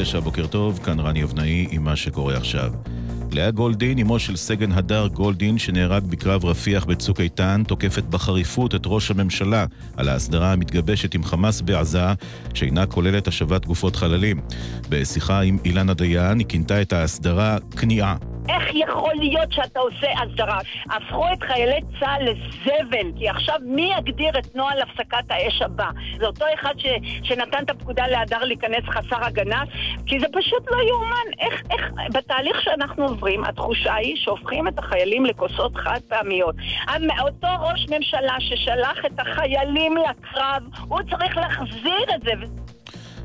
תשע, בוקר טוב, כאן רני אבנאי עם מה שקורה עכשיו. לאה גולדין, אמו של סגן הדר גולדין, שנהרג בקרב רפיח בצוק איתן, תוקפת בחריפות את ראש הממשלה על ההסדרה המתגבשת עם חמאס בעזה, שאינה כוללת השבת גופות חללים. בשיחה עם אילנה דיין, היא כינתה את ההסדרה כניעה. איך יכול להיות שאתה עושה הסדרה? הפכו את חיילי צה"ל לזבל, כי עכשיו מי יגדיר את נוהל הפסקת האש הבא? זה אותו אחד ש, שנתן את הפקודה להדר להיכנס חסר הגנה? כי זה פשוט לא יאומן. איך, איך, בתהליך שאנחנו עוברים, התחושה היא שהופכים את החיילים לכוסות חד פעמיות. אותו ראש ממשלה ששלח את החיילים לקרב, הוא צריך להחזיר את זה.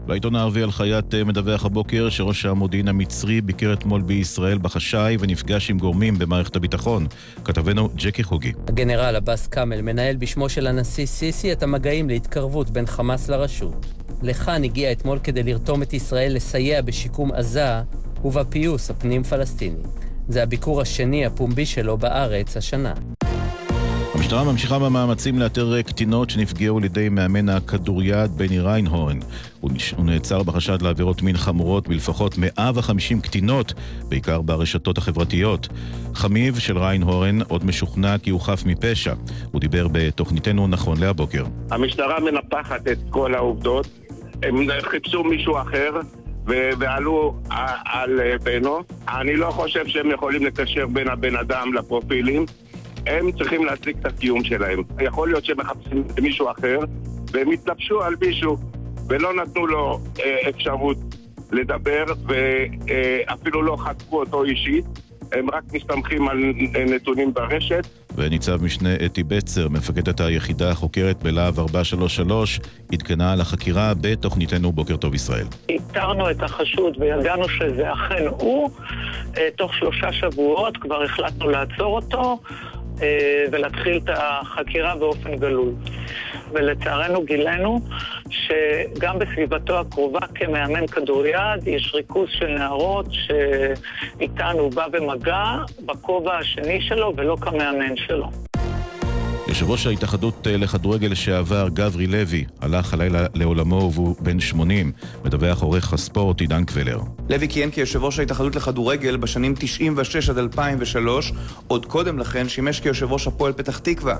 בעיתון הערבי אל-חייאת אה, מדווח הבוקר שראש המודיעין המצרי ביקר אתמול בישראל בחשאי ונפגש עם גורמים במערכת הביטחון. כתבנו ג'קי חוגי. הגנרל עבאס כאמל מנהל בשמו של הנשיא סיסי את המגעים להתקרבות בין חמאס לרשות. לכאן הגיע אתמול כדי לרתום את ישראל לסייע בשיקום עזה ובפיוס הפנים-פלסטיני. זה הביקור השני הפומבי שלו בארץ השנה. המשטרה ממשיכה במאמצים לאתר קטינות שנפגעו על ידי מאמן הכדוריד בני ריינהורן. הוא נעצר בחשד לעבירות מין חמורות בלפחות 150 קטינות, בעיקר ברשתות החברתיות. חמיב של ריינהורן עוד משוכנע כי הוא חף מפשע. הוא דיבר בתוכניתנו נכון להבוקר. המשטרה מנפחת את כל העובדות. הם חיפשו מישהו אחר, ועלו על בנו. אני לא חושב שהם יכולים לקשר בין הבן אדם לפרופילים. הם צריכים להציג את הקיום שלהם. יכול להיות שהם מחפשים מישהו אחר, והם התלבשו על מישהו, ולא נתנו לו אה, אפשרות לדבר, ואפילו לא חטפו אותו אישית. הם רק מסתמכים על נתונים ברשת. וניצב משנה אתי בצר, מפקדת היחידה החוקרת בלהב 433, עדכנה על החקירה בתוכניתנו בוקר טוב ישראל. איתרנו את החשוד וידענו שזה אכן הוא. אה, תוך שלושה שבועות כבר החלטנו לעצור אותו. אה, ולהתחיל את החקירה באופן גלוי. ולצערנו גילינו שגם בסביבתו הקרובה כמאמן כדוריד יש ריכוז של נערות שאיתן הוא בא במגע בכובע השני שלו ולא כמאמן שלו. יושב ראש ההתאחדות אה, לכדורגל לשעבר, גברי לוי, הלך הלילה לעולמו והוא בן 80, מדווח עורך הספורט עידן קבלר. לוי כיהן כיושב ראש ההתאחדות לכדורגל בשנים 96 עד 2003, עוד קודם לכן שימש כיושב ראש הפועל פתח תקווה.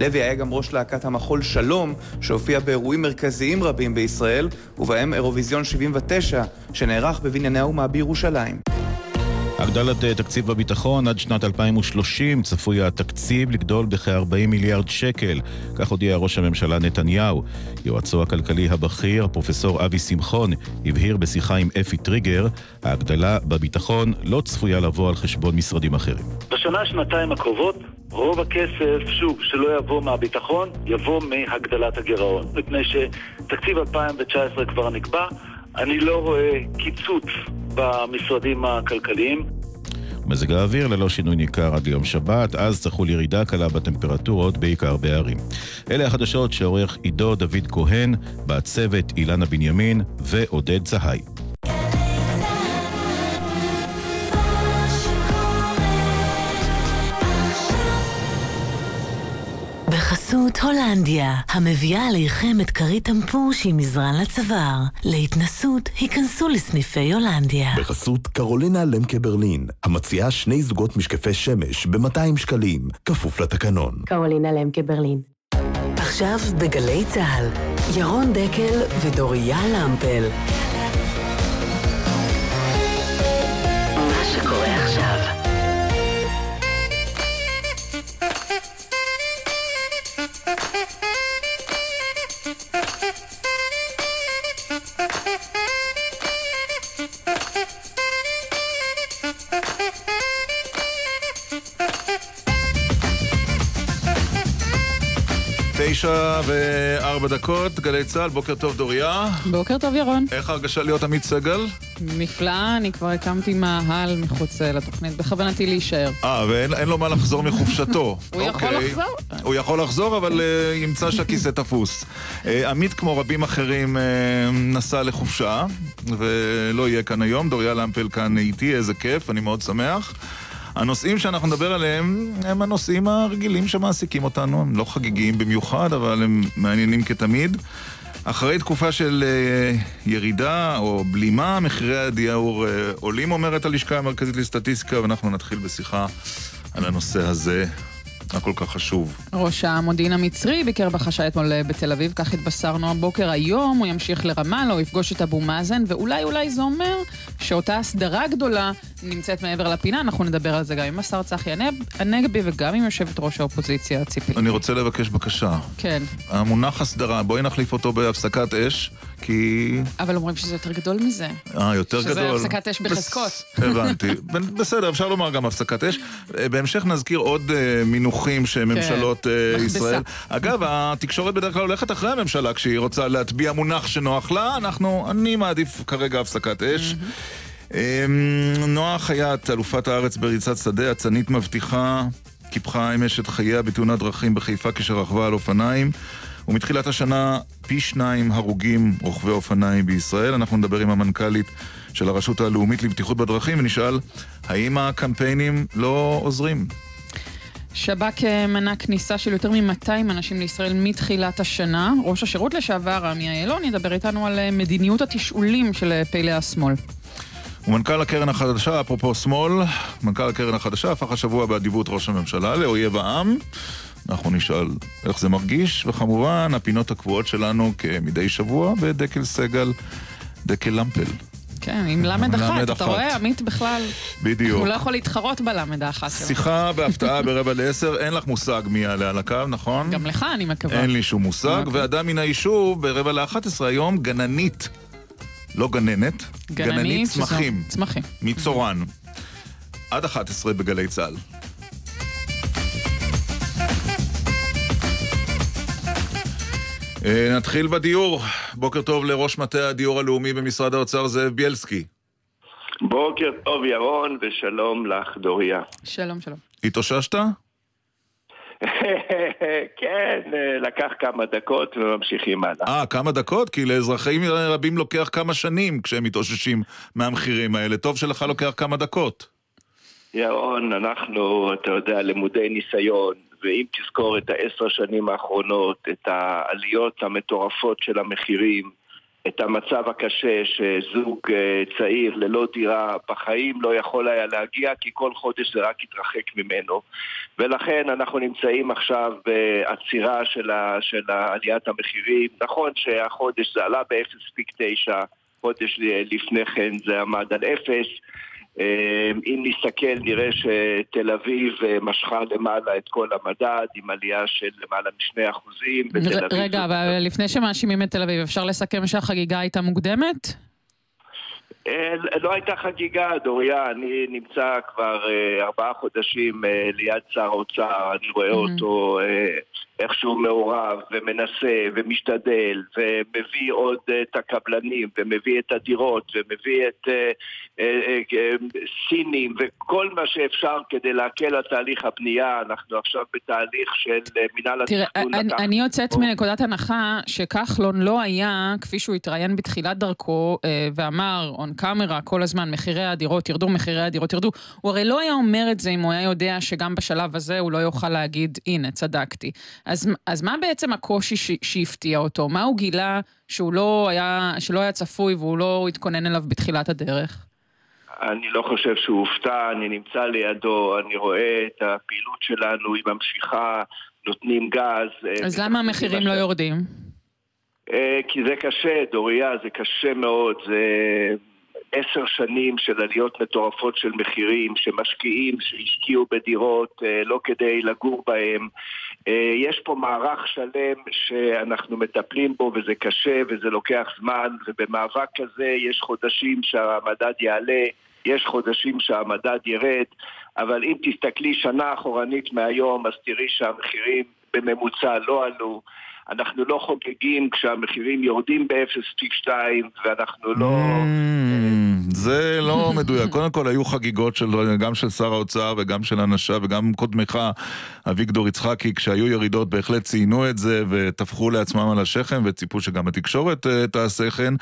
לוי היה גם ראש להקת המחול שלום, שהופיע באירועים מרכזיים רבים בישראל, ובהם אירוויזיון 79, שנערך בבנייני האומה בירושלים. הגדלת אה, תקציב הביטחון עד שנת 2030 צפוי התקציב לגדול בכ-40 מיליארד שקל, כך הודיע ראש הממשלה נתניהו. יועצו הכלכלי הבכיר, הפרופסור אבי שמחון, הבהיר בשיחה עם אפי טריגר, ההגדלה בביטחון לא צפויה לבוא על חשבון משרדים אחרים. בשנה-שנתיים הקרובות רוב הכסף, שוב, שלא יבוא מהביטחון, יבוא מהגדלת הגירעון. מפני שתקציב 2019 כבר נקבע, אני לא רואה קיצוץ במשרדים הכלכליים. מזג האוויר ללא שינוי ניכר עד ליום שבת, אז תחול ירידה קלה בטמפרטורות, בעיקר בערים. אלה החדשות שעורך עידו דוד כהן, בצוות אילנה בנימין ועודד צהי. בחסות הולנדיה, המביאה עליכם את כרית טמפוש עם מזרן לצוואר. להתנסות, היכנסו לסניפי הולנדיה. בחסות קרולינה למקה ברלין, המציעה שני זוגות משקפי שמש ב-200 שקלים, כפוף לתקנון. קרולינה למקה ברלין. עכשיו בגלי צה"ל, ירון דקל ודוריה למפל. תשע וארבע דקות, גלי צה"ל, בוקר טוב דוריה. בוקר טוב ירון. איך הרגשה להיות עמית סגל? נפלא, אני כבר הקמתי מאהל מחוץ לתוכנית, בכוונתי להישאר. אה, ואין לו מה לחזור מחופשתו. הוא יכול אוקיי. לחזור? הוא יכול לחזור, אבל אה, ימצא שהכיסא תפוס. אה, עמית, כמו רבים אחרים, אה, נסע לחופשה, ולא יהיה כאן היום. דוריה למפל כאן איתי, איזה כיף, אני מאוד שמח. הנושאים שאנחנו נדבר עליהם הם הנושאים הרגילים שמעסיקים אותנו, הם לא חגיגיים במיוחד, אבל הם מעניינים כתמיד. אחרי תקופה של uh, ירידה או בלימה, מחירי הדיור uh, עולים, אומרת הלשכה המרכזית לסטטיסטיקה, ואנחנו נתחיל בשיחה על הנושא הזה. הכל כך חשוב. ראש המודיעין המצרי ביקר בחשאי אתמול אה, בתל אביב, כך התבשרנו הבוקר. היום הוא ימשיך לרמאללה, הוא יפגוש את אבו מאזן, ואולי אולי זה אומר שאותה הסדרה גדולה נמצאת מעבר לפינה. אנחנו נדבר על זה גם עם השר צחי הנגבי וגם עם יושבת ראש האופוזיציה ציפי. אני רוצה לבקש בקשה. כן. המונח הסדרה, בואי נחליף אותו בהפסקת אש, כי... אבל אומרים שזה יותר גדול מזה. אה, יותר שזה גדול. שזה הפסקת אש בחזקות. הבנתי. בסדר, אפשר לומר גם הפסקת אש. אה, בהמשך נזכיר עוד uh, מינוחים שממשלות כן. uh, ישראל... אגב, התקשורת בדרך כלל הולכת אחרי הממשלה כשהיא רוצה להטביע מונח שנוח לה. אנחנו, אני מעדיף כרגע הפסקת אש. נועה חייט, אלופת הארץ בריצת שדה, אצנית מבטיחה, קיפחה אמש את חייה בתאונת דרכים בחיפה כשרכבה על אופניים. ומתחילת השנה פי שניים הרוגים רוכבי אופניים בישראל. אנחנו נדבר עם המנכ"לית של הרשות הלאומית לבטיחות בדרכים ונשאל האם הקמפיינים לא עוזרים. שב"כ מנה כניסה של יותר מ-200 אנשים לישראל מתחילת השנה. ראש השירות לשעבר, עמי אילון, ידבר איתנו על מדיניות התשאולים של פעילי השמאל. ומנכ"ל הקרן החדשה, אפרופו שמאל, מנכ"ל הקרן החדשה הפך השבוע באדיבות ראש הממשלה לאויב העם. אנחנו נשאל איך זה מרגיש, וכמובן, הפינות הקבועות שלנו כמדי שבוע בדקל סגל, דקל למפל. כן, עם למד אחת, אתה רואה? עמית בכלל... בדיוק. הוא לא יכול להתחרות בלמד האחת. שיחה בהפתעה ברבע לעשר, אין לך מושג מי יעלה על הקו, נכון? גם לך, אני מקווה. אין לי שום מושג, ואדם מן היישוב ברבע לאחת עשרה היום, גננית, לא גננת, גננית צמחים. צמחים. מצורן. עד 11 בגלי צה"ל. נתחיל בדיור. בוקר טוב לראש מטה הדיור הלאומי במשרד האוצר, זאב בילסקי. בוקר טוב ירון, ושלום לך דוריה. שלום, שלום. התאוששת? כן, לקח כמה דקות וממשיכים הלאה. אה, כמה דקות? כי לאזרחים רבים לוקח כמה שנים כשהם מתאוששים מהמחירים האלה. טוב שלך לוקח כמה דקות. ירון, אנחנו, אתה יודע, למודי ניסיון, ואם תזכור את העשר שנים האחרונות, את העליות המטורפות של המחירים, את המצב הקשה שזוג צעיר ללא דירה בחיים לא יכול היה להגיע כי כל חודש זה רק התרחק ממנו. ולכן אנחנו נמצאים עכשיו בעצירה של, ה, של עליית המחירים. נכון שהחודש זה עלה ב-0.9 חודש לפני כן זה עמד על 0 אם נסתכל נראה שתל אביב משכה למעלה את כל המדד עם עלייה של למעלה משני אחוזים. רגע, אבל לפני שמאשימים את תל אביב, אפשר לסכם שהחגיגה הייתה מוקדמת? לא הייתה חגיגה, דוריה, אני נמצא כבר ארבעה חודשים ליד שר האוצר, אני רואה אותו איכשהו מעורב ומנסה ומשתדל ומביא עוד את הקבלנים ומביא את הדירות ומביא את סינים וכל מה שאפשר כדי להקל על תהליך הבנייה. אנחנו עכשיו בתהליך של מנהל התכנון. תראה, אני יוצאת מנקודת הנחה שכחלון לא היה, כפי שהוא התראיין בתחילת דרכו ואמר און קאמרה כל הזמן, מחירי הדירות ירדו, מחירי הדירות ירדו. הוא הרי לא היה אומר את זה אם הוא היה יודע שגם בשלב הזה הוא לא יוכל להגיד, הנה, צדקתי. אז, אז מה בעצם הקושי ש, שהפתיע אותו? מה הוא גילה שהוא לא היה, שלא היה צפוי והוא לא התכונן אליו בתחילת הדרך? אני לא חושב שהוא הופתע, אני נמצא לידו, אני רואה את הפעילות שלנו, היא ממשיכה, נותנים גז. אז למה המחירים לא יורדים? כי זה קשה, דוריה, זה קשה מאוד, זה עשר שנים של עליות מטורפות של מחירים, שמשקיעים, שהשקיעו בדירות לא כדי לגור בהם. יש פה מערך שלם שאנחנו מטפלים בו וזה קשה וזה לוקח זמן ובמאבק כזה יש חודשים שהמדד יעלה, יש חודשים שהמדד ירד, אבל אם תסתכלי שנה אחורנית מהיום אז תראי שהמחירים בממוצע לא עלו. אנחנו לא חוגגים כשהמחירים יורדים ב-0.2 ואנחנו לא... זה לא מדויק. קודם כל היו חגיגות של, גם של שר האוצר וגם של אנשיו וגם קודמך, אביגדור יצחקי, כשהיו ירידות בהחלט ציינו את זה וטפחו לעצמם על השכם וציפו שגם התקשורת תעשה כן.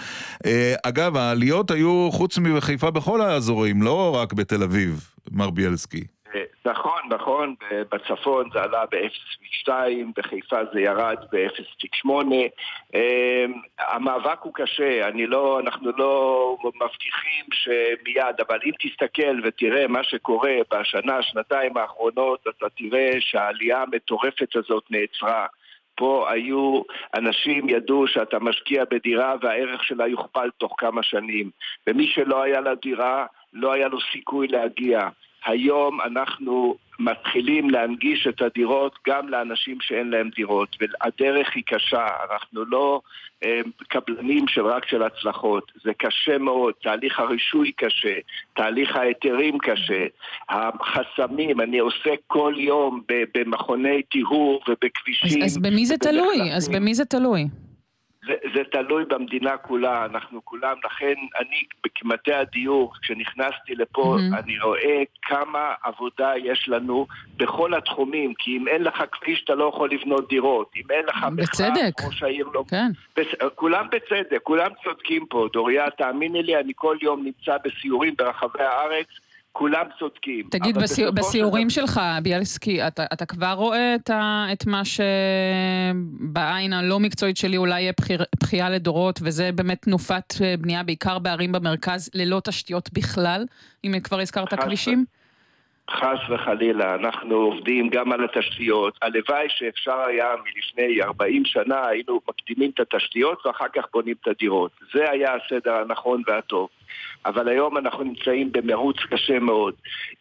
אגב, העליות היו חוץ מחיפה בכל האזורים, לא רק בתל אביב, מר ביאלסקי. נכון, נכון, בצפון זה עלה ב-0.2, בחיפה זה ירד ב-0.8. אמ, המאבק הוא קשה, אני לא, אנחנו לא מבטיחים שמיד, אבל אם תסתכל ותראה מה שקורה בשנה, שנתיים האחרונות, אתה תראה שהעלייה המטורפת הזאת נעצרה. פה היו, אנשים ידעו שאתה משקיע בדירה והערך שלה יוכפל תוך כמה שנים. ומי שלא היה לה דירה, לא היה לו סיכוי להגיע. היום אנחנו מתחילים להנגיש את הדירות גם לאנשים שאין להם דירות, והדרך היא קשה, אנחנו לא אה, קבלנים של רק של הצלחות, זה קשה מאוד, תהליך הרישוי קשה, תהליך ההיתרים קשה, החסמים, אני עוסק כל יום במכוני טיהור ובכבישים. אז, אז במי זה תלוי? אז במי זה תלוי? זה, זה תלוי במדינה כולה, אנחנו כולם, לכן אני כמטה הדיור, כשנכנסתי לפה, mm-hmm. אני רואה כמה עבודה יש לנו בכל התחומים, כי אם אין לך כביש אתה לא יכול לבנות דירות, אם אין לך בצדק, ראש העיר לא... כן. בס... כולם בצדק, כולם צודקים פה, דוריה, תאמיני לי, אני כל יום נמצא בסיורים ברחבי הארץ, כולם צודקים. תגיד, בסי... בסיורים של... שלך, ביאלסקי, אתה, אתה כבר רואה את, ה... את מה שבעין הלא מקצועית שלי אולי יהיה בחיר... בכייה לדורות, וזה באמת תנופת אה, בנייה בעיקר בערים במרכז, ללא תשתיות בכלל, אם כבר הזכרת כבישים? חס וחלילה, אנחנו עובדים גם על התשתיות. הלוואי שאפשר היה מלפני 40 שנה, היינו מקדימים את התשתיות ואחר כך בונים את הדירות. זה היה הסדר הנכון והטוב. אבל היום אנחנו נמצאים במרוץ קשה מאוד.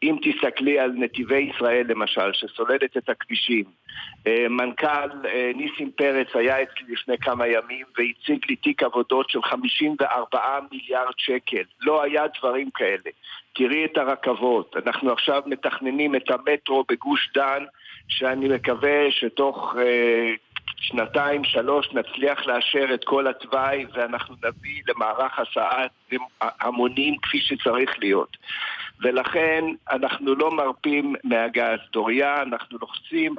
אם תסתכלי על נתיבי ישראל למשל, שסוללת את הכבישים, אה, מנכ"ל אה, ניסים פרץ היה אצלי לפני כמה ימים והציג לי תיק עבודות של 54 מיליארד שקל. לא היה דברים כאלה. תראי את הרכבות, אנחנו עכשיו מתכננים את המטרו בגוש דן, שאני מקווה שתוך אה, שנתיים, שלוש, נצליח לאשר את כל התוואי ואנחנו נביא למערך הסעת המונים כפי שצריך להיות. ולכן אנחנו לא מרפים מהגז. דוריה, אנחנו לוחצים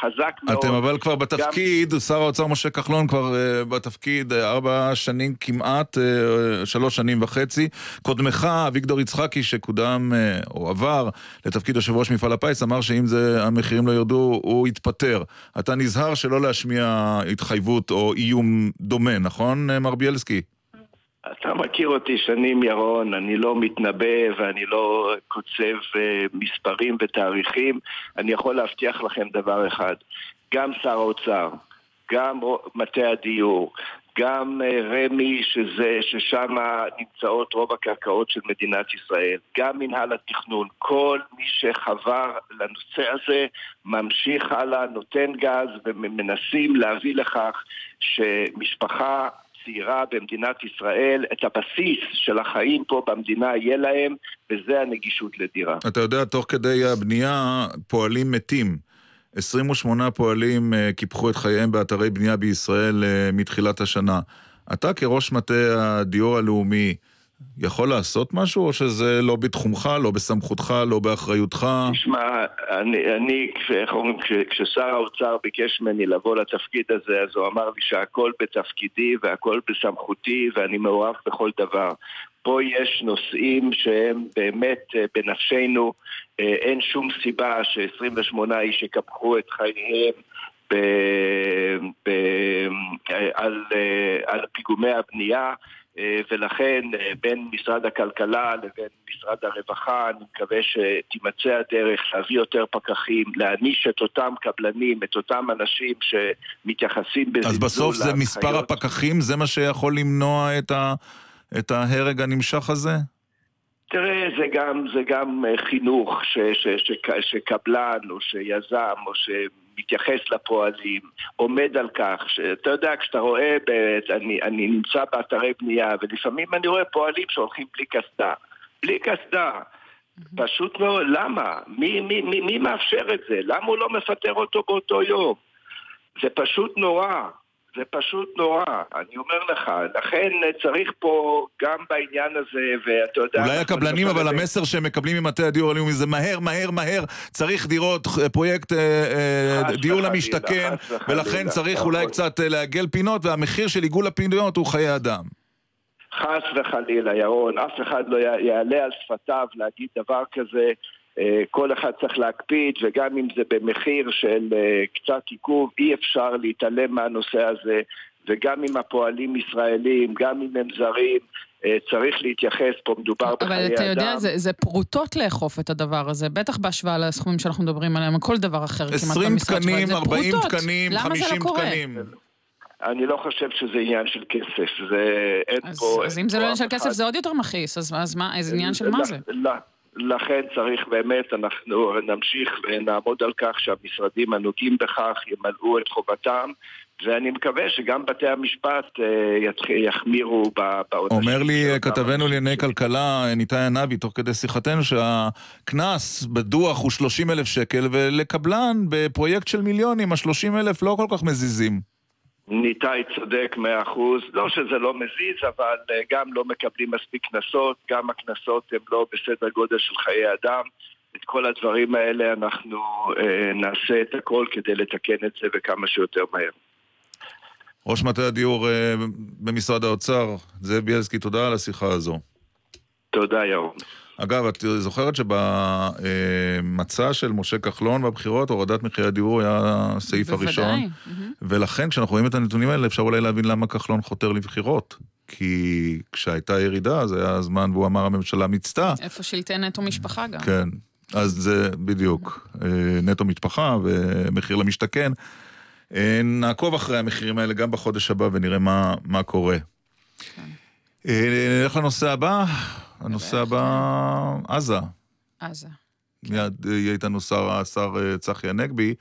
חזק מאוד. אתם אבל כבר בתפקיד, גם... שר האוצר משה כחלון כבר uh, בתפקיד uh, ארבע שנים כמעט, uh, שלוש שנים וחצי. קודמך, אביגדור יצחקי, שקודם uh, או עבר לתפקיד יושב ראש מפעל הפיס, אמר שאם זה, המחירים לא ירדו, הוא יתפטר. אתה נזהר שלא להשמיע התחייבות או איום דומה, נכון, מר ביאלסקי? אתה מכיר אותי שנים, ירון, אני לא מתנבא ואני לא קוצב uh, מספרים ותאריכים. אני יכול להבטיח לכם דבר אחד, גם שר האוצר, גם מטה הדיור, גם uh, רמ"י, שזה, ששם נמצאות רוב הקרקעות של מדינת ישראל, גם מנהל התכנון, כל מי שחבר לנושא הזה ממשיך הלאה, נותן גז ומנסים להביא לכך שמשפחה צעירה במדינת ישראל, את הבסיס של החיים פה במדינה יהיה להם, וזה הנגישות לדירה. אתה יודע, תוך כדי הבנייה פועלים מתים. 28 פועלים אה, קיפחו את חייהם באתרי בנייה בישראל אה, מתחילת השנה. אתה כראש מטה הדיור הלאומי, יכול לעשות משהו, או שזה לא בתחומך, לא בסמכותך, לא באחריותך? תשמע, אני, אני איך אומרים, כששר האוצר ביקש ממני לבוא לתפקיד הזה, אז הוא אמר לי שהכל בתפקידי והכל בסמכותי ואני מעורב בכל דבר. פה יש נושאים שהם באמת אה, בנפשנו, אה, אין שום סיבה ש-28 איש יקפחו את חייהם ב, ב, על, אה, על פיגומי הבנייה. אה, ולכן אה, בין משרד הכלכלה לבין משרד הרווחה אני מקווה שתימצא הדרך להביא יותר פקחים, להעניש את אותם קבלנים, את אותם אנשים שמתייחסים בזלזול אז בסוף זה מספר הפקחים? זה מה שיכול למנוע את, ה... את ההרג הנמשך הזה? תראה, זה גם, זה גם אה, חינוך ש, ש, ש, שקבלן או שיזם או שמתייחס לפועלים, עומד על כך, שאתה יודע, כשאתה רואה, אני, אני נמצא באתרי בנייה ולפעמים אני רואה פועלים שהולכים בלי קסדה. בלי קסדה. פשוט מאוד, למה? מי, מי, מי, מי מאפשר את זה? למה הוא לא מפטר אותו באותו יום? זה פשוט נורא. זה פשוט נורא, אני אומר לך, לכן צריך פה גם בעניין הזה, ואתה יודע... אולי הקבלנים, אבל המסר שהם מקבלים ממטה הדיור הלאומי זה מהר, מהר, מהר, צריך דירות, פרויקט אה, אה, דיור למשתכן, ולכן צריך אולי קצת אה, לעגל פינות, והמחיר של עיגול הפינות הוא חיי אדם. חס וחלילה, ירון, אף אחד לא יעלה על שפתיו להגיד דבר כזה. אה, כל אחד צריך להקפיד, וגם אם זה במחיר של אה, קצת עיכוב, אי אפשר להתעלם מהנושא הזה, וגם אם הפועלים ישראלים, גם אם הם זרים, אה, צריך להתייחס, פה מדובר בחיי אדם. אבל אתה יודע, זה, זה פרוטות לאכוף את הדבר הזה, בטח בהשוואה לסכומים שאנחנו מדברים עליהם, כל דבר אחר כמעט 20 במשרד שלך, תקנים, זה 40 פרוטות. תקנים, למה זה 50 לא? תקנים. אני לא חושב שזה עניין של כסף, זה... אין אז, פה... אז אם זה לא עניין של כסף. זה עוד יותר מכעיס, אז, אז מה, איזה עניין של מה זה? לכן צריך באמת, אנחנו נמשיך ונעמוד על כך שהמשרדים הנוגעים בכך ימלאו את חובתם, ואני מקווה שגם בתי המשפט אה, יחמירו בעונשים. אומר לי כתבנו לענייני כלכלה, ניתאי ענבי, תוך כדי שיחתנו, שהקנס בדוח הוא 30 אלף שקל, ולקבלן בפרויקט של מיליונים, ה-30 אלף לא כל כך מזיזים. ניתאי צודק מאה אחוז, לא שזה לא מזיז, אבל אה, גם לא מקבלים מספיק קנסות, גם הקנסות הם לא בסדר גודל של חיי אדם. את כל הדברים האלה אנחנו אה, נעשה את הכל כדי לתקן את זה וכמה שיותר מהר. ראש מטה הדיור אה, במשרד האוצר, זאב בילסקי, תודה על השיחה הזו. תודה, ירון. אגב, את זוכרת שבמצע של משה כחלון בבחירות, הורדת מחירי הדיור היה הסעיף בוודאי. הראשון? ולכן, כשאנחנו רואים את הנתונים האלה, אפשר אולי להבין למה כחלון חותר לבחירות. כי כשהייתה ירידה, זה היה הזמן, והוא אמר, הממשלה מיצתה. איפה שלטי נטו משפחה גם. כן, אז זה בדיוק. אה, נטו משפחה ומחיר למשתכן. אה, נעקוב אחרי המחירים האלה גם בחודש הבא ונראה מה, מה קורה. אה, נלך לנושא הבא. הנושא הבא, עזה. עזה. מיד אה, יהיה איתנו שר, השר אה, צחי הנגבי.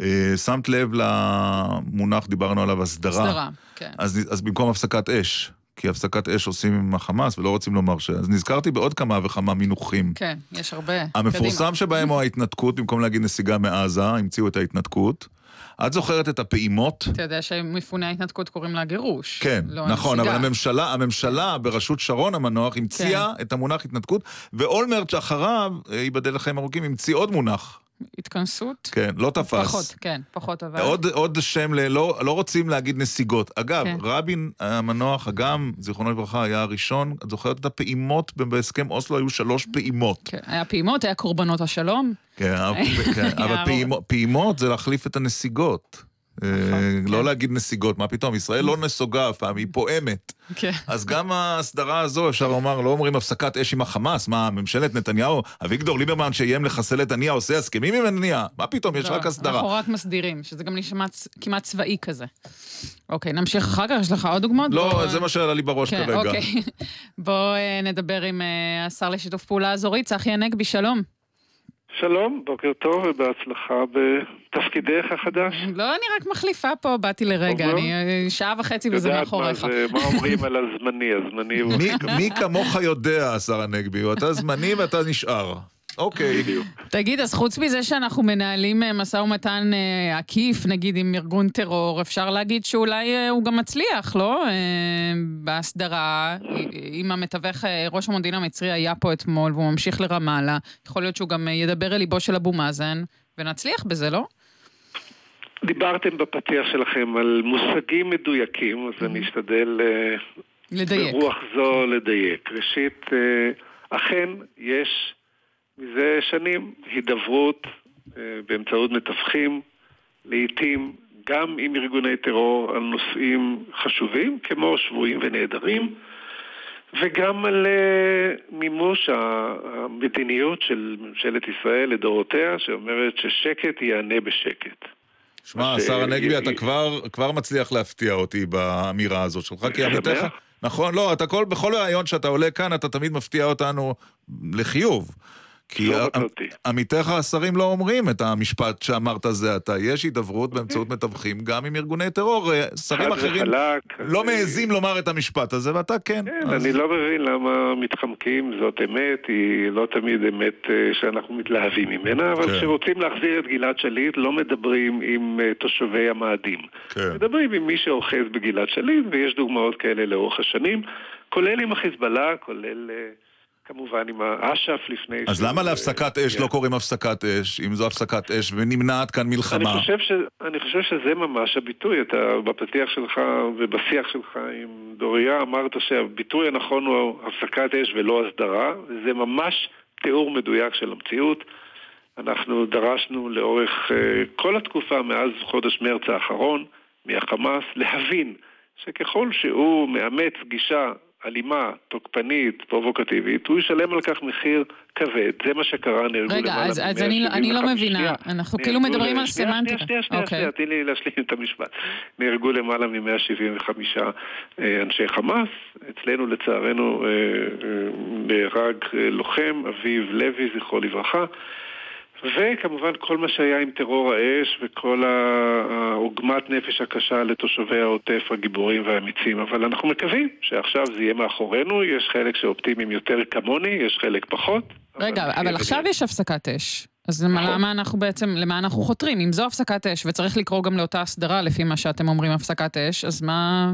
אה, שמת לב למונח, דיברנו עליו, הסדרה. הסדרה, כן. אז, אז במקום הפסקת אש, כי הפסקת אש עושים עם החמאס ולא רוצים לומר ש... אז נזכרתי בעוד כמה וכמה מינוחים. כן, יש הרבה. המפורסם קדימה. שבהם הוא ההתנתקות, במקום להגיד נסיגה מעזה, המציאו את ההתנתקות. את זוכרת את הפעימות? אתה יודע שמפוני ההתנתקות קוראים לה גירוש. כן, לא נכון, אבל נסיגה. הממשלה, הממשלה בראשות שרון המנוח המציאה כן. את המונח התנתקות, ואולמרט שאחריו, אה, ייבדל לחיים ארוכים, המציא עוד מונח. התכנסות? כן, לא תפס. פחות, כן, פחות אבל. עוד, עוד שם, ל... לא, לא רוצים להגיד נסיגות. אגב, כן. רבין המנוח, אגם, זיכרונו לברכה, היה הראשון, את זוכרת את הפעימות בהסכם אוסלו? היו שלוש פעימות. כן, היה פעימות, היה קורבנות השלום. כן, אבל- כן, פעימות, פעימות זה להחליף את הנסיגות. אה, נכון, לא להגיד נסיגות, מה פתאום, ישראל לא נסוגה אף פעם, היא פועמת. כן. אז גם ההסדרה הזו, אפשר לומר, לא אומרים הפסקת אש עם החמאס, מה, ממשלת נתניהו, אביגדור ליברמן שאיים לחסל את הנייה, עושה הסכמים עם הנייה? מה פתאום, יש לא, רק הסדרה. אנחנו רק מסדירים, שזה גם נשמע כמעט צבאי כזה. אוקיי, נמשיך אחר כך, יש לך עוד דוגמאות? לא, זה מה שעלה לי בראש כן, כרגע. אוקיי. בוא אה, נדבר עם אה, השר לשיתוף פעולה אזורי, צחי הנגבי, שלום. שלום, בוקר טוב ובהצלחה בתפקידך החדש. לא, אני רק מחליפה פה, באתי לרגע, טוב, אני אה, שעה וחצי וזה יודעת מאחוריך. מה זה- מה אומרים על הזמני, הזמני הוא... מי כמוך יודע, השר הנגבי, אתה זמני ואתה נשאר. אוקיי. תגיד, אז חוץ מזה שאנחנו מנהלים אה, משא ומתן אה, עקיף, נגיד עם ארגון טרור, אפשר להגיד שאולי אה, הוא גם מצליח, לא? בהסדרה, אם המתווך, ראש המודיעין המצרי היה פה אתמול והוא ממשיך לרמאללה, יכול להיות שהוא גם ידבר אל ליבו של אבו מאזן, ונצליח בזה, לא? דיברתם בפתיח שלכם על מושגים מדויקים, אז אני אשתדל אה, לדייק. ברוח זו לדייק. ראשית, אכן יש מזה שנים הידברות אה, באמצעות מתווכים, לעיתים גם עם ארגוני טרור על נושאים חשובים, כמו שבויים ונעדרים, וגם על אה, מימוש המדיניות של ממשלת ישראל לדורותיה, שאומרת ששקט יענה בשקט. שמע, השר הנגבי, אתה י- כבר, כבר מצליח להפתיע אותי באמירה הזאת שלך, כי. עמיתך... נכון, לא, אתה כל, בכל ראיון שאתה עולה כאן, אתה תמיד מפתיע אותנו לחיוב. כי לא. עמיתיך השרים לא אומרים את המשפט שאמרת זה עתה. יש הידברות. באמצעות מתווכים גם עם ארגוני טרור. אה, שרים אחרים וחלק, לא אז, מעזים לומר את המשפט הזה, ואתה כן. כן, אז- אני לא מבין למה מתחמקים, זאת אמת, היא לא תמיד אמת אה, שאנחנו מתלהבים ממנה, אבל כן. כשרוצים להחזיר את גלעד שליט לא מדברים עם אה, תושבי המאדים. כן. מדברים עם מי שאוחז בגלעד שליט, ויש דוגמאות כאלה לאורך השנים, כולל עם החיזבאללה, כולל כמובן עם האש"ף לפני... אז למה אה, להפסקת אש לא קוראים הפסקת אש, אם זו הפסקת אש, ונמנעת כאן אני מלחמה? חושב, ש... אני חושב שזה ממש הביטוי. אתה בפתיח שלך ובשיח שלך עם דוריה אמרת שהביטוי הנכון הוא הפסקת אש ולא הסדרה, וזה ממש תיאור מדויק של המציאות. אנחנו דרשנו לאורך כל התקופה מאז חודש מרץ האחרון מהחמאס להבין שככל שהוא מאמץ גישה אלימה, תוקפנית, פרובוקטיבית, הוא ישלם על כך מחיר כבד. זה מה שקרה, נהרגו רגע, אז, אז אני, אני לא מבינה, אנחנו כאילו מדברים על סמנטיקה. שנייה, שנייה, אוקיי. שנייה, תני לי להשלים את המשפט. נהרגו למעלה מ-175 אה, אנשי חמאס, אצלנו לצערנו אה, אה, נהרג לוחם, אביב לוי, זכרו לברכה. וכמובן כל מה שהיה עם טרור האש וכל העוגמת נפש הקשה לתושבי העוטף הגיבורים והאמיצים. אבל אנחנו מקווים שעכשיו זה יהיה מאחורינו, יש חלק שאופטימיים יותר כמוני, יש חלק פחות. רגע, אבל, אבל עכשיו יש הפסקת אש. אז נכון. למה אנחנו בעצם, למה אנחנו חותרים? אם זו הפסקת אש, וצריך לקרוא גם לאותה הסדרה לפי מה שאתם אומרים הפסקת אש, אז מה...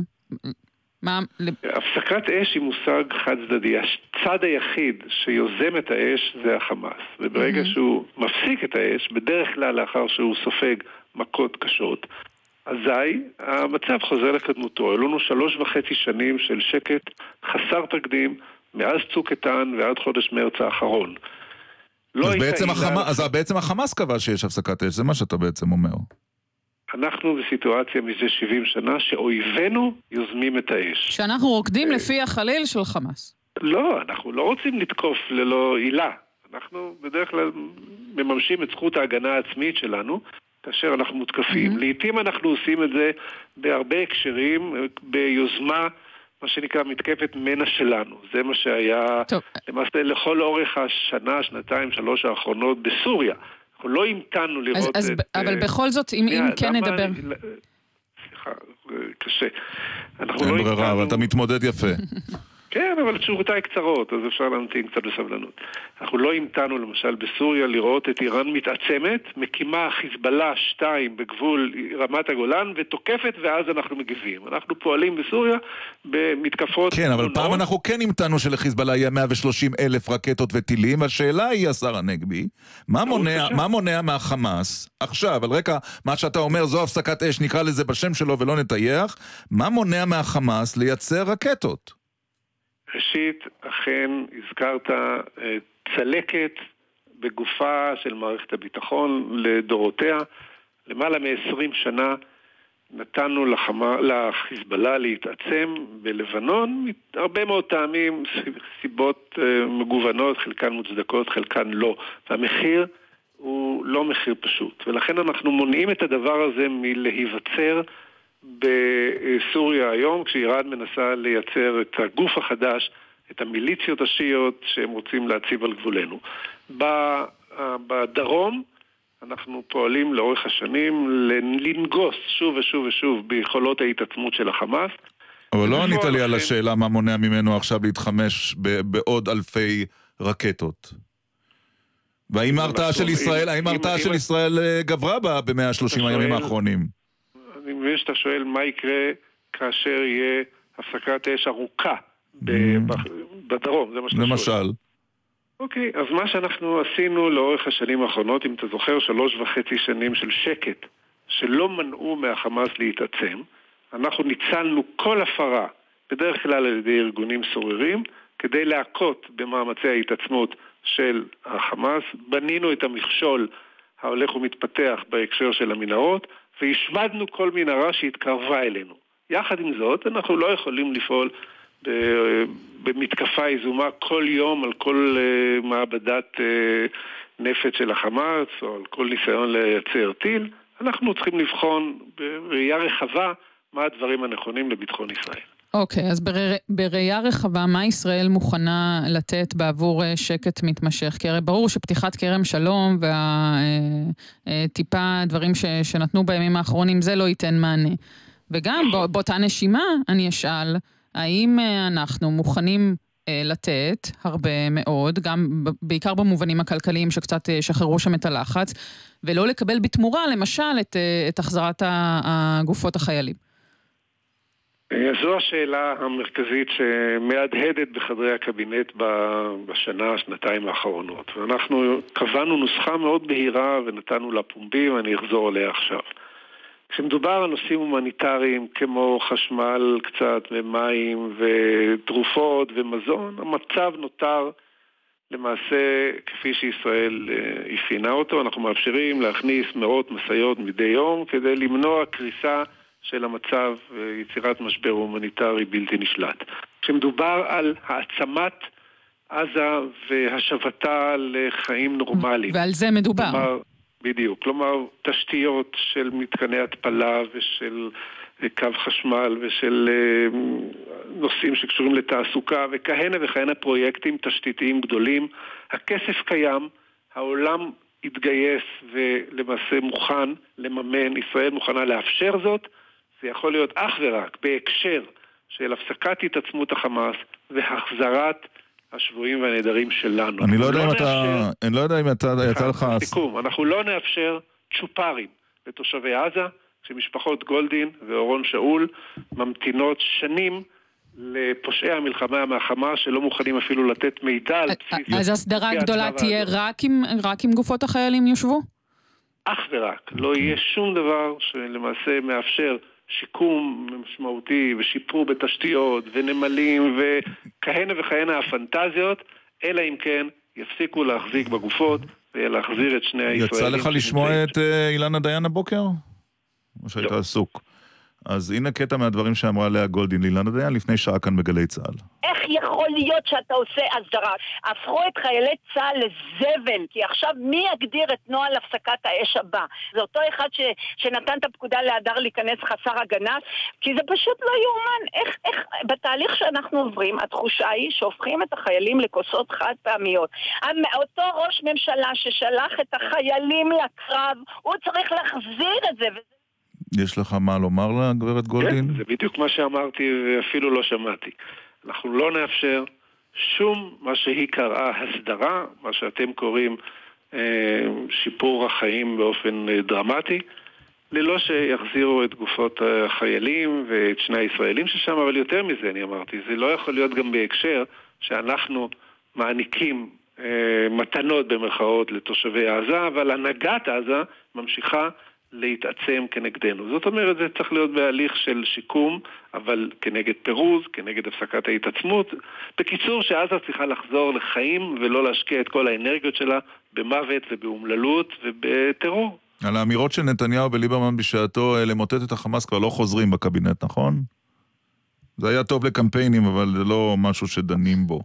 מה... הפסקת אש היא מושג חד צדדי. הצד היחיד שיוזם את האש זה החמאס. וברגע mm-hmm. שהוא מפסיק את האש, בדרך כלל לאחר שהוא סופג מכות קשות, אזי המצב חוזר לקדמותו. היו לנו שלוש וחצי שנים של שקט חסר תקדים מאז צוק איתן ועד חודש מרץ האחרון. לא אז, בעצם החמאס, אז בעצם החמאס קבע שיש הפסקת אש, זה מה שאתה בעצם אומר. אנחנו בסיטואציה מזה 70 שנה שאויבינו יוזמים את האש. שאנחנו רוקדים אה, לפי החליל של חמאס. לא, אנחנו לא רוצים לתקוף ללא עילה. אנחנו בדרך כלל מממשים את זכות ההגנה העצמית שלנו כאשר אנחנו מותקפים. Mm-hmm. לעתים אנחנו עושים את זה בהרבה הקשרים, ביוזמה, מה שנקרא מתקפת מנע שלנו. זה מה שהיה טוב. למעשה לכל אורך השנה, שנתיים, שלוש האחרונות בסוריה. אנחנו לא המתנו לראות אז, את... אבל uh, בכל זאת, אם, אם כן נדבר... סליחה, קשה. אין לא ברירה. אבל אתה מתמודד יפה. כן, אבל תשורותיי קצרות, אז אפשר להמתין קצת בסבלנות. אנחנו לא המתנו למשל בסוריה לראות את איראן מתעצמת, מקימה חיזבאללה 2 בגבול רמת הגולן ותוקפת ואז אנחנו מגיבים. אנחנו פועלים בסוריה במתקפות... כן, אבל פעם אנחנו כן המתנו שלחיזבאללה יהיה 130 אלף רקטות וטילים. השאלה היא, השר הנגבי, מה מונע, מה מונע מהחמאס, עכשיו, על רקע מה שאתה אומר, זו הפסקת אש, נקרא לזה בשם שלו ולא נטייח, מה מונע מהחמאס לייצר רקטות? ראשית, אכן הזכרת אה, צלקת בגופה של מערכת הביטחון לדורותיה. למעלה מ-20 שנה נתנו לחמה, לחיזבאללה להתעצם בלבנון, הרבה מאוד טעמים, סיבות אה, מגוונות, חלקן מוצדקות, חלקן לא. והמחיר הוא לא מחיר פשוט. ולכן אנחנו מונעים את הדבר הזה מלהיווצר בסוריה היום, כשאיראן מנסה לייצר את הגוף החדש, את המיליציות השיעיות שהם רוצים להציב על גבולנו. בדרום אנחנו פועלים לאורך השנים לנגוס שוב ושוב ושוב ביכולות ההתעצמות של החמאס. אבל לא ענית לי על השאלה מה מונע ממנו עכשיו להתחמש בעוד אלפי רקטות. והאם ההרתעה של ישראל, האם ההרתעה של ישראל אה, גברה ב-130 הימים האחרונים? אני מבין שאתה שואל מה יקרה כאשר יהיה הפסקת אש ארוכה mm. בדרום, זה מה שאתה למשל. שואל. אוקיי, אז מה שאנחנו עשינו לאורך השנים האחרונות, אם אתה זוכר, שלוש וחצי שנים של שקט, שלא מנעו מהחמאס להתעצם, אנחנו ניצלנו כל הפרה, בדרך כלל על ידי ארגונים סוררים, כדי להכות במאמצי ההתעצמות של החמאס, בנינו את המכשול ההולך ומתפתח בהקשר של המנהרות, והשמדנו כל מנהרה שהתקרבה אלינו. יחד עם זאת, אנחנו לא יכולים לפעול במתקפה יזומה כל יום על כל אה, מעבדת אה, נפץ של החמאס או על כל ניסיון לייצר טיל. אנחנו צריכים לבחון בראייה רחבה מה הדברים הנכונים לביטחון ישראל. אוקיי, okay, אז בר... בראייה רחבה, מה ישראל מוכנה לתת בעבור אה, שקט מתמשך? כי הרי ברור שפתיחת כרם שלום והטיפה אה, אה, דברים ש... שנתנו בימים האחרונים, זה לא ייתן מענה. וגם נכון. באותה נשימה אני אשאל, האם אנחנו מוכנים לתת הרבה מאוד, גם בעיקר במובנים הכלכליים שקצת שחררו שם את הלחץ, ולא לקבל בתמורה, למשל, את, את החזרת הגופות החיילים? אה, זו השאלה המרכזית שמהדהדת בחדרי הקבינט בשנה, שנתיים האחרונות. ואנחנו קבענו נוסחה מאוד בהירה ונתנו לה פומבי ואני אחזור עליה עכשיו. כשמדובר על נושאים הומניטריים כמו חשמל קצת ומים ותרופות ומזון, המצב נותר למעשה, כפי שישראל אה, אפיינה אותו, אנחנו מאפשרים להכניס מאות משאיות מדי יום כדי למנוע קריסה של המצב ויצירת משבר הומניטרי בלתי נשלט. כשמדובר על העצמת עזה והשבתה לחיים נורמליים. ועל זה מדובר. כלומר, בדיוק. כלומר, תשתיות של מתקני התפלה ושל קו חשמל ושל אה, נושאים שקשורים לתעסוקה וכהנה וכהנה פרויקטים תשתיתיים גדולים. הכסף קיים, העולם התגייס ולמעשה מוכן לממן, ישראל מוכנה לאפשר זאת. זה יכול להיות אך ורק בהקשר של הפסקת התעצמות החמאס והחזרת השבויים והנעדרים שלנו. אני לא יודע אם אתה... אני לא יודע אם אתה... יצא לך... סיכום, אנחנו לא נאפשר צ'ופרים לתושבי עזה, כשמשפחות גולדין ואורון שאול ממתינות שנים לפושעי המלחמה מהחמאס שלא מוכנים אפילו לתת מידע על בסיס... אז הסדרה גדולה תהיה רק עם גופות החיילים יושבו? אך ורק. לא יהיה שום דבר שלמעשה מאפשר שיקום משמעותי ושיפור בתשתיות ונמלים וכהנה וכהנה הפנטזיות, אלא אם כן יפסיקו להחזיק בגופות ולהחזיר את שני הישראלים. יצא לך לשמוע את אה, אילנה דיין הבוקר? או שהיית לא. עסוק? אז הנה קטע מהדברים שאמרה לאה גולדין לאילנה דיין לפני שעה כאן בגלי צה"ל. איך יכול להיות שאתה עושה הסדרה? הפכו את חיילי צה"ל לזבל, כי עכשיו מי יגדיר את נוהל הפסקת האש הבא? זה אותו אחד ש, שנתן את הפקודה להדר להיכנס חסר הגנה? כי זה פשוט לא יאומן. איך, איך, בתהליך שאנחנו עוברים, התחושה היא שהופכים את החיילים לכוסות חד פעמיות. אותו ראש ממשלה ששלח את החיילים לקרב, הוא צריך להחזיר את זה. יש לך מה לומר לגברת גולדין? כן, זה בדיוק מה שאמרתי ואפילו לא שמעתי. אנחנו לא נאפשר שום מה שהיא קראה הסדרה, מה שאתם קוראים אה, שיפור החיים באופן אה, דרמטי, ללא שיחזירו את גופות החיילים ואת שני הישראלים ששם, אבל יותר מזה אני אמרתי, זה לא יכול להיות גם בהקשר שאנחנו מעניקים אה, מתנות במרכאות לתושבי עזה, אבל הנהגת עזה ממשיכה להתעצם כנגדנו. זאת אומרת, זה צריך להיות בהליך של שיקום, אבל כנגד פירוז, כנגד הפסקת ההתעצמות. בקיצור, שעזה צריכה לחזור לחיים ולא להשקיע את כל האנרגיות שלה במוות ובאומללות ובטרור. על האמירות של נתניהו וליברמן בשעתו אה, למוטט את החמאס כבר לא חוזרים בקבינט, נכון? זה היה טוב לקמפיינים, אבל זה לא משהו שדנים בו.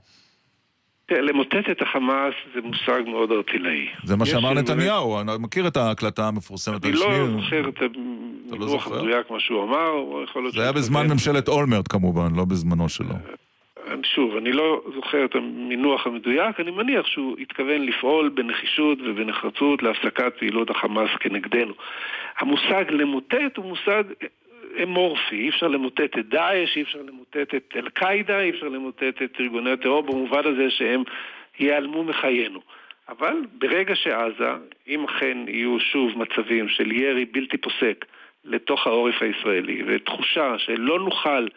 למוטט את החמאס זה מושג מאוד ארטילאי. זה מה שאמר נתניהו, אני מכיר את ההקלטה המפורסמת. אני לא זוכר את לא המינוח המדויק מה שהוא אמר, זה היה בזמן ממשלת אולמרט כמובן, לא בזמנו שלו. אה, שוב, אני לא זוכר את המינוח המדויק, אני מניח שהוא התכוון לפעול בנחישות ובנחרצות להפסקת פעילות החמאס כנגדנו. המושג למוטט הוא מושג אמורפי, אי אפשר למוטט את דאעש, אי אפשר למוטט את אל-קאעידה, אי אפשר למוטט את ארגוני הטרור במובן הזה שהם ייעלמו מחיינו. אבל ברגע שעזה, אם אכן יהיו שוב מצבים של ירי בלתי פוסק לתוך העורף הישראלי, ותחושה שלא נוכל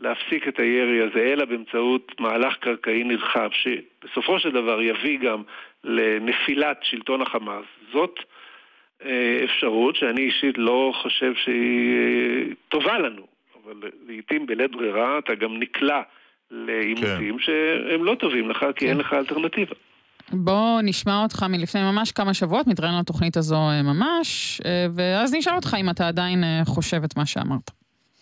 להפסיק את הירי הזה, אלא באמצעות מהלך קרקעי נרחב, שבסופו של דבר יביא גם לנפילת שלטון החמאס, זאת אפשרות שאני אישית לא חושב שהיא אה, טובה לנו, אבל לעיתים בלית ברירה אתה גם נקלע לעימותים כן. שהם לא טובים לך כי כן. אין לך אלטרנטיבה. בוא נשמע אותך מלפני ממש כמה שבועות, מתראיין לתוכנית הזו אה, ממש, ואז נשאל אותך אם אתה עדיין חושב את מה שאמרת.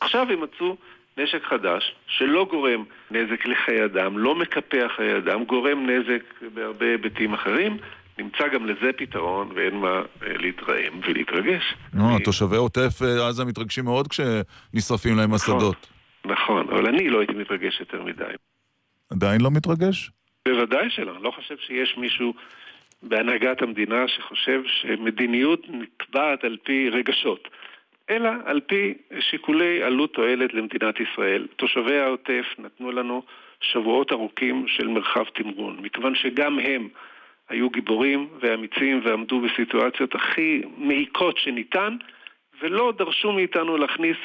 עכשיו הם מצאו נשק חדש שלא גורם נזק לחיי אדם, לא מקפח חיי אדם, גורם נזק בהרבה היבטים אחרים, נמצא גם לזה פתרון, ואין מה אה, להתרעם ולהתרגש. נו, תושבי עוטף אה, עזה מתרגשים מאוד כשנשרפים להם נכון, השדות. נכון, אבל אני לא הייתי מתרגש יותר מדי. עדיין לא מתרגש? בוודאי שלא. אני לא חושב שיש מישהו בהנהגת המדינה שחושב שמדיניות נקבעת על פי רגשות, אלא על פי שיקולי עלות תועלת למדינת ישראל. תושבי העוטף נתנו לנו שבועות ארוכים של מרחב תמרון, מכיוון שגם הם היו גיבורים ואמיצים ועמדו בסיטואציות הכי מעיקות שניתן, ולא דרשו מאיתנו להכניס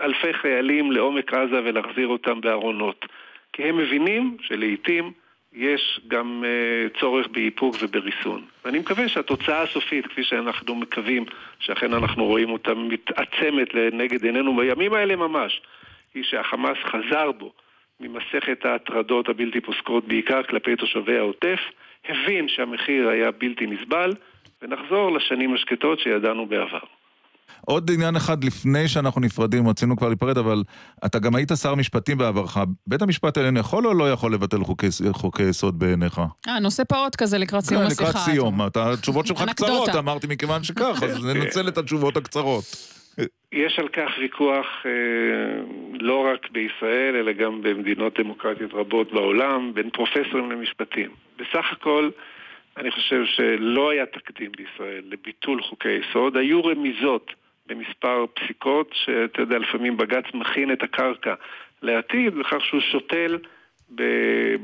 אלפי חיילים לעומק עזה ולהחזיר אותם בארונות. כי הם מבינים שלעיתים יש גם uh, צורך באיפוק ובריסון. ואני מקווה שהתוצאה הסופית, כפי שאנחנו מקווים, שאכן אנחנו רואים אותה מתעצמת לנגד עינינו בימים האלה ממש, היא שהחמאס חזר בו ממסכת ההטרדות הבלתי פוסקות בעיקר כלפי תושבי העוטף, הבין שהמחיר היה בלתי נסבל, ונחזור לשנים השקטות שידענו בעבר. עוד עניין אחד לפני שאנחנו נפרדים, רצינו כבר להיפרד, אבל אתה גם היית שר משפטים בעברך. בית המשפט העליון יכול או לא יכול לבטל חוקי, חוקי יסוד בעיניך? אה, נושא פעוט כזה לקראת סיום כן, השיחה. לקראת סיום. אתה, התשובות שלך קצרות, אמרתי מכיוון שכך, אז ננצל את התשובות הקצרות. יש על כך ויכוח אה, לא רק בישראל, אלא גם במדינות דמוקרטיות רבות בעולם, בין פרופסורים למשפטים. בסך הכל, אני חושב שלא היה תקדים בישראל לביטול חוקי יסוד. היו רמיזות במספר פסיקות, שאתה יודע, לפעמים בג"ץ מכין את הקרקע לעתיד, בכך שהוא שותל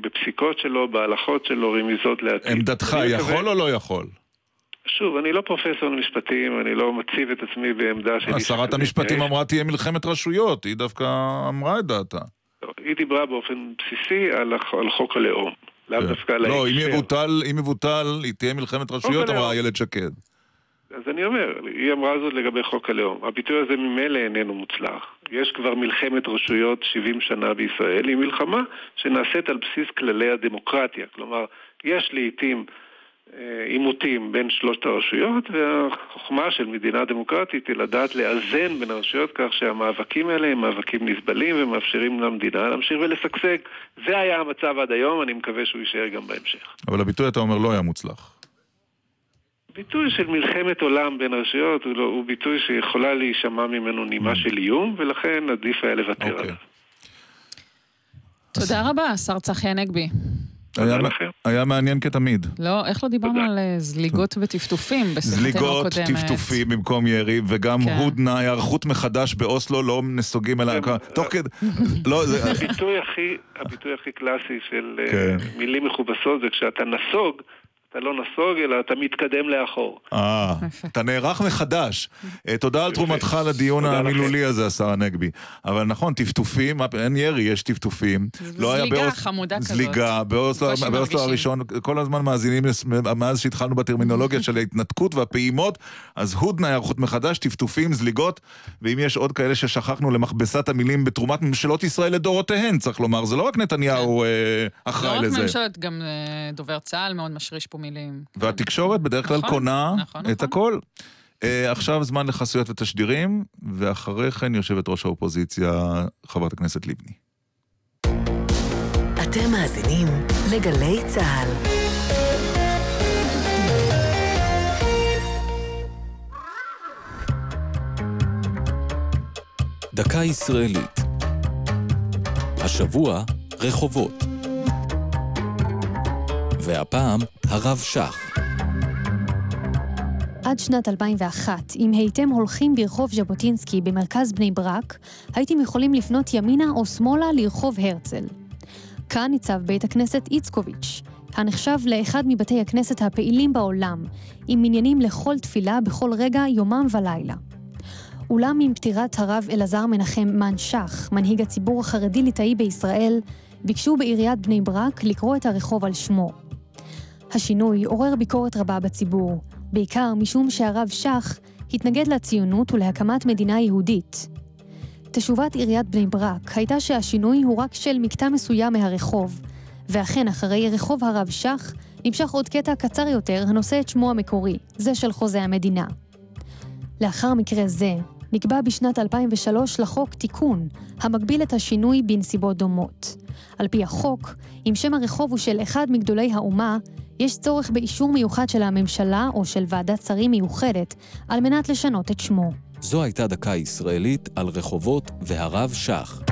בפסיקות שלו, בהלכות שלו, רמיזות לעתיד. עמדתך, יכול. או לא יכול? שוב, אני לא פרופסור למשפטים, אני לא מציב את עצמי בעמדה של... שרת המשפטים אמרה תהיה מלחמת רשויות, היא דווקא אמרה את דעתה. היא דיברה באופן בסיסי על, על חוק הלאום. לאו כן. דווקא על לא, אם יבוטל, אם יבוטל, היא תהיה מלחמת רשויות, אמרה איילת שקד. אז אני אומר, היא אמרה זאת לגבי חוק הלאום. הביטוי הזה ממילא איננו מוצלח. יש כבר מלחמת רשויות 70 שנה בישראל, היא מלחמה שנעשית על בסיס כללי הדמוקרטיה. כלומר, יש לעיתים עימותים בין שלושת הרשויות, והחוכמה של מדינה דמוקרטית היא לדעת לאזן בין הרשויות כך שהמאבקים האלה הם מאבקים נסבלים ומאפשרים למדינה להמשיך ולשגשג. זה היה המצב עד היום, אני מקווה שהוא יישאר גם בהמשך. אבל הביטוי, אתה אומר, לא היה מוצלח. ביטוי של מלחמת עולם בין רשויות הוא, לא, הוא ביטוי שיכולה להישמע ממנו נימה של איום, ולכן עדיף היה לוותר okay. עליו. תודה רבה, השר צחי הנגבי. היה, היה מעניין כתמיד. לא, איך לא דיברנו. על אה, זליגות וטפטופים בשיחתנו הקודמת? זליגות, טפטופים במקום ירי, וגם כן. הודנה, היערכות מחדש באוסלו, לא נסוגים אליי. תוך כדי... לא, זה... הביטוי הכי, הביטוי הכי קלאסי של אה, כן. מילים מכובסות זה כשאתה נסוג, אתה לא נסוג, אלא אתה מתקדם לאחור. אה, אתה נערך מחדש. אה, תודה על תרומתך לדיון המילולי הזה, השר הנגבי. אבל נכון, טפטופים, אין ירי, יש טפטופים. לא זליגה חמודה כזאת. זליגה, באוסלו הראשון, כל הזמן מאזינים, מאז שהתחלנו בטרמינולוגיה של ההתנתקות והפעימות, אז הודנה היערכות מחדש, טפטופים, זליגות, ואם יש עוד כאלה ששכחנו למכבסת המילים בתרומת ממשלות ישראל לדורותיהן, צריך לומר, זה לא רק נתניהו כן. אה, אחראי לזה. לא רק ממשלות, גם אה, דובר צה"ל מאוד משריש פה מילים. והתקשורת בדרך כלל נכון, קונה נכון, את נכון. הכל. Uh, עכשיו זמן לחסויות ותשדירים, ואחרי כן יושבת ראש האופוזיציה, חברת הכנסת לבני. אתם מאזינים לגלי צה"ל. דקה ישראלית. השבוע רחובות. והפעם הרב שך. עד שנת 2001, אם הייתם הולכים ברחוב ז'בוטינסקי במרכז בני ברק, הייתם יכולים לפנות ימינה או שמאלה לרחוב הרצל. כאן ניצב בית הכנסת איצקוביץ', הנחשב לאחד מבתי הכנסת הפעילים בעולם, עם מניינים לכל תפילה בכל רגע, יומם ולילה. אולם עם פטירת הרב אלעזר מנחם מן שך, מנהיג הציבור החרדי-ליטאי בישראל, ביקשו בעיריית בני ברק לקרוא את הרחוב על שמו. השינוי עורר ביקורת רבה בציבור, בעיקר משום שהרב שך התנגד לציונות ולהקמת מדינה יהודית. תשובת עיריית בני ברק הייתה שהשינוי הוא רק של מקטע מסוים מהרחוב, ואכן אחרי רחוב הרב שך נמשך עוד קטע קצר יותר הנושא את שמו המקורי, זה של חוזה המדינה. לאחר מקרה זה, נקבע בשנת 2003 לחוק תיקון, המגביל את השינוי בנסיבות דומות. על פי החוק, אם שם הרחוב הוא של אחד מגדולי האומה, יש צורך באישור מיוחד של הממשלה או של ועדת שרים מיוחדת על מנת לשנות את שמו. זו הייתה דקה ישראלית על רחובות והרב שך.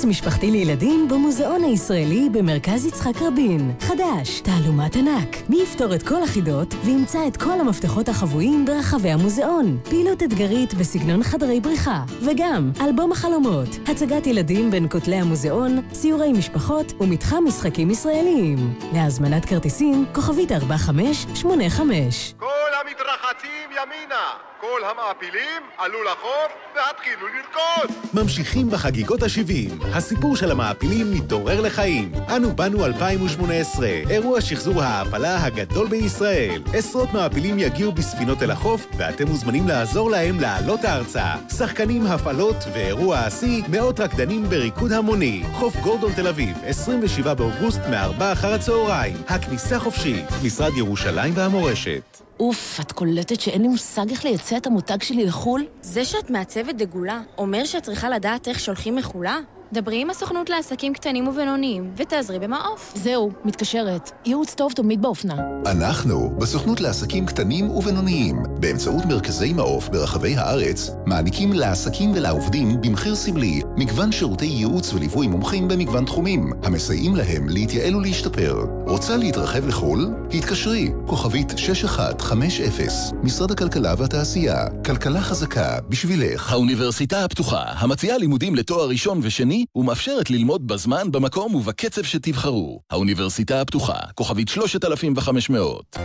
קיץ משפחתי לילדים במוזיאון הישראלי במרכז יצחק רבין. חדש, תעלומת ענק. מי יפתור את כל החידות וימצא את כל המפתחות החבויים ברחבי המוזיאון. פעילות אתגרית בסגנון חדרי בריחה. וגם, אלבום החלומות. הצגת ילדים בין כותלי המוזיאון, ציורי משפחות ומתחם משחקים ישראליים. להזמנת כרטיסים, כוכבית 4585. כל המתרחצים ימינה! כל המעפילים עלו לחוף והתחילו לרקוד! ממשיכים בחגיגות ה-70. הסיפור של המעפילים מתעורר לחיים. אנו באנו 2018, אירוע שחזור ההעפלה הגדול בישראל. עשרות מעפילים יגיעו בספינות אל החוף, ואתם מוזמנים לעזור להם לעלות ארצה. שחקנים, הפעלות ואירוע השיא, מאות רקדנים בריקוד המוני. חוף גורדון תל אביב, 27 באוגוסט, מ-4 אחר הצהריים. הכניסה חופשית, משרד ירושלים והמורשת. אוף, את קולטת שאין לי מושג איך לייצא את המותג שלי לחו"ל? זה שאת מעצבת דגולה, אומר שאת צריכה לדעת איך שולחים מחולה? דברי עם הסוכנות לעסקים קטנים ובינוניים, ותעזרי במעוף. זהו, מתקשרת. ייעוץ טוב תמיד באופנה. אנחנו, בסוכנות לעסקים קטנים ובינוניים, באמצעות מרכזי מעוף ברחבי הארץ, מעניקים לעסקים ולעובדים במחיר סמלי מגוון שירותי ייעוץ וליווי מומחים במגוון תחומים, המסייעים להם להתייעל ולהשתפר. רוצה להתרחב לחו"ל? התקשרי, כוכבית 6150, משרד הכלכלה והתעשייה, כלכלה חזקה בשבילך. האוניברסיטה הפתוחה, המציעה לימודים לתואר ראשון ושני, ומאפשרת ללמוד בזמן, במקום ובקצב שתבחרו. האוניברסיטה הפתוחה, כוכבית 3500.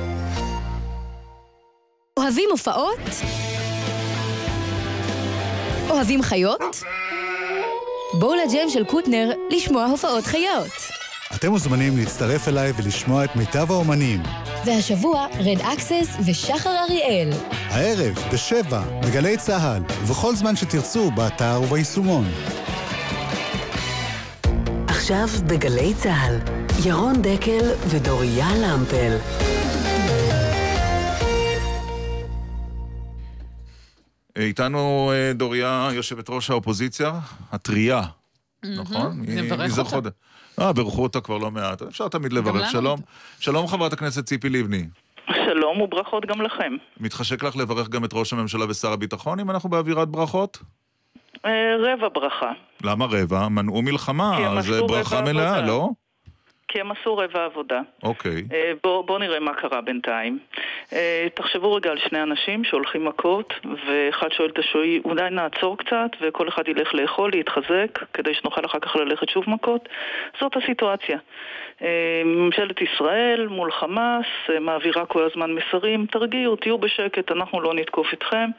אוהבים הופעות? אוהבים חיות? בואו לג'ם של קוטנר לשמוע הופעות חיות. אתם מוזמנים להצטרף אליי ולשמוע את מיטב האומנים. והשבוע, רד אקסס ושחר אריאל. הערב, בשבע, בגלי צה"ל, ובכל זמן שתרצו, באתר וביישומון. עכשיו בגלי צה"ל, ירון דקל ודוריה למפל. איתנו אה, דוריה, יושבת ראש האופוזיציה, הטריה, נכון? נברך אותה. חודש. אה, בירכו אותה כבר לא מעט. אפשר תמיד לברך. שלום. שלום חברת הכנסת ציפי לבני. שלום וברכות גם לכם. מתחשק לך לברך גם את ראש הממשלה ושר הביטחון, אם אנחנו באווירת ברכות? אה, רבע ברכה. למה רבע? מנעו מלחמה, זה ברכה מלאה, לא? כי הם עשו רבע עבודה. אוקיי. אה, בואו בוא נראה מה קרה בינתיים. אה, תחשבו רגע על שני אנשים שהולכים מכות, ואחד שואל את השועי, אולי נעצור קצת, וכל אחד ילך לאכול, להתחזק, כדי שנוכל אחר כך ללכת שוב מכות? זאת הסיטואציה. אה, ממשלת ישראל מול חמאס מעבירה כל הזמן מסרים, תרגיעו, תהיו בשקט, אנחנו לא נתקוף אתכם.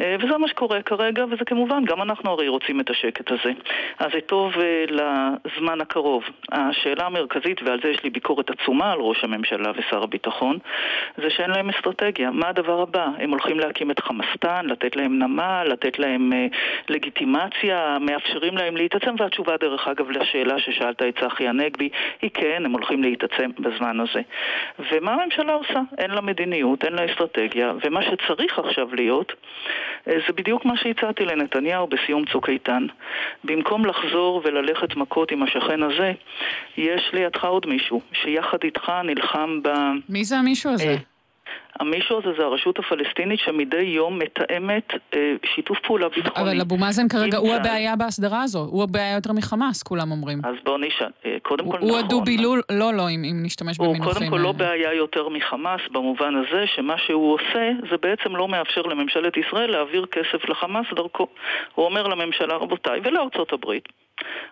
וזה מה שקורה כרגע, וזה כמובן, גם אנחנו הרי רוצים את השקט הזה. אז זה טוב לזמן הקרוב. השאלה המרכזית ועל זה יש לי ביקורת עצומה על ראש הממשלה ושר הביטחון, זה שאין להם אסטרטגיה. מה הדבר הבא? הם הולכים להקים את חמאסטן, לתת להם נמל, לתת להם אה, לגיטימציה, מאפשרים להם להתעצם, והתשובה דרך אגב לשאלה ששאלת את צחי הנגבי היא כן, הם הולכים להתעצם בזמן הזה. ומה הממשלה עושה? אין לה מדיניות, אין לה אסטרטגיה, ומה שצריך עכשיו להיות אה, זה בדיוק מה שהצעתי לנתניהו בסיום צוק איתן. במקום לחזור וללכת מכות עם השכן הזה, יש לידך עוד מישהו, שיחד איתך נלחם ב... מי זה המישהו הזה? המישהו הזה זה הרשות הפלסטינית שמדי יום מתאמת אה, שיתוף פעולה ביטחוני. אבל אבו מאזן כרגע הוא הבעיה בהסדרה הזו, הוא הבעיה יותר מחמאס, כולם אומרים. אז בואו נשאל, אה, קודם כל נכון. הוא הדובי לול, לא, לא, אם, אם נשתמש במינוחים הוא קודם כל לא בעיה יותר מחמאס, במובן הזה שמה שהוא עושה, זה בעצם לא מאפשר לממשלת ישראל להעביר כסף לחמאס דרכו. הוא אומר לממשלה, רבותיי, ולארצות הברית,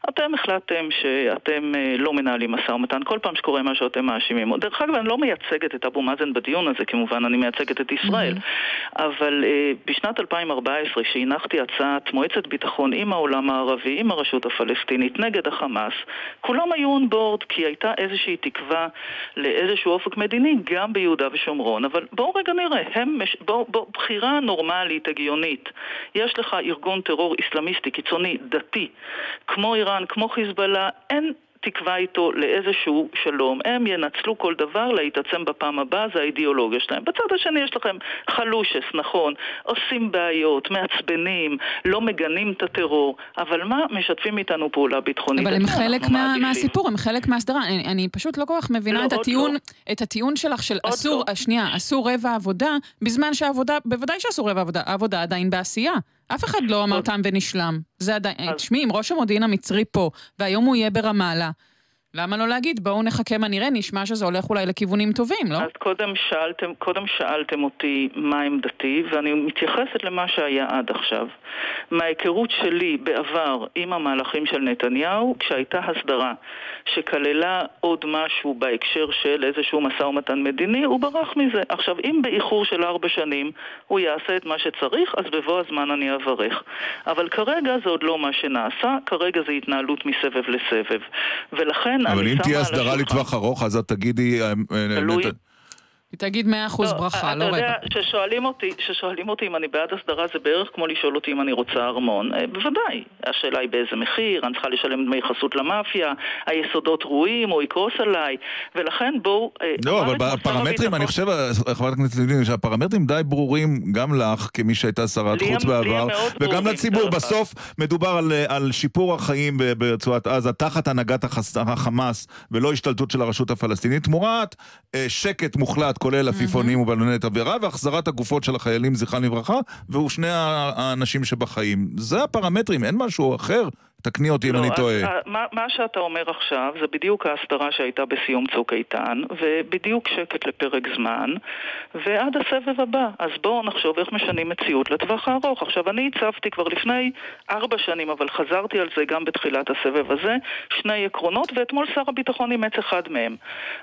אתם החלטתם שאתם אה, לא מנהלים משא ומתן, כל פעם שקורה משהו אתם מאשימים. דרך אגב, אני לא מייצגת את אבו מאזן בדיון הזה, כמובן, אני מייצגת את ישראל. Mm-hmm. אבל uh, בשנת 2014, כשהנחתי הצעת מועצת ביטחון עם העולם הערבי, עם הרשות הפלסטינית, נגד החמאס, כולם היו און בורד, כי הייתה איזושהי תקווה לאיזשהו אופק מדיני, גם ביהודה ושומרון. אבל בואו רגע נראה, הם, בואו, בוא, בחירה נורמלית, הגיונית. יש לך ארגון טרור איסלאמיסטי, קיצוני, דתי. כמו איראן, כמו חיזבאללה, אין תקווה איתו לאיזשהו שלום. הם ינצלו כל דבר להתעצם בפעם הבאה, זה האידיאולוגיה שלהם. בצד השני יש לכם חלושס, נכון, עושים בעיות, מעצבנים, לא מגנים את הטרור, אבל מה, משתפים איתנו פעולה ביטחונית. אבל הם חלק מה, מהסיפור, הם חלק מההסדרה. אני, אני פשוט לא כל כך מבינה לא, את, הטיעון, לא. את הטיעון שלך של אסור, לא. שנייה, אסור רבע עבודה, בזמן שהעבודה, בוודאי שאסור רבע עבודה, העבודה עדיין בעשייה. אף אחד לא אמר תם ונשלם. זה עדיין, תשמעי, אם ראש המודיעין המצרי פה, והיום הוא יהיה ברמאללה, למה לא להגיד, בואו נחכה מה נראה, נשמע שזה הולך אולי לכיוונים טובים, לא? אז קודם שאלתם, קודם שאלתם אותי מה עמדתי, ואני מתייחסת למה שהיה עד עכשיו. מההיכרות שלי בעבר עם המהלכים של נתניהו, כשהייתה הסדרה שכללה עוד משהו בהקשר של איזשהו משא ומתן מדיני, הוא ברח מזה. עכשיו, אם באיחור של ארבע שנים הוא יעשה את מה שצריך, אז בבוא הזמן אני אברך. אבל כרגע זה עוד לא מה שנעשה, כרגע זה התנהלות מסבב לסבב. ולכן אבל אם תהיה הסדרה לטווח ארוך, אז את תגידי... אה, אה, תלוי. נת- תגיד 100% ברכה, לא אתה רגע. יודע, כששואלים אותי, כששואלים אותי אם אני בעד הסדרה זה בערך כמו לשאול אותי אם אני רוצה ארמון. אה, בוודאי. השאלה היא באיזה מחיר, אני צריכה לשלם דמי חסות למאפיה, היסודות ראויים, הוא יקרוס עליי, ולכן בואו... אה, לא, אבל בפרמטרים, אני חושב, חברת הכנסת לוין, שהפרמטרים די ברורים גם לך, כמי שהייתה שרת לי חוץ לי בעבר, מאוד וגם לציבור. בסוף מדובר על, אה, על שיפור החיים ב- ברצועת עזה תחת הנהגת החס- החמאס, ולא השתלטות של הרשות הפלסטינית, תמורת אה, שקט מוחלט, כולל עפיפונים ובלוני תבערה, והחזרת הגופות של החיילים, זכרם לברכה, והוא שני האנשים שבחיים. זה הפרמטרים, אין משהו אחר. תקני אותי אם לא, אני אז, טועה. אה, מה, מה שאתה אומר עכשיו זה בדיוק ההסדרה שהייתה בסיום צוק איתן, ובדיוק שקט לפרק זמן, ועד הסבב הבא. אז בואו נחשוב איך משנים מציאות לטווח הארוך. עכשיו, אני הצבתי כבר לפני ארבע שנים, אבל חזרתי על זה גם בתחילת הסבב הזה, שני עקרונות, ואתמול שר הביטחון אימץ אחד מהם.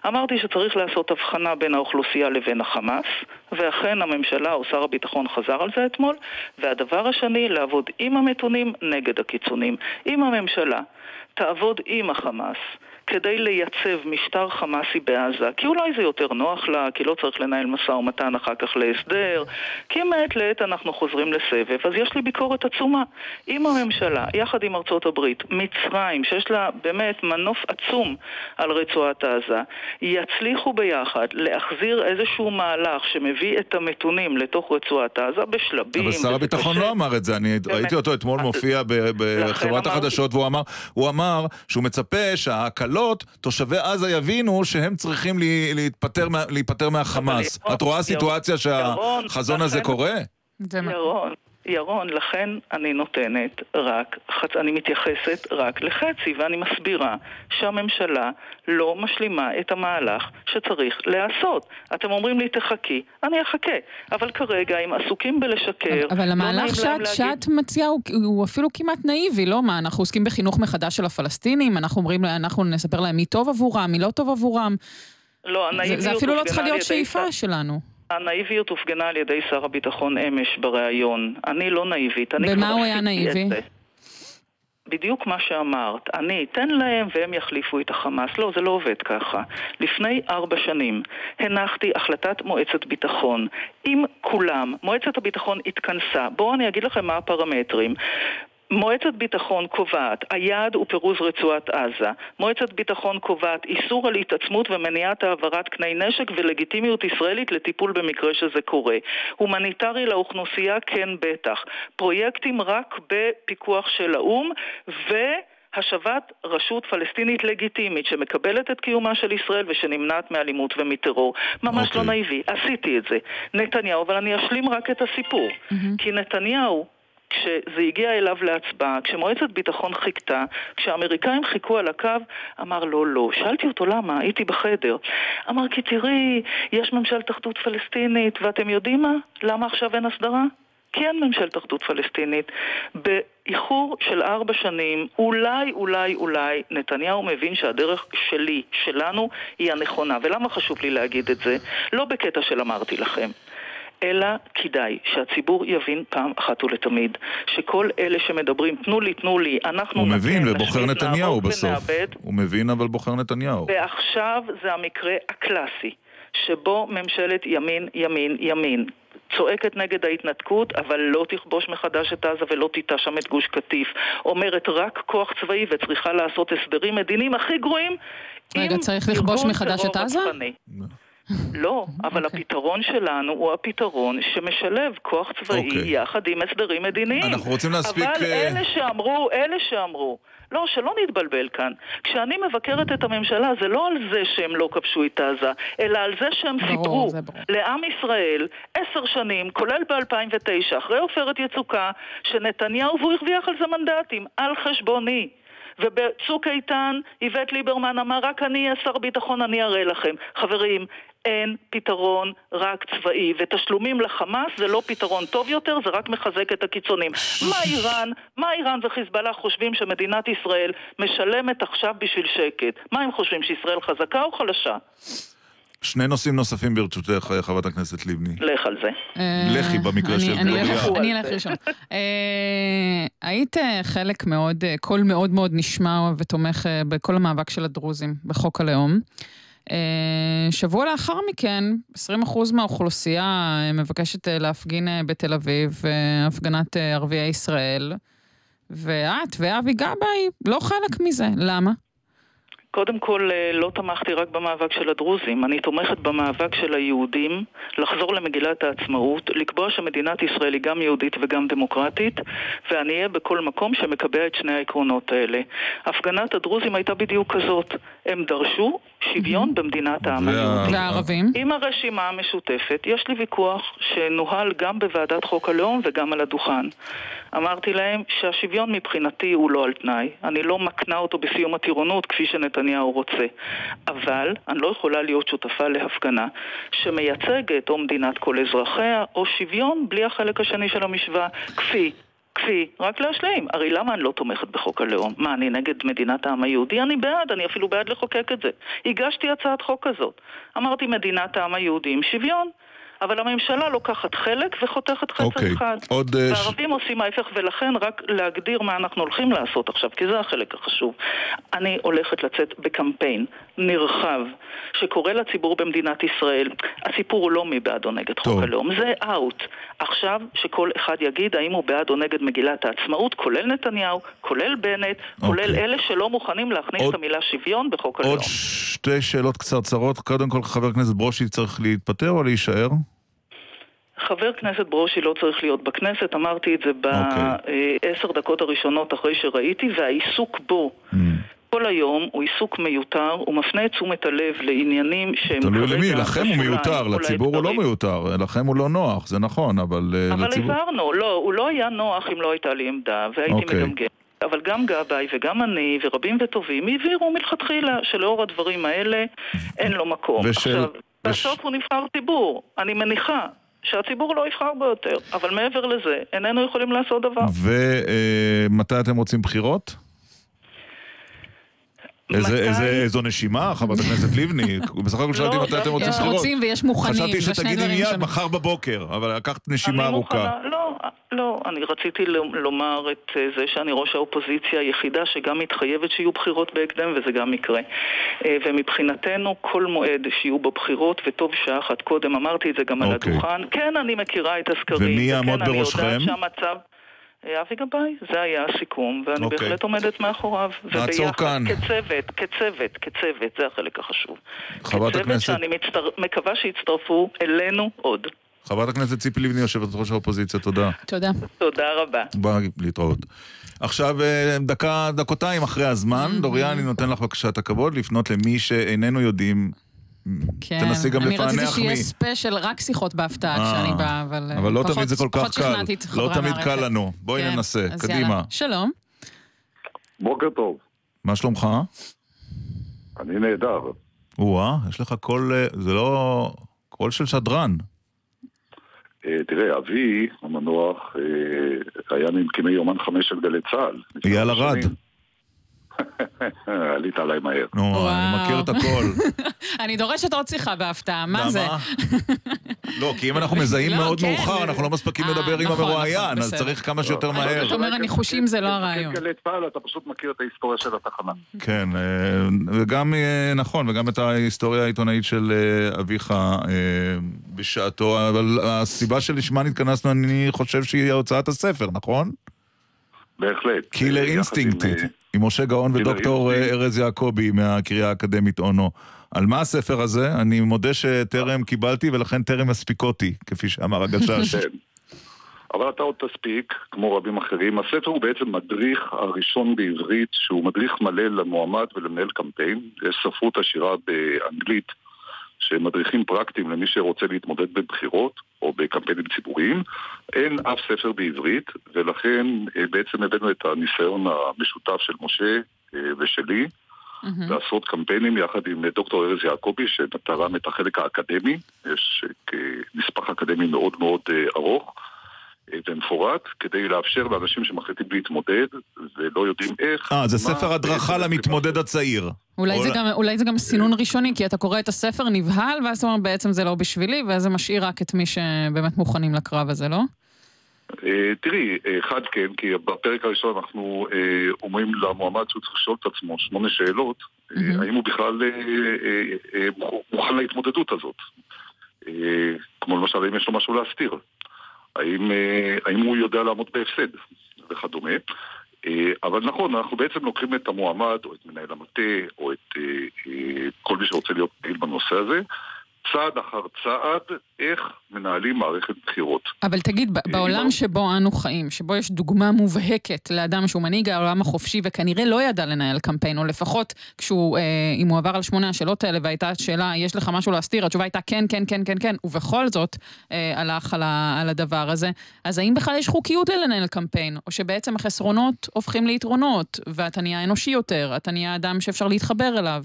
אמרתי שצריך לעשות הבחנה בין האוכלוסייה לבין החמאס, ואכן הממשלה או שר הביטחון חזר על זה אתמול, והדבר השני, לעבוד עם המתונים נגד הקיצונים. אם הממשלה תעבוד עם החמאס כדי לייצב משטר חמאסי בעזה, כי אולי זה יותר נוח לה, כי לא צריך לנהל משא ומתן אחר כך להסדר, כי מעת לעת אנחנו חוזרים לסבב, אז יש לי ביקורת עצומה. אם הממשלה, יחד עם ארצות הברית, מצרים, שיש לה באמת מנוף עצום על רצועת עזה, יצליחו ביחד להחזיר איזשהו מהלך שמביא את המתונים לתוך רצועת עזה בשלבים. אבל שר הביטחון. לא אמר את זה, אני באמת. ראיתי אותו אתמול מופיע בחברת. החדשות והוא אמר, הוא אמר שהוא מצפה שההקלות, תושבי עזה יבינו שהם צריכים מה- להיפטר מהחמאס. את רואה סיטואציה שהחזון הזה קורה? ירון, ירון, לכן אני נותנת רק, חצ... אני מתייחסת רק לחצי, ואני מסבירה שהממשלה לא משלימה את המהלך שצריך להיעשות. אתם אומרים לי תחכי, אני אחכה, אבל כרגע הם עסוקים בלשקר. אבל לא המהלך שאת, להגיד- שאת מציעה הוא, הוא אפילו כמעט נאיבי, לא? מה, אנחנו עוסקים בחינוך מחדש של הפלסטינים? אנחנו אומרים, אנחנו נספר להם מי טוב עבורם, מי לא טוב עבורם? לא, זה, הנאיביות זה אפילו לא צריכה להיות שאיפה שלנו. הנאיביות הופגנה על ידי שר הביטחון אמש בריאיון. אני לא נאיבית, אני במה הוא היה נאיבי? בדיוק מה שאמרת, אני אתן להם והם יחליפו את החמאס. לא, זה לא עובד ככה. לפני ארבע שנים הנחתי החלטת מועצת ביטחון עם כולם. מועצת הביטחון התכנסה. בואו אני אגיד לכם מה הפרמטרים. מועצת ביטחון קובעת, היעד הוא פירוז רצועת עזה. מועצת ביטחון קובעת איסור על התעצמות ומניעת העברת קני נשק ולגיטימיות ישראלית לטיפול במקרה שזה קורה. הומניטרי לאוכלוסייה כן בטח. פרויקטים רק בפיקוח של האו"ם ו... השבת רשות פלסטינית לגיטימית שמקבלת את קיומה של ישראל ושנמנעת מאלימות ומטרור. ממש אוקיי. לא נאיבי, עשיתי את זה. נתניהו, אבל אני אשלים רק את הסיפור. כי נתניהו כשזה הגיע אליו להצבעה, כשמועצת ביטחון חיכתה, כשהאמריקאים חיכו על הקו, אמר לא, לא. שאלתי אותו למה, הייתי בחדר. אמר כי תראי, יש ממשלת אחדות פלסטינית, ואתם יודעים מה? למה עכשיו אין הסדרה? כי אין ממשלת אחדות פלסטינית. באיחור של ארבע שנים, אולי, אולי, אולי, נתניהו מבין שהדרך שלי, שלנו, היא הנכונה. ולמה חשוב לי להגיד את זה? לא בקטע של אמרתי לכם. אלא כדאי שהציבור יבין פעם אחת ולתמיד שכל אלה שמדברים, תנו לי, תנו לי, אנחנו הוא נתן, מבין ובוחר נתניהו בסוף. ונאבד, הוא מבין אבל בוחר נתניהו. ועכשיו זה המקרה הקלאסי, שבו ממשלת ימין, ימין, ימין צועקת נגד ההתנתקות, אבל לא תכבוש מחדש את עזה ולא תיטע שם את גוש קטיף. אומרת רק כוח צבאי וצריכה לעשות הסדרים מדיניים הכי גרועים רגע, צריך לכבוש מחדש את עזה? לא, אבל הפתרון שלנו הוא הפתרון שמשלב כוח צבאי אוקיי. יחד עם הסדרים מדיניים. אנחנו רוצים להספיק, אבל אה, אלה שאמרו, אלה שאמרו, לא, שלא נתבלבל כאן. כשאני מבקרת את הממשלה זה לא על זה שהם לא כבשו את עזה, אלא על זה שהם סיפרו לעם ישראל עשר שנים, כולל ב-2009, אחרי עופרת יצוקה, שנתניהו, והוא הרוויח על זה מנדטים, על חשבוני. ובצוק איתן איווט ליברמן אמר רק אני אהיה שר ביטחון, אני אראה לכם. חברים, אין פתרון רק צבאי, ותשלומים לחמאס זה לא פתרון טוב יותר, זה רק מחזק את הקיצונים. מה איראן, מה איראן וחיזבאללה חושבים שמדינת ישראל משלמת עכשיו בשביל שקט? מה הם חושבים, שישראל חזקה או חלשה? שני נושאים נוספים ברשותך, חברת הכנסת לבני. לך על זה. לכי במקרה של גלוריה. אני אלך ראשון. אה, היית אה, חלק מאוד, אה, קול מאוד מאוד נשמע ותומך בכל המאבק של הדרוזים בחוק הלאום. שבוע לאחר מכן, 20% מהאוכלוסייה מבקשת להפגין בתל אביב, הפגנת ערביי ישראל, ואת ואבי גבאי לא חלק מזה. למה? קודם כל, לא תמכתי רק במאבק של הדרוזים, אני תומכת במאבק של היהודים לחזור למגילת העצמאות, לקבוע שמדינת ישראל היא גם יהודית וגם דמוקרטית, ואני אהיה בכל מקום שמקבע את שני העקרונות האלה. הפגנת הדרוזים הייתה בדיוק כזאת. הם דרשו שוויון במדינת העם היהודי. והערבים? עם הרשימה המשותפת, יש לי ויכוח שנוהל גם בוועדת חוק הלאום וגם על הדוכן. אמרתי להם שהשוויון מבחינתי הוא לא על תנאי. אני לא מקנה אותו בסיום הטירונות כפי שנתניהו רוצה. אבל אני לא יכולה להיות שותפה להפגנה שמייצגת או מדינת כל אזרחיה או שוויון בלי החלק השני של המשוואה, כפי כפי, רק להשלים. הרי למה אני לא תומכת בחוק הלאום? מה, אני נגד מדינת העם היהודי? אני בעד, אני אפילו בעד לחוקק את זה. הגשתי הצעת חוק כזאת. אמרתי מדינת העם היהודי עם שוויון. אבל הממשלה לוקחת חלק וחותכת חצר אוקיי. אחד. עוד... אה, והערבים עושים ההפך, ולכן רק להגדיר מה אנחנו הולכים לעשות עכשיו, כי זה החלק החשוב. אני הולכת לצאת בקמפיין נרחב, שקורא לציבור במדינת ישראל, הסיפור הוא לא מי בעד או נגד חוק הלאום, זה אאוט. עכשיו שכל אחד יגיד האם הוא בעד או נגד מגילת העצמאות, כולל נתניהו, כולל בנט, כולל אלה שלא מוכנים להכניס עוד- את המילה שוויון בחוק הלאום. עוד שתי שאלות קצרצרות. קודם כל, חבר הכנסת ברושי צריך להתפטר או להישאר? חבר כנסת ברושי לא צריך להיות בכנסת, אמרתי את זה בעשר דקות הראשונות אחרי שראיתי, והעיסוק בו כל היום הוא עיסוק מיותר, הוא מפנה את תשומת הלב לעניינים שהם תלוי למי, לכם הוא מיותר, לציבור הוא לא. מיותר, לכם הוא לא נוח, זה נכון, אבל אה, אבל לציבור... הבהרנו, לא, הוא לא היה נוח אם לא הייתה לי עמדה, והייתי אוקיי. מגמגם. אבל גם גבאי וגם אני ורבים וטובים הבהירו מלכתחילה שלאור הדברים האלה אין לו מקום. ושל- עכשיו, וש- בסוף הוא נבחר ציבור. אני מניחה שהציבור לא יבחר בו יותר, אבל מעבר לזה, איננו יכולים לעשות דבר. ומתי אתם רוצים בחירות? איזו נשימה, חברת הכנסת לבני. בסך הכל שאלתי לא, מתי אתם רוצים יש בחירות. רוצים ויש מוכנים, חשבתי שתגידי מיד. מחר בבוקר, אבל לקחת נשימה ארוכה. לא, לא, אני רציתי לומר את אה, זה שאני ראש האופוזיציה היחידה שגם מתחייבת שיהיו בחירות בהקדם וזה גם יקרה. אה, ומבחינתנו כל מועד שיהיו בו בחירות, וטוב שעה אחת קודם, אמרתי את זה גם על אוקיי. הדוכן, כן אני מכירה את הסקרים, ומי יעמוד בראשכם? אבי גבאי, זה היה הסיכום, ואני אוקיי. בהחלט עומדת מאחוריו. נעצור וביחד, כאן. כצוות, כצוות, כצוות, זה החלק החשוב. חברת כצוות הכנסת- שאני מצטר... מקווה שיצטרפו אלינו עוד. חברת הכנסת ציפי לבני, יושבת ראש האופוזיציה, תודה. תודה. תודה רבה. ביי, להתראות. עכשיו, אה, דקה, דקותיים אחרי הזמן, Mm-hmm. דוריה, אני נותן לך בבקשה את הכבוד לפנות למי שאיננו יודעים. כן. תנסי גם אני רציתי לפענח שיהיה מי. special רק שיחות בהפתעה אה, כשאני באה, אבל... אה, אבל לא פחות- תמיד זה כל כך קל. לא תמיד. קל לנו. בואי כן, ננסה, אז קדימה. יאללה. שלום. בוקר טוב. מה שלומך? אני נהדר. או-אה, יש לך קול, אה, זה לא... קול של שדרן. אה, תראה, אבי המנוח אה, היה ממקימי יומן חמש של גלי צה"ל. אייל ארד. שנים. עלית עליי מהר. נו, אני מכיר את הכל. אני דורשת עוד שיחה בהפתעה, מה זה? לא, כי אם אנחנו מזהים לא, מאוד כן, מאוחר, אנחנו לא מספיקים אה, לדבר עם נכון, המרואיין, נכון, אז. צריך כמה שיותר מהר. אתה אומר הניחושים זה לא הרעיון. גלי צה"ל, אתה פשוט מכיר את ההיסטוריה של התחנה. כן, אה, וגם, אה, נכון, וגם את ההיסטוריה העיתונאית של אה, אביך אה, בשעתו, אבל הסיבה שלשמה נתכנסנו, אני חושב שהיא הוצאת הספר, נכון? בהחלט. Killer אה, יחד Instinct, עם, משה גאון Killer ודוקטור אה, ארז יעקבי מהקריה האקדמית אונו. על מה הספר הזה? אני מודה שטרם קיבלתי ולכן טרם הספיקותי, כפי שאמר הגשש. כן. אבל אתה עוד תספיק, כמו רבים אחרים. הספר הוא בעצם מדריך הראשון בעברית, שהוא מדריך מלא למועמד ולמנהל קמפיין. יש ספרות עשירה באנגלית, שמדריכים פרקטיים למי שרוצה להתמודד בבחירות או בקמפיינים ציבוריים. אין אף ספר בעברית, ולכן אה, בעצם הבאנו את הניסיון המשותף של משה אה, ושלי, לעשות קמפיינים יחד עם דוקטור ארז יעקבי, שתרם את החלק האקדמי, יש אה, נספח אקדמי מאוד מאוד אה, ארוך. ומפורט, כדי לאפשר לאנשים שמחליטים להתמודד ולא יודעים איך... אה, זה ספר הדרכה למתמודד הצעיר. אולי זה, או- גם, אולי זה גם סינון ראשוני, כי אתה קורא את הספר, נבהל, ואז אתה אומר, בעצם זה לא בשבילי, ואז זה משאיר רק את מי שבאמת מוכנים לקרב הזה, לא? אה, תראי, אחד כן, כי בפרק הראשון אנחנו אה, אומרים למועמד שהוא צריך לשאול את עצמו שמונה שאלות, אה, האם הוא בכלל אה, אה, אה, מוכן להתמודדות הזאת. אה, כמו למשל, האם יש לו משהו להסתיר? האם, אה, האם הוא יודע לעמוד בהפסד? וכדומה. אה, אבל נכון, אנחנו בעצם לוקחים את המועמד, או את מנהל המטה, או את אה, כל מי שרוצה להיות פעיל בנושא הזה, צעד אחר צעד, איך מנהלים מערכת בחירות. אבל תגיד, ב- בעולם שבו אנו חיים, שבו יש דוגמה מובהקת לאדם שהוא מנהיג העולם החופשי וכנראה לא ידע לנהל קמפיין, או לפחות כשהוא, אה, אם הוא עבר על שמונה השאלות האלה והייתה שאלה, יש לך משהו להסתיר? התשובה הייתה כן, כן, כן, כן, כן, ובכל זאת אה, הלך על, ה, על הדבר הזה. אז האם בכלל יש חוקיות ללנהל קמפיין, או שבעצם החסרונות הופכים ליתרונות, ואתה נהיה אנושי יותר, אתה נהיה אדם שאפשר להתחבר אליו?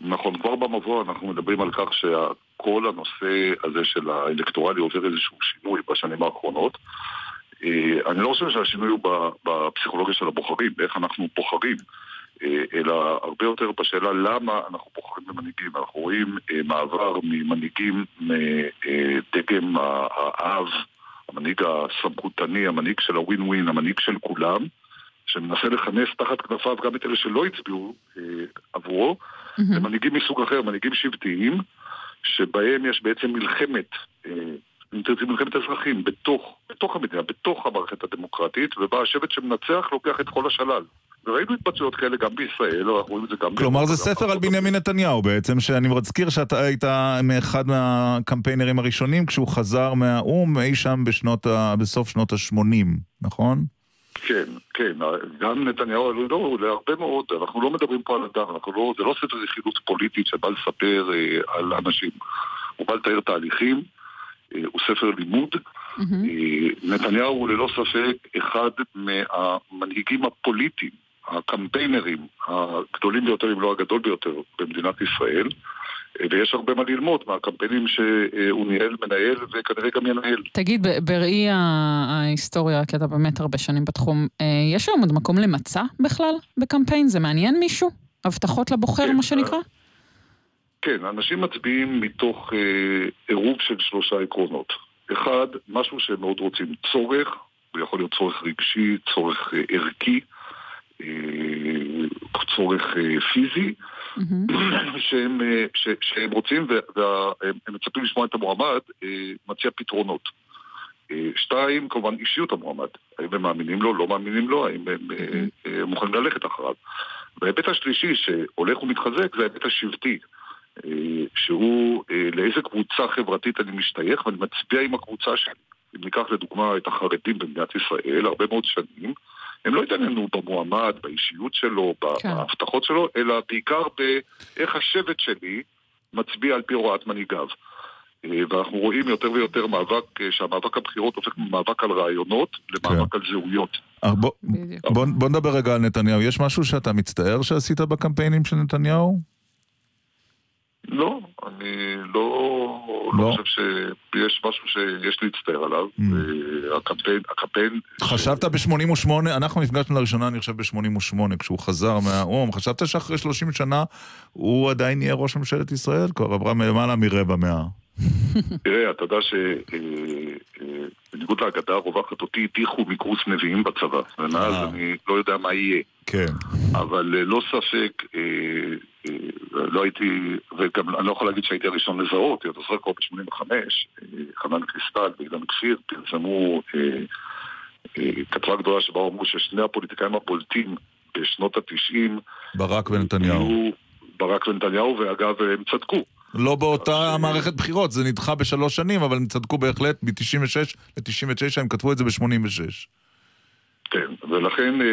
נכון, כבר במבוא אנחנו מדברים על כך שכל הנושא הזה של האלקטורלי עובר איזשהו שינוי בשנים האחרונות. אה, אני לא חושב שהשינוי הוא בפסיכולוגיה של הבוחרים, באיך אנחנו בוחרים, אה, אלא הרבה יותר בשאלה למה אנחנו בוחרים במנהיגים. אנחנו רואים אה, מעבר ממנהיגים מדגם האב, המנהיג הסמכותני, המנהיג של הווין ווין, המנהיג של כולם, שמנסה לכנס תחת כנפיו גם את אלה שלא הצביעו אה, עבורו, למנהיגים מסוג אחר, מנהיגים שבטיים, שבהם יש בעצם מלחמת, אה, אם תרצי מלחמת אזרחים, בתוך, בתוך המדינה, בתוך המערכת הדמוקרטית, ובה השבט שמנצח לוקח את כל השלל. וראינו התבצעויות כאלה גם בישראל, אנחנו רואים את זה גם... כלומר זה ספר על בנימין נתניהו בעצם, שאני מזכיר שאתה היית מאחד מהקמפיינרים הראשונים כשהוא חזר מהאו"ם אי שם בשנות ה... בסוף שנות ה-80, נכון? כן, כן, גם נתניהו, לא, להרבה מאוד, אנחנו לא מדברים פה על אדם, אנחנו לא, זה לא ספר רכילות פוליטית שבא לספר אה, על אנשים. הוא בא לתאר תהליכים, אה, הוא ספר לימוד. אה, נתניהו הוא ללא ספק אחד מהמנהיגים הפוליטיים, הקמפיינרים הגדולים ביותר, אם לא הגדול ביותר, במדינת ישראל. אה, ויש הרבה מה ללמוד מהקמפיינים שהוא ניהל, מנהל וכנראה גם ינהל. תגיד, בראי ההיסטוריה, כי אתה באמת הרבה שנים בתחום, אה, יש היום עוד מקום למצע בכלל בקמפיין? זה מעניין מישהו? הבטחות לבוחר, מה שנקרא? כן, אנשים מצביעים מתוך אה, עירוב של שלושה עקרונות. אחד, משהו שהם מאוד רוצים, צורך, הוא יכול להיות צורך רגשי, צורך אה, ערכי, אה, צורך אה, פיזי, שהם, אה, ש, שהם רוצים והם מצפים לשמוע את המועמד אה, מציע פתרונות. אה, שתיים, כמובן אישיות המועמד. האם הם מאמינים לו, לא מאמינים לו, האם הם אה, מוכנים ללכת אחריו. וההיבט השלישי שהולך ומתחזק זה ההיבט השבטי. שהוא לאיזה קבוצה חברתית אני משתייך ואני מצביע עם הקבוצה שלי. אם ניקח לדוגמה את החרדים במדינת ישראל, הרבה מאוד שנים, הם לא התעניינו במועמד, באישיות שלו, כן. בהבטחות שלו, אלא בעיקר באיך השבט שלי מצביע על פי הוראת מנהיגיו. אה, ואנחנו רואים יותר ויותר מאבק, אה, שהמאבק הבחירות הופך ממאבק על רעיונות למאבק על זהויות. אה, בוא, בוא, בוא נדבר רגע על נתניהו. יש משהו שאתה מצטער שעשית בקמפיינים של נתניהו? לא, אני לא, לא חושב שיש משהו שיש להצטער עליו. אה, הקמפיין, הקמפיין... חשבת ב-88, אנחנו נפגשנו לראשונה, אני חושב, ב-88, כשהוא חזר מהאו"ם, חשבת שאחרי 30 שנה הוא עדיין יהיה ראש ממשלת ישראל? כבר עברה למעלה מרבע מאה. תראה, אתה יודע שבניגוד להגדה הרווחת אותי הטיחו מקורס נביאים בצבא, ומאז אני לא יודע מה יהיה. כן. אבל אה, לא ספק, אה, אה, לא הייתי, וגם אני לא יכול להגיד שהייתי הראשון לזהות, אתה זוכר כבר ב-85, חנן קריסטל ואילן כפיר פרסמו אה, אה, כתבה גדולה שבה אמרו ששני הפוליטיקאים הבולטים בשנות התשעים ברק ונתניהו. ברק ונתניהו, ואגב, הם צדקו. לא באותה מערכת בחירות, זה נדחה בשלוש שנים, אבל הם צדקו בהחלט, מ-96 ל-99 הם כתבו את זה ב-86. כן, ולכן אה,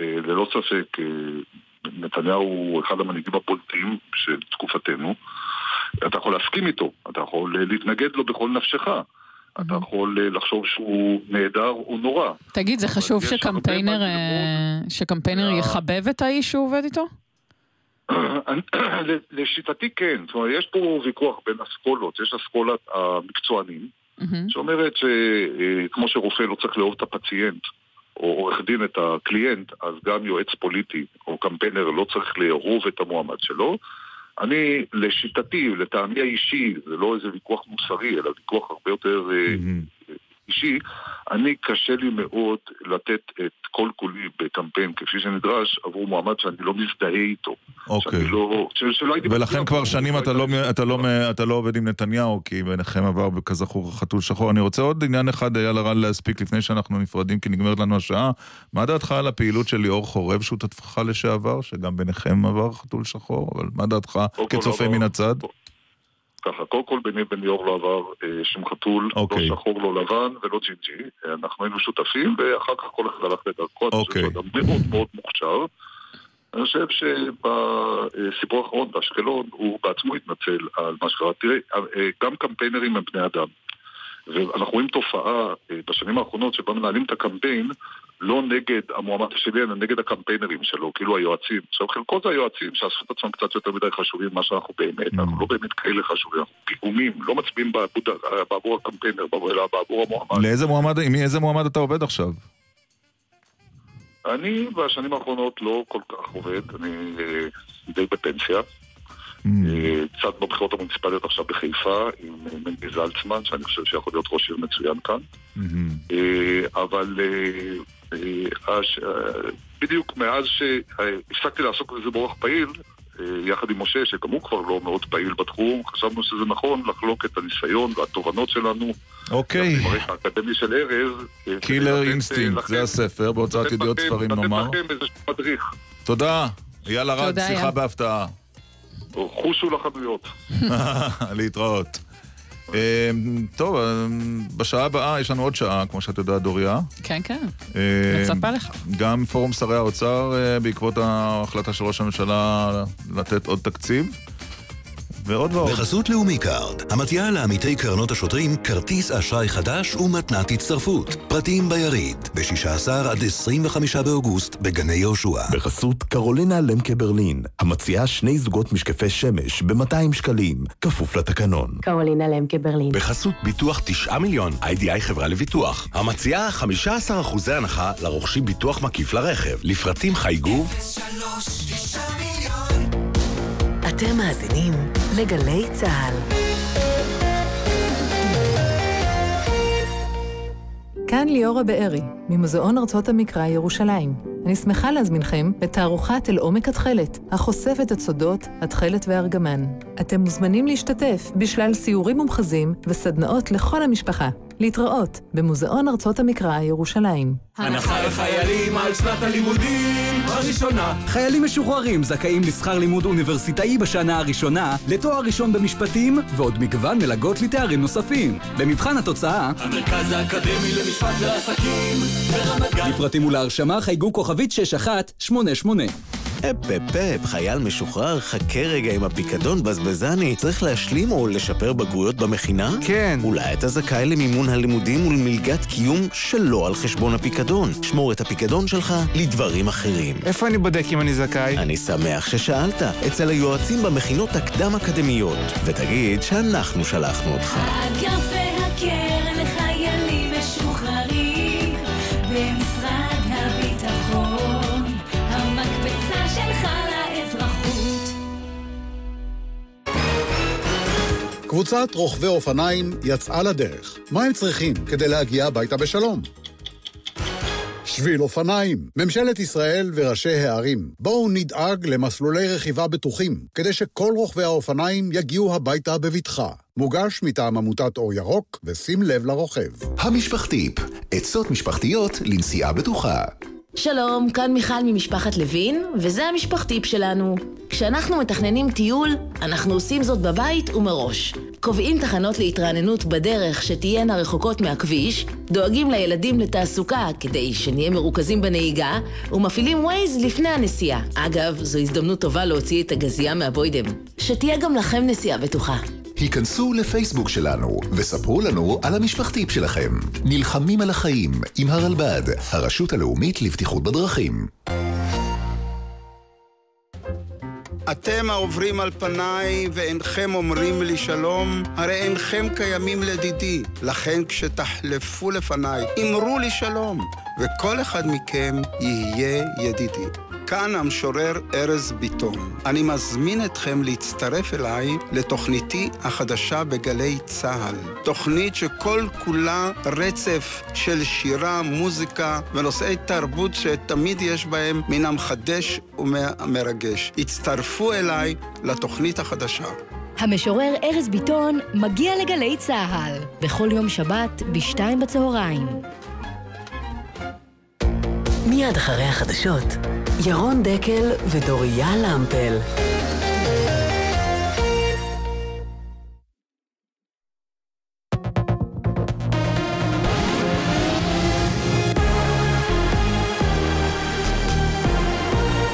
אה, ללא ספק אה, נתניהו הוא אחד המנהיגים הבולטים של תקופתנו. אתה יכול להסכים איתו, אתה יכול להתנגד לו בכל נפשך, אתה יכול אה, לחשוב שהוא נהדר או נורא. תגיד, זה חשוב שקמפיינר, שקמפיינר יחבב את האיש שהוא עובד איתו? לשיטתי כן, זאת אומרת, יש פה ויכוח בין אסכולות, יש אסכולת המקצוענים, שאומרת שכמו שרופא לא צריך לאהוב את הפציינט, או עורך דין את הקליינט, אז גם יועץ פוליטי או קמפיינר לא צריך לאהוב את המועמד שלו. אני, לשיטתי, לטעמי האישי, זה לא איזה ויכוח מוסרי, אלא ויכוח הרבה יותר mm-hmm. אישי, אני קשה לי מאוד לתת את כל כולי בקמפיין כפי שנדרש עבור מועמד שאני לא מזדהה איתו. אוקיי. לא, שלא ולכן כבר שנים אתה לא, אתה, לא, אתה לא עובד עם נתניהו, כי ביניכם עבר כזכור חתול שחור. אני רוצה עוד עניין אחד היה לרן להספיק לפני שאנחנו נפרדים, כי נגמרת לנו השעה. מה דעתך על הפעילות של ליאור חורב, שותפך לשעבר, שגם ביניכם עבר חתול שחור, אבל מה דעתך כצופה מן הצד? ככה, קודם כל ביני ובין ליאור לא עבר אה, שום חתול, okay. לא אוקיי. שחור, לא לבן ולא ג'ינג'י. אנחנו היינו שותפים, ואחר כך כל אחד הלך לדרכו. אני חושב שהוא אדם מאוד מאוד מוכשר. אני חושב שבסיפור האחרון באשקלון הוא בעצמו התנצל על מה שקרה. תראה, אה, גם קמפיינרים הם בני אדם. ואנחנו רואים תופעה אה, בשנים האחרונות שבה מנהלים את הקמפיין לא נגד המועמד השני, אלא נגד הקמפיינרים שלו, כאילו היועצים. עכשיו, חלקו זה היועצים שעשו את עצמם קצת יותר מדי חשובים ממה שאנחנו באמת, אנחנו לא באמת כאלה חשובים, אנחנו פיגומים, לא מצביעים בעבור הקמפיינר, אלא בעבור המועמד. לאיזה מועמד, עם איזה מועמד אתה עובד עכשיו? אני בשנים האחרונות לא כל כך עובד, אני אה, די בפנסיה. Mm. קצת בבחירות המוניציפליות עכשיו בחיפה עם מנדי זלצמן, שאני חושב שיכול להיות ראש עיר מצוין כאן. Mm-hmm. אבל בדיוק מאז שהפסקתי לעסוק בזה באורח פעיל, יחד עם משה, שגם הוא כבר לא מאוד פעיל בתחום, חשבנו שזה נכון לחלוק את הניסיון והתובנות שלנו. אוקיי. עם הרקע האקדמי של ארז. Killer Instinct, זה הספר, בהוצאת ידיעות ספרים נאמר. לתת לכם איזשהו מדריך. תודה. אייל ארד, שיחה בהפתעה. חושו לחנויות. להתראות. טוב, בשעה הבאה יש לנו עוד שעה, כמו שאת יודעת, דוריה. כן, כן. מצפה לך. גם פורום שרי האוצר, בעקבות ההחלטה של ראש הממשלה לתת עוד תקציב. ועוד ועוד. בחסות לאומי קארד, המציעה לעמיתי קרנות השוטרים כרטיס אשראי חדש ומתנת הצטרפות. פרטים ביריד, ב-16 עד 25 באוגוסט בגני יהושע. בחסות קרולינה למקה ברלין, המציעה שני זוגות משקפי שמש ב-200 שקלים, כפוף לתקנון. קרולינה למקה ברלין. בחסות ביטוח 9 מיליון, IDI חברה לביטוח. המציעה 15% הנחה לרוכשים ביטוח מקיף לרכב. לפרטים חייגו 03 אתם מאזינים לגלי צה"ל. כאן ליאורה בארי, ממוזיאון ארצות המקרא ירושלים. אני שמחה להזמינכם לתערוכת אל עומק התכלת, החושפת את סודות התכלת והארגמן. אתם מוזמנים להשתתף בשלל סיורים ומחזים וסדנאות לכל המשפחה. להתראות במוזיאון ארצות המקרא ירושלים. הנחה לחיילים על שנת הלימודים הראשונה. חיילים משוחררים זכאים לשכר לימוד אוניברסיטאי בשנה הראשונה, לתואר ראשון במשפטים, ועוד מגוון מלגות לתארים נוספים. במבחן התוצאה, המרכז האקדמי למשפט ועסקים ברמת גן. לפרטים ולהרשמה חייגו כוכבית 6188. אפ אפ אפ, חייל משוחרר, חכה רגע עם הפיקדון בזבזני. צריך להשלים או לשפר בגרויות במכינה? כן. אולי אתה זכאי למימון הלימודים ולמלגת קיום שלא על חשבון הפיקדון. שמור את הפיקדון שלך לדברים אחרים. איפה אני בודק אם אני זכאי? אני שמח ששאלת. אצל היועצים במכינות הקדם-אקדמיות. ותגיד שאנחנו שלחנו אותך. האגף קבוצת רוכבי אופניים יצאה לדרך. מה הם צריכים כדי להגיע הביתה בשלום? שביל אופניים. ממשלת ישראל וראשי הערים, בואו נדאג למסלולי רכיבה בטוחים, כדי שכל רוכבי האופניים יגיעו הביתה בבטחה. מוגש מטעם עמותת אור ירוק, ושים לב לרוכב. המשפחתיפ, עצות משפחתיות לנסיעה בטוחה. שלום, כאן מיכל ממשפחת לוין, וזה המשפחתיפ שלנו. כשאנחנו מתכננים טיול, אנחנו עושים זאת בבית ומראש. קובעים תחנות להתרעננות בדרך שתהיינה רחוקות מהכביש, דואגים לילדים לתעסוקה כדי שנהיה מרוכזים בנהיגה, ומפעילים ווייז לפני הנסיעה. אגב, זו הזדמנות טובה להוציא את הגזייה מהבוידם. שתהיה גם לכם נסיעה בטוחה. היכנסו לפייסבוק שלנו וספרו לנו על המשפחתיפ שלכם. נלחמים על החיים עם הרלב"ד, הרשות הלאומית לבטיחות בדרכים. אתם העוברים על פניי ואינכם אומרים לי שלום, הרי אינכם קיימים לדידי. לכן כשתחלפו לפניי, אמרו לי שלום, וכל אחד מכם יהיה ידידי. כאן המשורר ארז ביטון. אני מזמין אתכם להצטרף אליי לתוכניתי החדשה בגלי צה"ל. תוכנית שכל כולה רצף של שירה, מוזיקה ונושאי תרבות שתמיד יש בהם מן המחדש ומרגש. הצטרפו אליי לתוכנית החדשה. המשורר ארז ביטון מגיע לגלי צה"ל, בכל יום שבת בשתיים בצהריים. מיד אחרי החדשות, ירון דקל ודוריה למפל.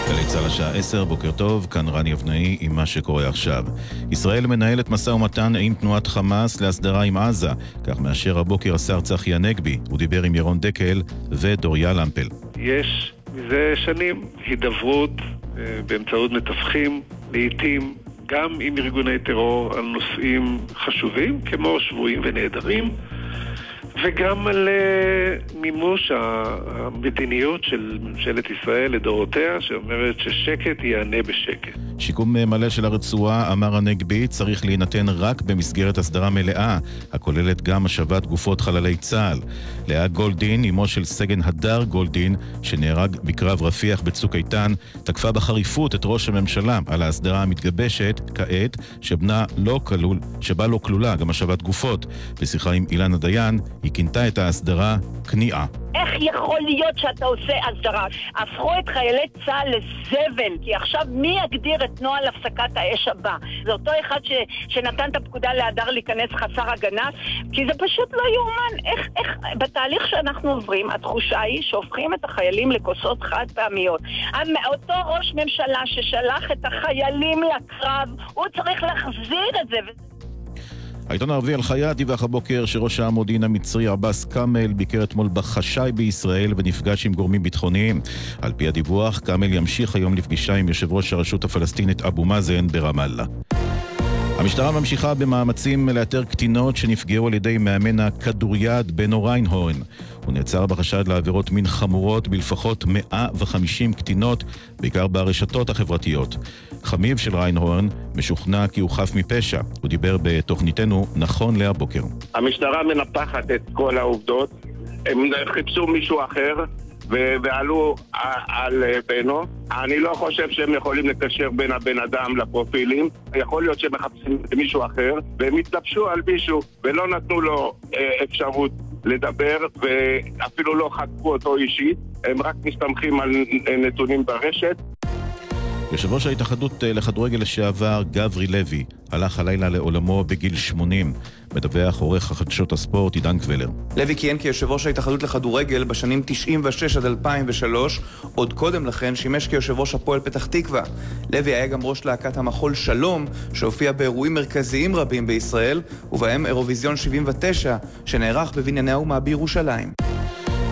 גלי צה"ל השעה 10, בוקר טוב, כאן רני אבנאי עם מה שקורה עכשיו. ישראל מנהלת משא ומתן עם תנועת חמאס להסדרה עם עזה, כך מאשר הבוקר השר צחי הנגבי. הוא דיבר עם ירון דקל ודוריה למפל. יש מזה שנים הידברות אה, באמצעות מתווכים, לעיתים גם עם ארגוני טרור על נושאים חשובים, כמו שבויים ונעדרים, וגם על uh, מימוש המדיניות של ממשלת ישראל לדורותיה, שאומרת ששקט יענה בשקט. שיקום מלא של הרצועה, אמר הנגבי, צריך להינתן רק במסגרת הסדרה מלאה, הכוללת גם השבת גופות חללי צה"ל. לאה גולדין, אמו של סגן הדר גולדין, שנהרג בקרב רפיח בצוק איתן, תקפה בחריפות את ראש הממשלה על ההסדרה המתגבשת, כעת, שבנה לא כלול, שבה לא כלולה גם השבת גופות. בשיחה עם אילנה דיין, היא כינתה את ההסדרה כניעה. איך יכול להיות שאתה עושה הסדרה? הפכו את חיילי צה"ל לזבל, כי עכשיו מי יגדיר את נוהל הפסקת האש הבא? זה אותו אחד ש, שנתן את הפקודה להדר להיכנס חסר הגנה? כי זה פשוט לא יאומן. איך, איך, בתהליך שאנחנו עוברים, התחושה היא שהופכים את החיילים לכוסות חד פעמיות. אותו ראש ממשלה ששלח את החיילים לקרב, הוא צריך להחזיר את זה. העיתון הערבי אל-חייאת דיווח הבוקר שראש המודיעין המצרי עבאס כאמל ביקר אתמול בחשאי בישראל ונפגש עם גורמים ביטחוניים. על פי הדיווח, כאמל ימשיך היום לפגישה עם יושב ראש הרשות הפלסטינית אבו מאזן ברמאללה. המשטרה ממשיכה במאמצים לאתר קטינות שנפגעו על ידי מאמן הכדוריד בנו ריינהורן. הוא נעצר בחשד לעבירות מין חמורות בלפחות 150 קטינות, בעיקר ברשתות החברתיות. חמיו של ריינהורן משוכנע כי הוא חף מפשע. הוא דיבר בתוכניתנו נכון להבוקר. המשטרה מנפחת את כל העובדות. הם חיפשו מישהו אחר, ועלו על בנו. אני לא חושב שהם יכולים לקשר בין הבן אדם לפרופילים. יכול להיות שהם מחפשים מישהו אחר, והם התלבשו על מישהו, ולא נתנו לו אה, אפשרות לדבר, ואפילו לא חקרו אותו אישית. הם רק מסתמכים על נתונים ברשת. יושב ראש ההתאחדות לכדורגל לשעבר, גברי לוי, הלך הלילה לעולמו בגיל 80. מדווח עורך החדשות הספורט עידן קבלר. לוי כיהן כיושב ראש ההתאחדות לכדורגל בשנים 96 עד 2003, עוד קודם לכן שימש כיושב ראש הפועל פתח תקווה. לוי היה גם ראש להקת המחול שלום, שהופיע באירועים מרכזיים רבים בישראל, ובהם אירוויזיון 79, שנערך בבנייני האומה בירושלים.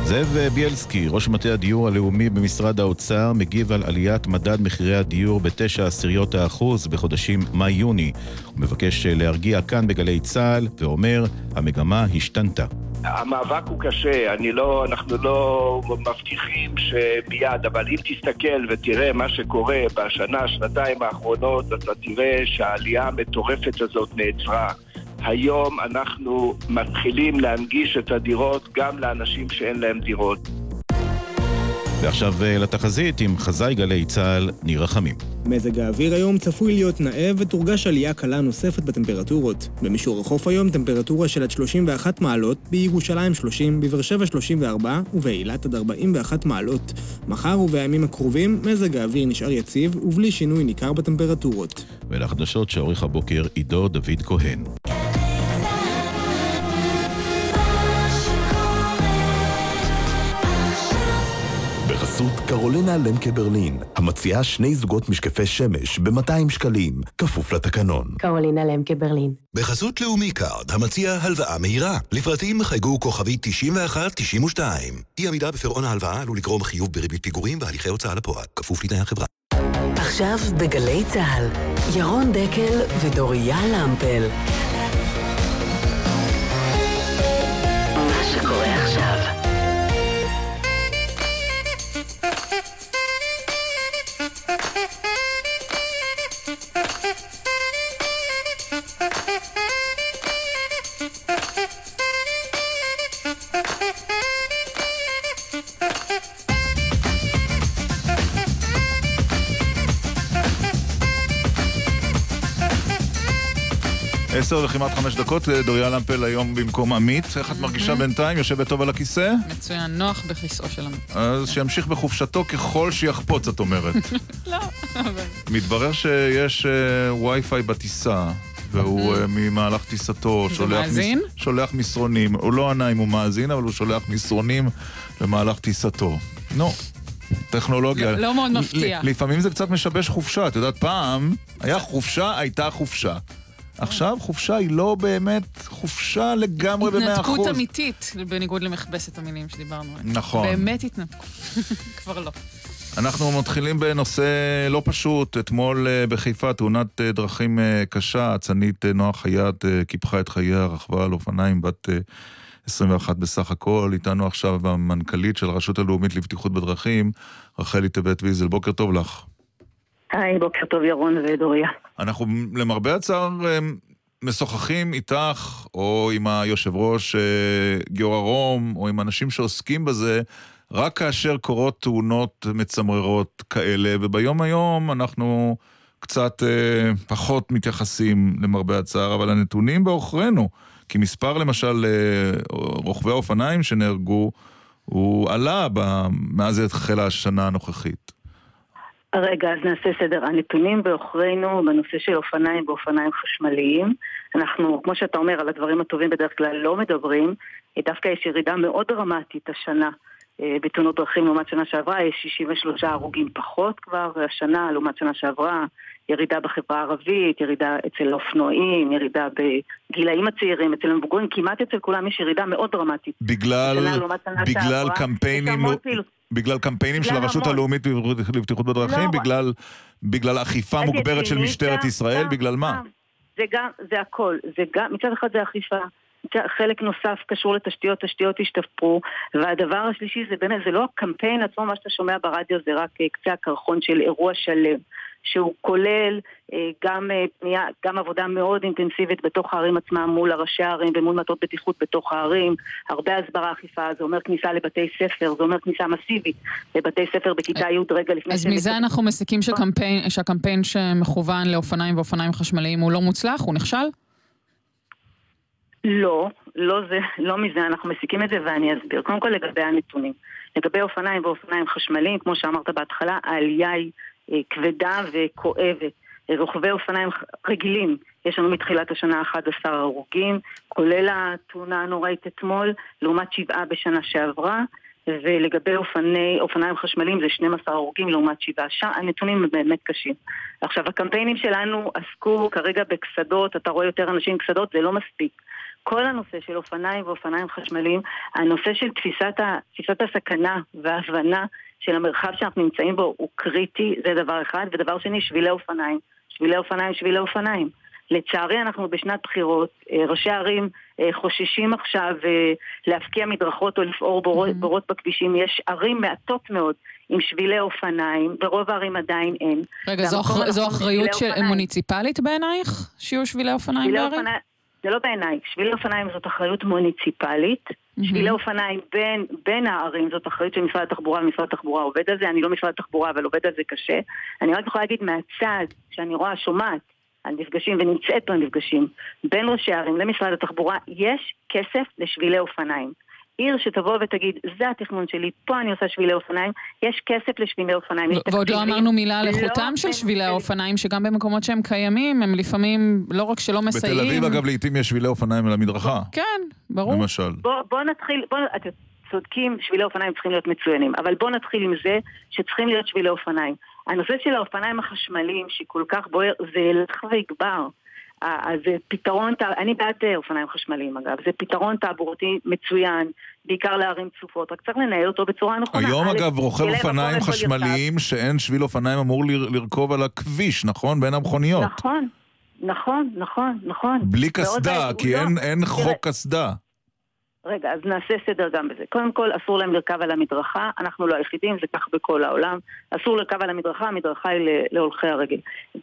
זאב בילסקי, ראש מטה הדיור הלאומי במשרד האוצר, מגיב על עליית מדד מחירי הדיור בתשע עשיריות האחוז בחודשים מאי-יוני. הוא מבקש להרגיע כאן בגלי צה"ל, ואומר, המגמה השתנתה. המאבק הוא קשה, אני לא, אנחנו לא מבטיחים שמיד, אבל אם תסתכל ותראה מה שקורה בשנה, שנתיים האחרונות, אתה תראה שהעלייה המטורפת הזאת נעצרה. היום אנחנו מתחילים להנגיש את הדירות גם לאנשים שאין להם דירות. ועכשיו לתחזית עם חזאי גלי צה"ל, ניר רחמים. מזג האוויר היום צפוי להיות נאה ותורגש עלייה קלה נוספת בטמפרטורות. במישור החוף היום טמפרטורה של עד 31 מעלות, בירושלים 30, בבאר שבע 34 ובאילת עד 41 מעלות. מחר ובימים הקרובים מזג האוויר נשאר יציב ובלי שינוי ניכר בטמפרטורות. ולחדשות שעורך הבוקר עידו דוד כהן. קרולינה למקה ברלין, המציעה שני זוגות משקפי שמש ב-200 שקלים, כפוף לתקנון. קרולינה למקה ברלין. בחסות לאומי קארד, המציע הלוואה מהירה. לפרטים חייגו כוכבי 9192. אי עמידה בפירעון ההלוואה עלול לגרום חיוב בריבית פיגורים והליכי הוצאה לפועל, כפוף לתנאי החברה. עכשיו בגלי צה"ל, ירון דקל ודוריה למפל. וכמעט חמש דקות, דוריה למפל היום במקום עמית. איך את מרגישה בינתיים? יושבת טוב על הכיסא? מצוין, נוח בכיסאו של עמית. אז שימשיך בחופשתו ככל שיחפוץ, את אומרת. לא, אבל... מתברר שיש אה, וי-פיי בטיסה. והוא אה, ממהלך טיסתו שולח, מאזין? שולח מסרונים. הוא לא ענה אם הוא מאזין, אבל הוא שולח מסרונים במהלך טיסתו. נו, טכנולוגיה. לא- לא מאוד מפתיע. לפעמים זה קצת משבש חופשה. את יודעת, פעם היה חופשה, הייתה חופשה. עכשיו חופשה היא לא באמת חופשה לגמרי במאה אחוז. התנתקות אמיתית, בניגוד למכבסת המילים שדיברנו עליהם. נכון. באמת התנתקות. כבר לא. אנחנו מתחילים בנושא לא פשוט. אתמול אה, בחיפה תאונת אה, דרכים אה, קשה, אצנית נועה חייט קיפחה את חייה, רכבה על אופניים בת אה, 21 בסך הכל. איתנו עכשיו המנכ"לית של הרשות הלאומית לבטיחות בדרכים, רחלי טבת ויזל. בוקר טוב לך. היי, בוקר טוב ירון ודוריה. אנחנו למרבה הצער אה, משוחחים איתך, או עם היושב ראש אה, גיורא רום, או עם אנשים שעוסקים בזה, רק כאשר קורות תאונות מצמררות כאלה, וביום היום אנחנו קצת אה, פחות מתייחסים למרבה הצער, אבל הנתונים בעוכרינו, כי מספר למשל אה, רוכבי האופניים שנהרגו, הוא עלה ב- מאז החלה השנה הנוכחית. רגע, אז נעשה סדר. הנתונים בעוכרינו בנושא של אופניים ואופניים חשמליים. אנחנו, כמו שאתה אומר, על הדברים הטובים בדרך כלל לא מדברים. דווקא יש ירידה מאוד דרמטית השנה אה, בתאונות דרכים לעומת שנה שעברה. יש 63 הרוגים פחות כבר השנה לעומת שנה שעברה. ירידה בחברה הערבית, ירידה אצל האופנועים, ירידה בגילאים הצעירים, אצל המבוגרים, כמעט אצל כולם יש ירידה מאוד דרמטית. בגלל, בגלל שעברה, קמפיינים, יש המון פעילות. בגלל קמפיינים של בגלל הרשות המון. הלאומית לבטיחות בדרכים, לא, בגלל, בגלל אכיפה מוגברת של משטרת ישראל, גם, בגלל מה? גם. זה גם, זה הכל. זה גם, מצד אחד זה אכיפה. חלק נוסף קשור לתשתיות, תשתיות השתפרו, והדבר השלישי זה באמת, זה לא הקמפיין עצמו, מה שאתה שומע ברדיו זה רק אה, קצה הקרחון של אירוע שלם, שהוא כולל אה, גם, אה, פנייה, גם עבודה מאוד אינטנסיבית בתוך הערים עצמם מול הראשי הערים ומול מטות בטיחות בתוך הערים, הרבה הסברה אכיפה, זה אומר כניסה לבתי ספר, זה אומר כניסה מסיבית לבתי ספר בכיתה י' רגע לפני אז מזה אנחנו מסיקים שקמפיין, שהקמפיין שמכוון לאופניים ואופניים חשמליים הוא לא מוצלח? הוא נכשל? לא, לא זה, לא מזה אנחנו מסיקים את זה ואני אסביר. קודם כל לגבי הנתונים. לגבי אופניים ואופניים חשמליים, כמו שאמרת בהתחלה, העלייה היא אה, כבדה וכואבת. אה, רוכבי אופניים רגילים, יש לנו מתחילת השנה 11 הרוגים, כולל התאונה הנוראית אתמול, לעומת שבעה בשנה שעברה. ולגבי אופני, אופניים חשמליים זה 12 הרוגים לעומת שבעה. שם הנתונים הם באמת קשים. עכשיו, הקמפיינים שלנו עסקו כרגע בקסדות, אתה רואה יותר אנשים עם קסדות, זה לא מספיק. כל הנושא של אופניים ואופניים חשמליים, הנושא של תפיסת, ה, תפיסת הסכנה וההבנה של המרחב שאנחנו נמצאים בו הוא קריטי, זה דבר אחד. ודבר שני, שבילי אופניים. שבילי אופניים, שבילי אופניים. לצערי אנחנו בשנת בחירות, אה, ראשי ערים אה, חוששים עכשיו אה, להפקיע מדרכות או לפעור בורות, בורות בכבישים. יש ערים מעטות מאוד עם שבילי אופניים, ברוב הערים עדיין אין. רגע, זו, אחר... זו אחריות של... מוניציפלית בעינייך? שיהיו שבילי אופניים בערים? אופניים, זה לא בעיניי, שבילי אופניים זאת אחריות מוניציפלית, שבילי אופניים בין, בין הערים זאת אחריות של משרד התחבורה, ומשרד התחבורה עובד על זה, אני לא משרד התחבורה אבל עובד על זה קשה. אני רק יכולה להגיד מהצד, שאני רואה, שומעת על מפגשים ונמצאת במפגשים בין ראשי הערים למשרד התחבורה, יש כסף לשבילי אופניים. עיר שתבוא ותגיד, זה התכנון שלי, פה אני עושה שבילי אופניים, יש כסף לשבילי אופניים. ועוד לא. אמרנו מילה על לא איכותם של שבילי האופניים, שגם במקומות שהם קיימים, הם לפעמים לא רק שלא מסייעים... בתל אביב, אגב, לעיתים יש שבילי אופניים על המדרכה. כן, ברור. למשל. בוא, בוא נתחיל, בוא, אתה צודקים, שבילי אופניים צריכים להיות מצוינים. אבל בואו נתחיל עם זה שצריכים להיות שבילי אופניים. הנושא של האופניים החשמליים, שכל כך בוער, זה ילך ויגבר. אה, אז זה פתרון, אני בעד אה, אופניים חשמליים אגב, זה פתרון תעבורתי מצוין, בעיקר לערים צפופות, רק צריך לנהל אותו בצורה נכונה. היום אגב רוכב אופניים חשמליים שאין שביל אופניים אמור לרכוב על הכביש, נכון? בין המכוניות. נכון, נכון, נכון, נכון. בלי קסדה. כי אין- לא- חוק קסדה. רגע, אז נעשה סדר גם בזה. קודם כל, אסור להם לרכב על המדרכה, אנחנו לא היחידים, זה כך בכל העולם. אסור לרכב על המדרכה, המדרכה היא להולכי הרגל.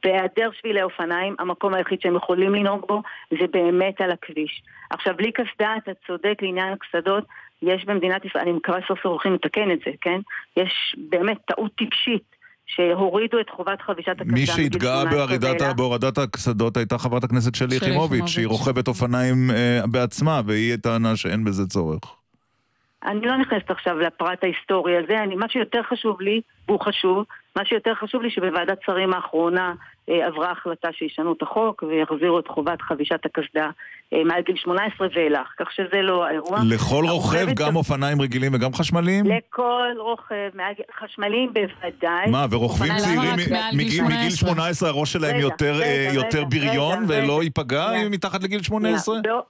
בהיעדר שבילי אופניים, המקום היחיד שהם יכולים לנהוג בו זה באמת על הכביש. עכשיו, בלי קסדה, אתה צודק לעניין הקסדות, יש במדינת ישראל, אני מקווה סוף סוף הולכים לתקן את זה, כן? יש באמת טעות טיפשית. שהורידו את חובת חבישת הקסדה. מי שהתגאה 18 בהורדת, הקסדות הייתה חברת הכנסת שלי יחימוביץ'. שהיא רוכבת אופניים אה, בעצמה, והיא טענה שאין בזה צורך. אני לא נכנסת עכשיו לפרט ההיסטורי הזה, אני, מה שיותר חשוב לי, והוא חשוב, מה שיותר חשוב לי שבוועדת שרים האחרונה אה, עברה החלטה שישנו את החוק ויחזירו את חובת חבישת הקסדה אה, מעל גיל 18 ואילך, כך שזה לא האירוע. לכל רוכב, גם אופניים רגילים וגם חשמליים? לכל רוכב, מעל חשמליים בוודאי. מה, ורוכבים צעירים מגיל מגיל 18 הראש שלהם רגע, יותר אה, רגע, יותר רגע, בריון רגע, ולא רגע. ייפגע. אם מתחת לגיל 18? שנייה, בא-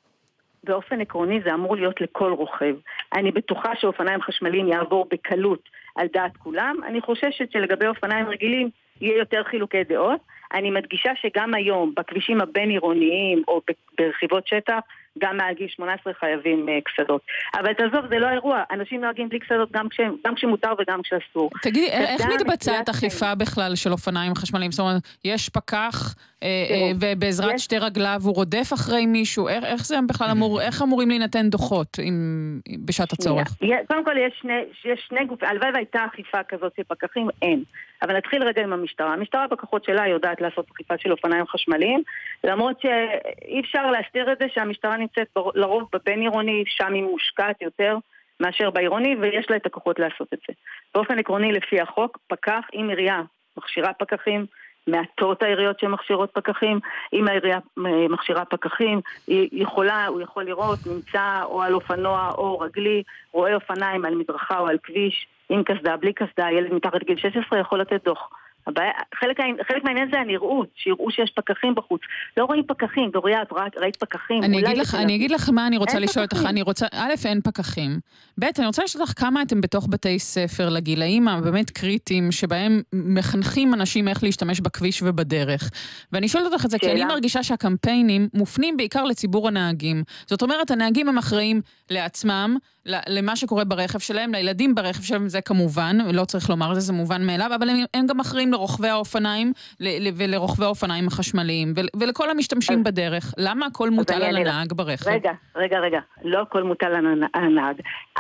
באופן עקרוני זה אמור להיות לכל רוכב. אני בטוחה שאופניים חשמליים יעבור בקלות על דעת כולם. אני חוששת שלגבי אופניים רגילים יהיה יותר חילוקי דעות. אני מדגישה שגם היום בכבישים הבין-עירוניים או ברכיבות שטח, גם מעל גיל 18 חייבים אה, קסדות. אבל תעזוב, זה לא האירוע. אנשים נוהגים בלי קסדות גם, כשהם- גם כשמותר וגם כשאסור. תגידי, א- איך מתבצעת אכיפה בכלל של אופניים חשמליים? זאת אומרת, יש פקח, אה, אה, ובעזרת יש- שתי רגליו הוא רודף אחרי מישהו? איך- איך זה בכלל אמור, איך אמורים להינתן דוחות אם- בשעת הצורך? קודם כל יש שני, יש שני גופים, הלוואי והייתה אכיפה כזאת של פקחים, אין. אבל נתחיל רגע עם המשטרה. המשטרה בכוחות שלה יודעת לעשות אכיפה של אופניים חשמליים, למרות שאי אפשר להסתיר את זה שהמשטרה נמצאת בר- לרוב בבין עירוני, שם היא מושקעת יותר מאשר בעירוני, ויש לה את הכוחות לעשות את זה. באופן עקרוני, לפי החוק, פקח, אם עירייה מכשירה פקחים, מעטות העיריות שמכשירות פקחים, אם העירייה אה, מכשירה פקחים, היא יכולה, הוא יכול לראות, נמצא או על אופנוע או רגלי, רואה אופניים על מדרכה או על כביש, עם קסדה, בלי קסדה, ילד מתחת לגיל 16 יכול לתת דוח. הבעיה, חלק, העניין- חלק מהעניין זה הנראות, שיראו שיש פקחים בחוץ. לא רואים פקחים, דוריה, את ראית- ראית פקחים? אני אגיד לך, אני. אגיד לך מה אני רוצה לשאול אותך. אני רוצה, א', אין פקחים. ב', אני רוצה לשאול אותך כמה אתם בתוך בתי ספר לגילאים הבאמת קריטיים, שבהם מחנכים אנשים איך להשתמש בכביש ובדרך. ואני שואלת אותך את זה, כי אני. מרגישה שהקמפיינים מופנים בעיקר לציבור הנהגים. זאת אומרת, הנהגים הם אחראים לעצמם, למה שקורה ברכב שלהם, לילדים ברכב שלהם, זה כמובן, לא צריך לומר את זה, זה מובן מאליו, אבל הם, הם גם אחראים לרוכבי האופניים ל- ל- ולרוכבי האופניים החשמליים, ול- ולכל המשתמשים בדרך. למה הכל מוטל על. הנהג ברכב? רגע, רגע, רגע. לא הכל מוטל על הנ- על הנהג.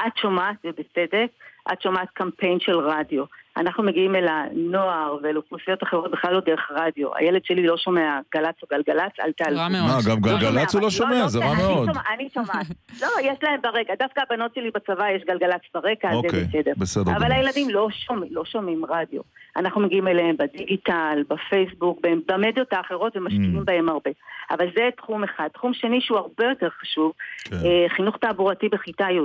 את שומעת, ובצדק, את שומעת קמפיין של רדיו. אנחנו מגיעים אל הנוער ואל אוכלוסיות אחרות בכלל לא דרך רדיו. הילד שלי לא שומע גל"צ או גלגלצ, אל תעלו. רע מאוד. מה, גם לא גלגלצ הוא לא שומע? זה רע אני מאוד. שומע- אני שומעת. לא, יש להם ברקע. דווקא הבנות שלי בצבא יש גלגלצ ברקע, אז אוקיי, זה בסדר. בסדר אבל. הילדים לא שומעים, לא שומעים רדיו. אנחנו מגיעים אליהם בדיגיטל, בפייסבוק, במדיות האחרות ומשקיעים Mm. בהם הרבה. אבל זה תחום אחד. תחום שני שהוא הרבה יותר חשוב, כן. אה, חינוך תעבורתי בכיתה י'.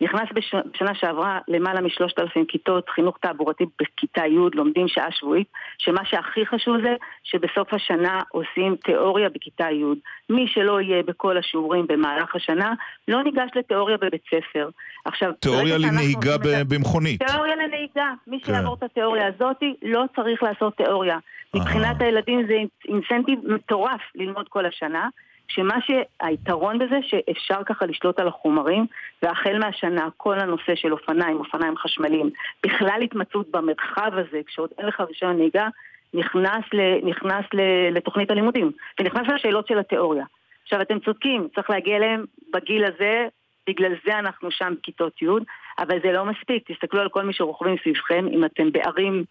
נכנס בש... בשנה שעברה למעלה משלושת אלפים כיתות חינוך תעבורתי בכיתה י', לומדים שעה שבועית, שמה שהכי חשוב זה שבסוף השנה עושים תיאוריה בכיתה י'. מי שלא יהיה בכל השיעורים במהלך השנה, לא ניגש לתיאוריה בבית ספר. עכשיו, תיאוריה לנהיגה ב- במכונית. תיאוריה לנהיגה. מי כן. שיעבור את התיאוריה הזאת לא צריך לעשות תיאוריה. מבחינת הילדים זה אינסנטיב מטורף ללמוד כל השנה. שמה שהיתרון בזה שאפשר ככה לשלוט על החומרים והחל מהשנה כל הנושא של אופניים, אופניים חשמליים, בכלל התמצאות במרחב הזה כשעוד אין לך רישיון נהיגה נכנס, ל, נכנס ל, לתוכנית הלימודים ונכנס לשאלות של התיאוריה. עכשיו אתם צודקים, צריך להגיע אליהם בגיל הזה, בגלל זה אנחנו שם בכיתות י', אבל זה לא מספיק, תסתכלו על כל מי שרוכבים סביבכם, אם אתם בערים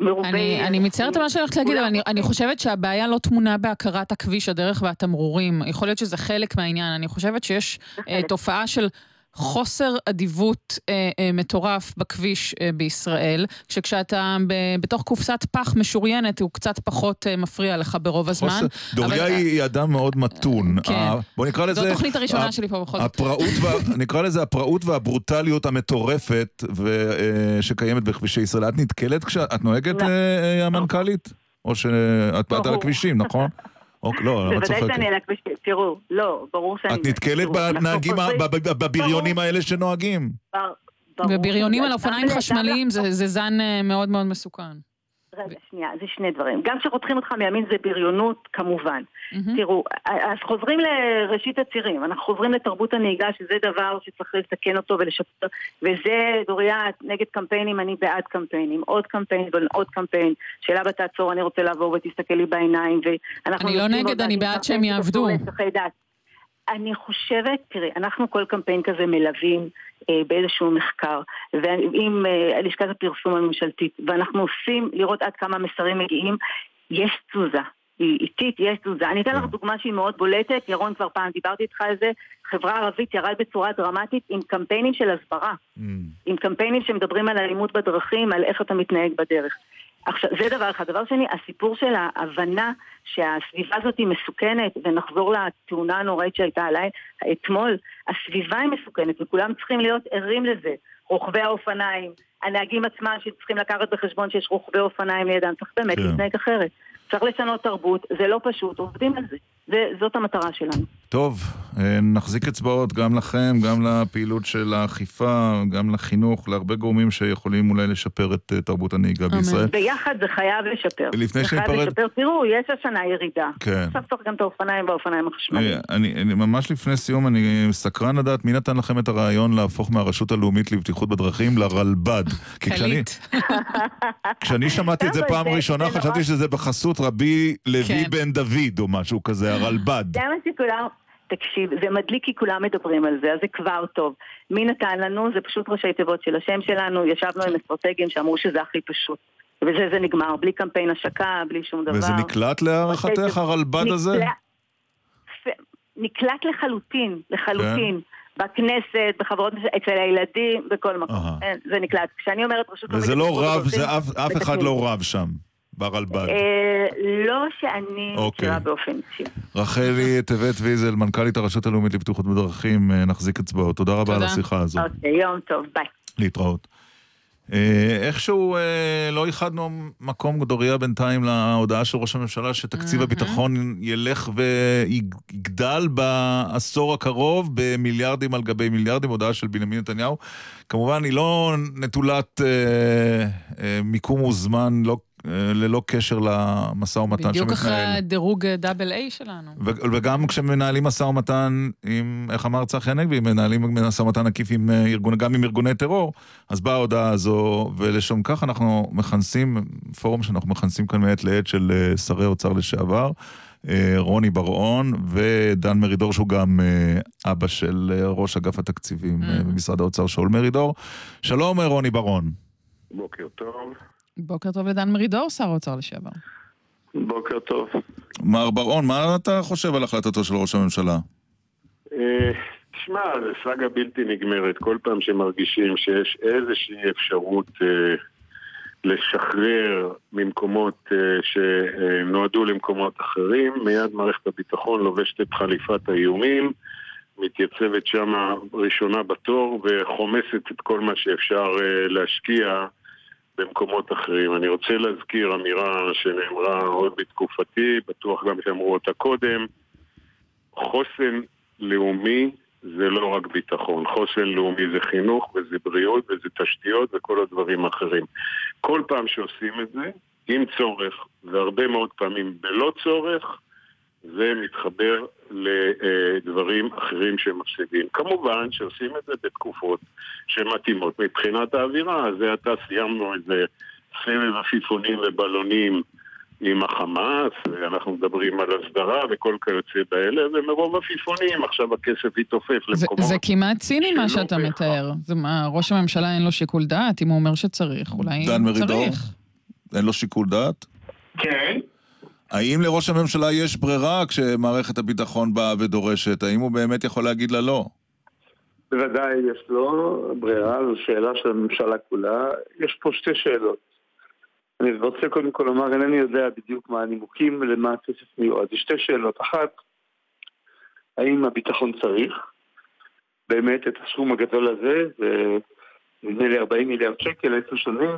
מרובי... אני, אני מצטערת על מה שאני הולכת להגיד, אבל אני, אני חושבת שהבעיה לא טמונה בהכרת הכביש, הדרך והתמרורים. יכול להיות שזה חלק מהעניין. אני חושבת שיש אה, תופעה של חוסר אדיבות אה, אה, מטורף בכביש אה, בישראל, שכשאתה ב, בתוך קופסת פח משוריינת הוא קצת פחות אה, מפריע לך ברוב הזמן. חוסר- דוריה אבל- היא אדם מאוד מתון. כן. ה- בוא נקרא לזה... זו התוכנית הראשונה ה- שלי פה בכל זאת. וה- נקרא לזה הפראות והברוטליות המטורפת ו- אה, שקיימת בכבישי ישראל. את נתקלת כשאת נוהגת, לא. אה, אה, המנכ"לית? או שאת את על. הכבישים, נכון? אוקיי, לא, למה בוודאי צוחקת? שאני על הכביש, תראו, לא, ברור שאני... את נתקלת בנהגים, בבריונים האלה שנוהגים. שזה- על אופניים חשמליים זה זה זן אה, מאוד מאוד מסוכן. רגע, שנייה, זה שני דברים. גם כשחותכים אותך מימין זה בריונות, כמובן. תראו, אז חוזרים לראשית הצירים, אנחנו חוזרים לתרבות הנהיגה, שזה דבר שצריך לתקן אותו ולשפר, וזה, דוריה, נגד קמפיינים, אני בעד קמפיינים. עוד קמפיין ועוד קמפיין. שאלה בתעצור, אני רוצה לעבור ותסתכל לי בעיניים, ואנחנו... אני לא נגד, אני בעד שהם יעבדו. אני חושבת, תראי, אנחנו כל קמפיין כזה מלווים אה, באיזשהו מחקר, ועם אה, לשכת הפרסום הממשלתית, ואנחנו עושים לראות עד כמה מסרים מגיעים, יש תזוזה. היא איטית, יש תזוזה. אני אתן לך דוגמה שהיא מאוד בולטת, ירון כבר פעם דיברתי איתך על זה, חברה ערבית ירד בצורה דרמטית עם קמפיינים של הסברה, עם קמפיינים שמדברים על אלימות בדרכים, על איך אתה מתנהג בדרך. עכשיו, זה דבר אחד. דבר שני, הסיפור של ההבנה שהסביבה הזאת היא מסוכנת, ונחזור לתאונה הנוראית שהייתה עליי אתמול, הסביבה היא מסוכנת וכולם צריכים להיות ערים לזה. רוכבי האופניים, הנהגים עצמם שצריכים לקחת בחשבון שיש רוכבי אופניים לידם, צריך באמת כן. להתנהג אחרת. צריך לשנות תרבות, זה לא פשוט, עובדים על זה. זה זאת המטרה שלנו. טוב, אה, נחזיק אצבעות גם לכם, גם לפעילות של האכיפה, גם לחינוך, להרבה גורמים שיכולים אולי לשפר את אה, תרבות הנהיגה בישראל. ביחד זה חייב לשפר. לפני זה חייב שניפרד- לשפר. תראו, יש השנה ירידה. כן. עכשיו צריך גם את האופניים והאופניים החשמליים. אה, אני, אני ממש לפני סיום, אני סקרן לדעת מי נתן לכם את הרעיון להפוך מהרשות הלאומית לבטיחות בדרכים לרלב"ד. כי כשאני, כשאני שמעתי את זה כל, פעם ראשונה, זה חשבתי שזה בחסות רבי לוי כן. בן דוד או משהו כזה, הרלב"ד. זה מה שכולם... תקשיב, זה מדליק כי כולם מדברים על זה, אז זה כבר טוב. מי נתן לנו? זה פשוט ראשי תיבות של השם שלנו, ישבנו עם אסטרטגים שאמרו שזה הכי פשוט. ובזה זה נגמר, בלי קמפיין השקה, בלי שום דבר. וזה נקלט להערכתך, הרלב"ד הזה? נקלט- לחלוטין, לחלוטין. בכנסת, בחברות, אצל הילדים, בכל מקום. אין, זה נקלט. כשאני אומרת רשות וזה לא רב, זה אף אף אחד. לא רב שם, ברלב"ד. אה, לא שאני אוקיי. מכירה באופן אישי. רחלי טבת ויזל, מנכ"לית הרשות הלאומית לבטיחות בדרכים, אה, נחזיק אצבעות. תודה רבה על. השיחה הזו. אוקיי, יום טוב, ביי. להתראות. אה, איכשהו אה, לא ייחדנו מקום דוריה בינתיים להודעה של ראש הממשלה שתקציב הביטחון ילך ויגדל בעשור הקרוב במיליארדים על גבי מיליארדים, הודעה של בנימין נתניהו. כמובן, היא לא נטולת אה, אה, מיקום וזמן, לא, ללא קשר למשא ומתן בדיוק אחרי שמתנהל. הדירוג אה, דאבל איי שלנו. ו- וגם כשמנהלים משא ומתן עם, איך אמר צחי הנגבי, מנהלים משא ומתן עקיף עם אה, ארגון, גם עם ארגוני טרור, אז באה ההודעה הזו, ולשם כך אנחנו מכנסים, פורום שאנחנו מכנסים כאן מעת לעת של אה, שרי אוצר לשעבר, אה, רוני בר-און ודן מרידור, שהוא גם אה, אבא של אה, ראש אגף התקציבים אה, במשרד האוצר, שאול מרידור. שלום אה, רוני בר-און. בוקר טוב. בוקר טוב לדן מרידור, שר האוצר לשעבר. בוקר טוב. מר בר-און, מה אתה חושב על החלטתו של ראש הממשלה? אה, תשמע, זה סאגה בלתי נגמרת. כל פעם שמרגישים שיש איזושהי אפשרות אה, לשחרר ממקומות אה, שנועדו למקומות אחרים, מיד מערכת הביטחון לובשת את חליפת האיומים, מתייצבת שם ראשונה בתור וחומסת את כל מה שאפשר אה, להשקיע במקומות אחרים. אני רוצה להזכיר אמירה שנאמרה עוד בתקופתי, בטוח גם שאמרו אותה קודם. חוסן לאומי זה לא רק ביטחון, חוסן לאומי זה חינוך וזה בריאות וזה תשתיות וכל הדברים האחרים. כל פעם שעושים את זה, עם צורך, והרבה מאוד פעמים בלא צורך, זה מתחבר לדברים אחרים שהם מפסידים. כמובן שעושים את זה בתקופות שמתאימות מבחינת האווירה. זה עתה סיימנו איזה סבב עפיפונים ובלונים עם החמאס, ואנחנו מדברים על הסדרה וכל כיוצא באלה, ומרוב עפיפונים עכשיו הכסף יתעופף זה, למקומות. זה כמעט ציני מה שאתה מתאר. זה מה, ראש הממשלה אין לו שיקול דעת, אם הוא אומר שצריך, אולי דן מרידור? צריך. אין לו שיקול דעת? כן. האם לראש הממשלה יש ברירה כשמערכת הביטחון באה ודורשת? האם הוא באמת יכול להגיד לה לא? בוודאי יש לו ברירה, זו שאלה של הממשלה כולה. יש פה שתי שאלות. אני רוצה קודם כל לומר, אינני יודע בדיוק מה הנימוקים ולמה הכסף מיועד. יש שתי שאלות. אחת, האם הביטחון צריך באמת את הסכום הגדול הזה, זה נדמה לי 40 מיליארד שקל, עשר שנים.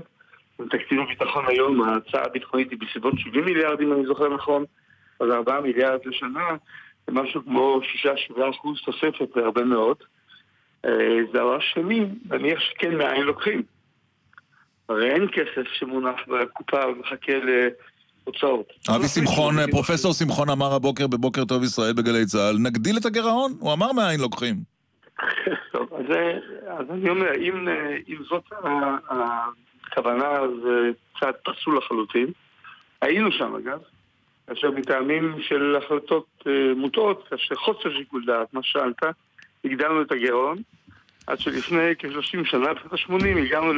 תקציב הביטחון היום, ההצעה הביטחונית היא בסביבות 70 מיליארד, אם אני זוכר נכון, אז 4 מיליארד לשנה, זה משהו כמו 6-7 אחוז תוספת, זה הרבה מאוד. אה, דבר שני, נניח שכן מאין לוקחים. הרי אין כסף שמונח בקופה ומחכה להוצאות. אבי שמחון, פרופסור שמחון אמר הבוקר בבוקר טוב ישראל בגלי צה"ל, נגדיל את הגירעון? הוא אמר מאין לוקחים. טוב, אז, אה, אז אני אומר, אם, אה, אם זאת הכוונה, זה צעד פסול לחלוטין. היינו שם אגב, כאשר מטעמים של החלטות אה, מוטעות, כאשר חוסר שיקול דעת, מה שאלת, הגדלנו את הגירעון, עד שלפני כ-30 שנה, בשנות ה-80, הגענו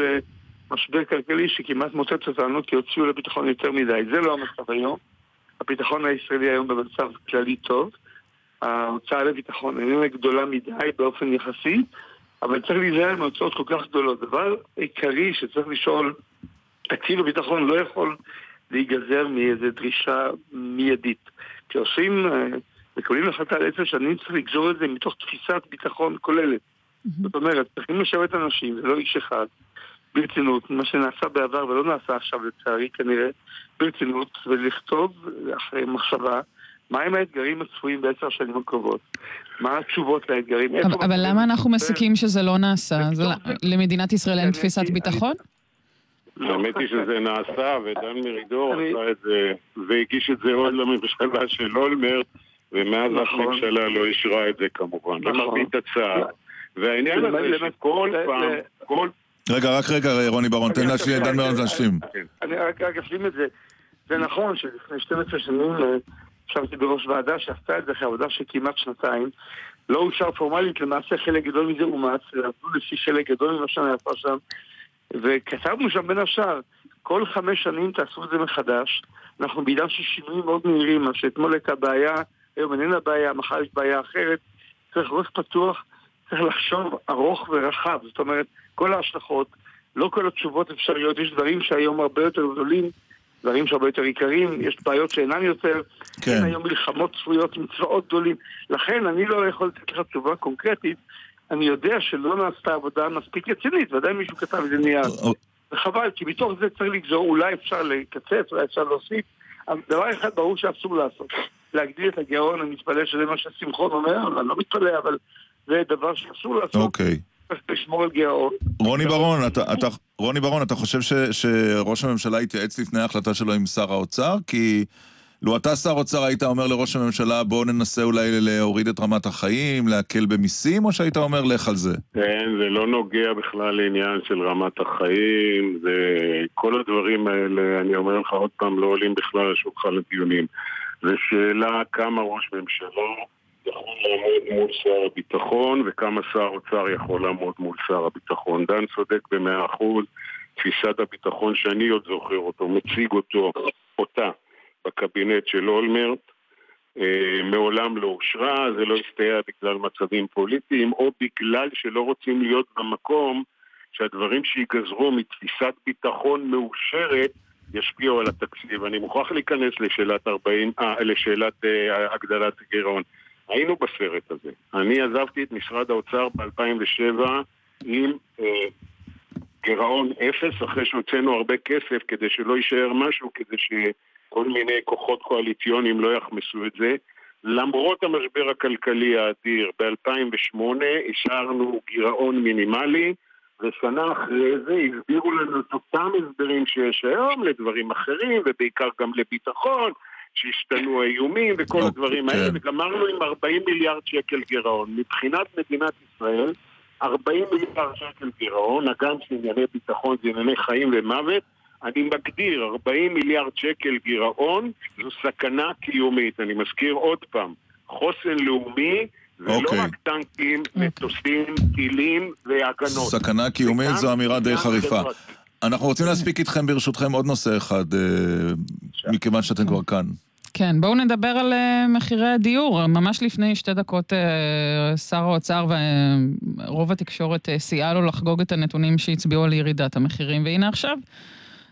למשבר כלכלי שכמעט מוטט אותנו, כי הוציאו לביטחון יותר מדי. זה לא המצב היום. הביטחון הישראלי היום במצב כללי טוב. ההוצאה לביטחון איננה גדולה מדי באופן יחסי, אבל צריך להיזהר מהוצאות כל כך גדולות. דבר עיקרי שצריך לשאול, תקציב הביטחון לא יכול להיגזר מאיזו דרישה מיידית. כשעושים, אה, מקבלים החלטה על עשר שנים, צריך לגזור את זה מתוך תפיסת ביטחון כוללת. זאת אומרת, צריכים לשבת אנשים, זה לא איש אחד, ברצינות, מה שנעשה בעבר ולא נעשה עכשיו לצערי כנראה, ברצינות, ולכתוב אחרי מחשבה מהם האתגרים הצפויים בעשר השנים הקרובות, מה התשובות לאתגרים. אבל, אבל למה אנחנו מסיקים שזה לא נעשה? זה, למדינת ישראל אין תפיסת ביטחון? האמת היא שזה נעשה, ודן מרידור עשה את זה, והגיש את זה עוד לממשלה של אולמרט, ומאז נכון. ממשלה לא אישרה את זה כמובן, נכון. למרבית הצער. והעניין זה הזה שכל זה- פעם, זה- כל... רגע, רק רגע, רוני ברון, תן להשלים, דן מירון להשלים. אני רק, רק אשלים את זה. זה נכון שלפני 12 שנים אה, ישבתי בראש ועדה שעשתה את זה אחרי עבודה של כמעט שנתיים. לא אושר פורמלית, למעשה חלק גדול מזה אומץ, ועבדו לפי חלק גדול ממה שנעשה שם. וכתבנו שם בין השאר, כל חמש שנים תעשו את זה מחדש. אנחנו בעידן של שינויים מאוד מהירים, מה שאתמול הייתה בעיה, היום איננה בעיה, מחר יש בעיה אחרת. צריך ראש פתוח, צריך לחשוב ארוך ורחב. זאת אומרת, כל ההשלכות, לא כל התשובות אפשריות, יש דברים שהיום הרבה יותר גדולים, דברים שהרבה יותר עיקריים, יש בעיות שאינן יותר, כן. אין היום מלחמות צפויות עם צבאות גדולים. לכן אני לא יכול לתת לך תשובה קונקרטית, אני יודע שלא נעשתה עבודה מספיק רצינית, ודאי מישהו כתב איזה נייר. וחבל, כי מתוך זה צריך לגזור, אולי אפשר לקצץ, אולי אפשר להוסיף, אבל דבר אחד ברור שאסור לעשות, להגדיל את הגירעון, אני מתפלא שזה מה ששמחון אומר, אבל אני לא מתפלא, אבל זה דבר שאסור לעשות, אוקיי. צריך לשמור על גירעון. רוני ברון, אתה, אתה, רוני ברון, אתה חושב ש, שראש הממשלה התייעץ לפני ההחלטה שלו עם שר האוצר? כי לו אתה שר אוצר היית אומר לראש הממשלה בואו ננסה אולי להוריד את רמת החיים, להקל במיסים, או שהיית אומר לך על זה? כן, זה לא נוגע בכלל לעניין של רמת החיים, זה... כל הדברים האלה, אני אומר לך עוד פעם, לא עולים בכלל לשולחן הדיונים. זו שאלה כמה ראש ממשלה יכול לעמוד מול שר הביטחון וכמה שר אוצר יכול לעמוד מול שר הביטחון. דן צודק במאה אחוז, תפיסת הביטחון שאני עוד זוכר אותו, מציג אותו, אותה, בקבינט של אולמרט. אה, מעולם לא אושרה, זה לא הסתייע בגלל מצבים פוליטיים, או בגלל שלא רוצים להיות במקום שהדברים שיגזרו מתפיסת ביטחון מאושרת ישפיעו על התקציב. אני מוכרח להיכנס לשאלת 40, אה, לשאלת אה, הגדלת הגירעון. היינו בסרט הזה. אני עזבתי את משרד האוצר ב-2007 עם אה, גירעון אפס, אחרי שהוצאנו הרבה כסף כדי שלא יישאר משהו, כדי שכל מיני כוחות קואליציוניים לא יחמסו את זה. למרות המשבר הכלכלי האדיר, ב-2008 השארנו גירעון מינימלי, ושנה אחרי זה הסבירו לנו את אותם הסברים שיש היום לדברים אחרים, ובעיקר גם לביטחון, שהשתנו האיומים וכל הדברים האלה, וגמרנו עם 40 מיליארד שקל גירעון. מבחינת מדינת ישראל, 40 מיליארד שקל גירעון, הגם שענייני ביטחון זה ענייני חיים ומוות, אני מגדיר 40 מיליארד שקל גירעון זו סכנה קיומית. אני מזכיר עוד פעם, חוסן לאומי זה לא רק טנקים, מטוסים, טילים והגנות. סכנה קיומית זו אמירה די חריפה. אנחנו רוצים להספיק איתכם ברשותכם עוד נושא אחד, אה, מכיוון שאתם כבר כאן. כן, בואו נדבר על uh, מחירי הדיור. ממש לפני שתי דקות uh, שר האוצר ורוב התקשורת uh, סייעה לו לחגוג את הנתונים שהצביעו על ירידת המחירים, והנה עכשיו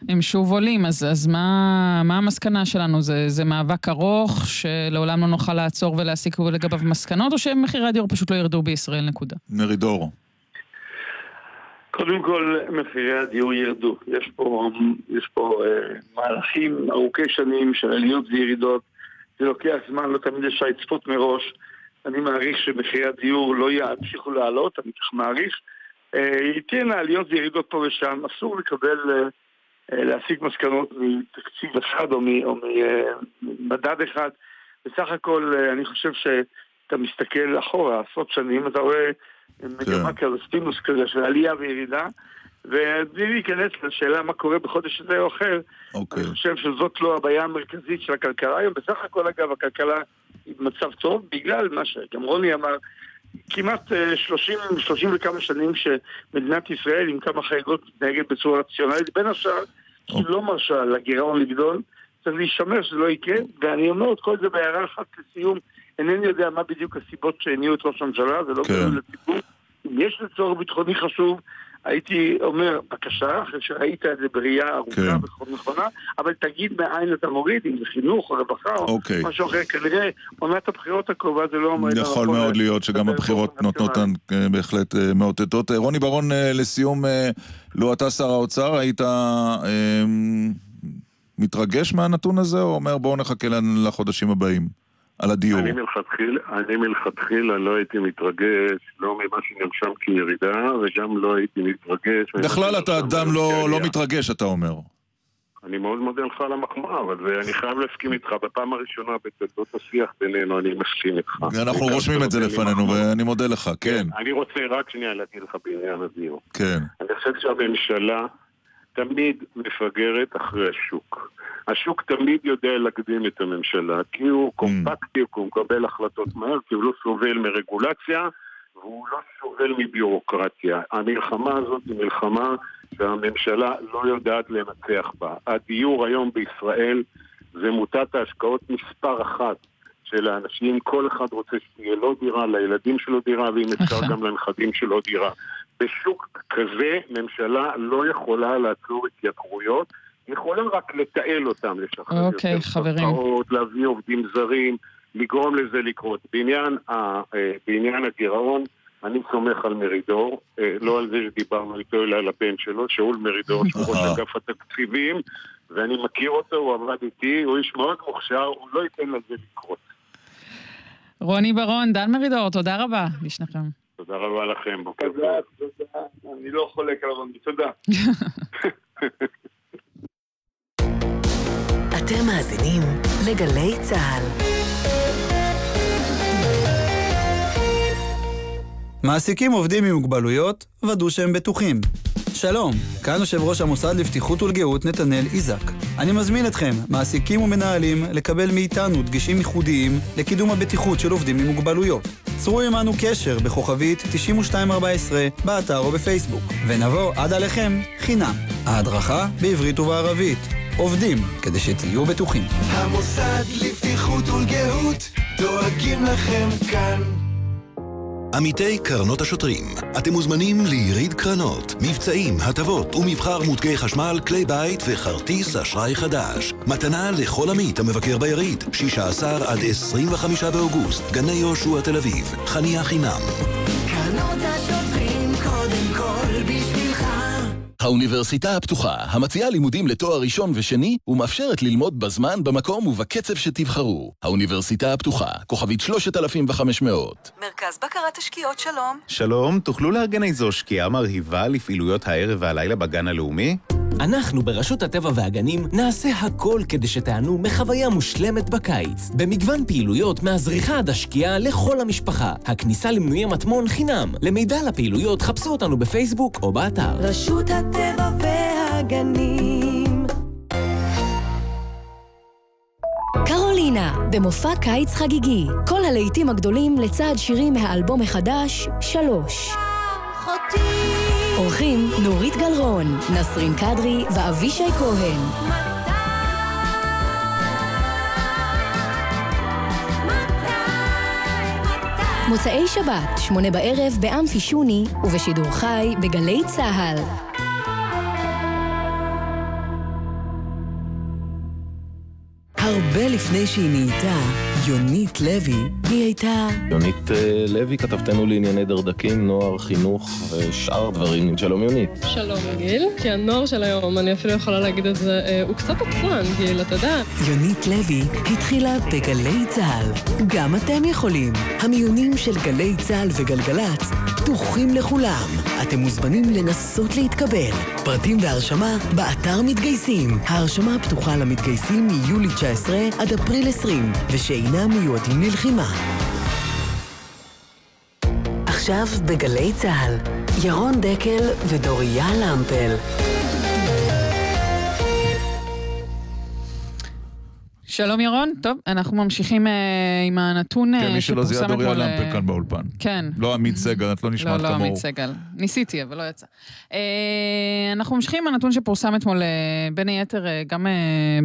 הם שוב עולים. אז, אז מה, מה המסקנה שלנו? זה, זה מאבק ארוך שלעולם לא נוכל לעצור ולהסיק לגביו מסקנות, או שמחירי הדיור פשוט לא ירדו בישראל, נקודה? מרידור. קודם כל, מחירי הדיור ירדו. יש פה, יש פה אה, מהלכים ארוכי שנים של עליות וירידות. זה לוקח זמן, לא תמיד אפשר לצפות מראש. אני מעריך שמחירי הדיור לא ימשיכו לעלות, אני כך מעריך. אה, תהיינה עליות וירידות פה ושם, אסור לקבל, אה, אה, להסיק מסקנות מתקציב אחד או ממדד אה, אחד. בסך הכל, אה, אני חושב שאתה מסתכל אחורה, עשרות שנים, אתה רואה מגמה כזו, סטינוס כזה של עלייה וירידה. ובלי להיכנס לשאלה מה קורה בחודש הזה או אחר, okay. אני חושב שזאת לא הבעיה המרכזית של הכלכלה היום. בסך הכל, אגב, הכלכלה היא במצב טוב, בגלל מה שגם רוני אמר, כמעט 30, 30 וכמה שנים שמדינת ישראל, עם כמה חריגות, מתנהגת בצורה רציונלית, בין השאר, היא לא מרשה לגירעון לגדול, צריך להישמר שזה לא יקרה, ואני אומר את כל זה בהערה אחת לסיום, אינני יודע מה בדיוק הסיבות שהניעו את ראש הממשלה, זה לא כן. גדול לציבור. אם יש לצורך ביטחוני חשוב, הייתי אומר, בבקשה, אחרי שראית את זה בראייה ארוכה כן. ונכונה, אבל תגיד מאין אתה מוריד, אם זה חינוך או רווחה או אוקיי. משהו אחר. כנראה עונת הבחירות הקרובה זה לא המועד הנכון. יכול מאוד להיות שגם הבחירות נותנות כאן אה, בהחלט אה, מאותתות. אה, רוני ברון, לסיום, לו אתה שר האוצר, היית מתרגש מהנתון הזה, או אומר בואו נחכה לחודשים הבאים? על הדיור. אני מלכתחילה, אני מלכתחילה לא הייתי מתרגש, לא ממה שנרשם כירידה, וגם לא הייתי מתרגש. בכלל אתה אדם לא, לא מתרגש, אתה אומר. אני מאוד מודה לך על המחמאה, אבל אני חייב להסכים איתך. בפעם הראשונה בתולדות השיח בינינו אני מסכים איתך. אנחנו רושמים את זה לפנינו, ואני מודה לך, כן. אני רוצה רק שנייה להגיד לך בעניין הדיור. כן. אני חושב שהממשלה תמיד מפגרת אחרי השוק. השוק תמיד יודע להקדים את הממשלה, כי הוא קומפקטי, כי הוא מקבל החלטות מהר, כי הוא לא סובל מרגולציה, והוא לא סובל מביורוקרטיה. המלחמה הזאת היא מלחמה שהממשלה לא יודעת לנצח בה. הדיור היום בישראל זה מוטת ההשקעות מספר אחת של האנשים. כל אחד רוצה שתהיה לו דירה, לילדים שלו דירה, ואם אפשר גם לנכדים שלו דירה. בשוק כזה ממשלה לא יכולה לעצור התייקרויות. יכולה רק לתעל אותם, לשחרר אוקיי, יותר חברים. קרקעות, להביא עובדים זרים, לגרום לזה לקרות. בעניין, ה, אה, בעניין הגירעון, אני סומך על מרידור, אה, לא על זה שדיברנו איתו, אלא על הבן שלו, שאול מרידור, שהוא ראש אגף התקציבים, ואני מכיר אותו, הוא עבד איתי, הוא איש מאוד מוכשר, הוא לא ייתן לזה לקרות. רוני ברון, דן מרידור, תודה רבה לשניכם. תודה רבה לכם, בוקר טוב. תודה, אני לא חולק על רוני, תודה. אתם מאזינים לגלי צה"ל. מעסיקים עובדים עם מוגבלויות, ודאו שהם בטוחים. שלום, כאן יושב ראש המוסד לבטיחות ולגאות נתנאל איזק. אני מזמין אתכם, מעסיקים ומנהלים, לקבל מאיתנו דגשים ייחודיים לקידום הבטיחות של עובדים עם מוגבלויות. צרו עמנו קשר בכוכבית 9214 באתר או בפייסבוק, ונבוא עד עליכם חינם. ההדרכה בעברית ובערבית. עובדים, כדי שתהיו בטוחים. המוסד לבטיחות ולגהות, דואגים לכם כאן. עמיתי קרנות השוטרים, אתם מוזמנים ליריד קרנות, מבצעים, הטבות ומבחר מותגי חשמל, כלי בית וכרטיס אשראי חדש. מתנה לכל עמית המבקר ביריד, 16 עד 25 באוגוסט, גני יהושע תל אביב, חניה חינם. קרנות השוטרים האוניברסיטה הפתוחה, המציעה לימודים לתואר ראשון ושני, ומאפשרת ללמוד בזמן, במקום ובקצב שתבחרו. האוניברסיטה הפתוחה, כוכבית 3500. מרכז בקרת תשקיעות, שלום. שלום, תוכלו לארגן איזו שקיעה מרהיבה לפעילויות הערב והלילה בגן הלאומי? אנחנו ברשות הטבע והגנים נעשה הכל כדי שתענו מחוויה מושלמת בקיץ. במגוון פעילויות מהזריחה עד השקיעה לכל המשפחה. הכניסה למנויי מטמון חינם. למידע על הפעילויות חפשו אותנו בפייסבוק או באתר. רשות הטבע והגנים קרולינה, במופע קיץ חגיגי. כל הלהיטים הגדולים לצד שירים מהאלבום החדש, שלוש. אחותי אורחים נורית גלרון, נסרין קדרי ואבישי כהן. מוצאי שבת, שמונה בערב, באמפי שוני, ובשידור חי בגלי צה"ל. הרבה לפני שהיא נהייתה יונית לוי, היא הייתה... יונית אה, לוי, כתבתנו לענייני דרדקים, נוער, חינוך ושאר דברים. שלום יונית. שלום גיל, כי הנוער של היום, אני אפילו יכולה להגיד את זה, אה, הוא קצת עצלן, גיל, אתה יודע. יונית לוי התחילה בגלי צה"ל. גם אתם יכולים. המיונים של גלי צה"ל וגלגלצ פתוחים לכולם. אתם מוזמנים לנסות להתקבל. פרטים והרשמה באתר מתגייסים. ההרשמה פתוחה למתגייסים מיולי 19 עד אפריל 20, ושאינם מיועדים ללחימה. עכשיו בגלי צה"ל, ירון דקל ודוריה למפל. שלום ירון, טוב, אנחנו ממשיכים אה, עם הנתון אה, כן, מי שלא זיהה שפורסם דוריה אתמול, למפל אה, כאן באולפן. כן. לא עמית סגל, את לא נשמעת לא, לא כמוהו. עמית סגל. ניסיתי, אבל לא יצא. אה, אנחנו ממשיכים עם הנתון שפורסם אתמול, אה, בין היתר, אה, גם אה,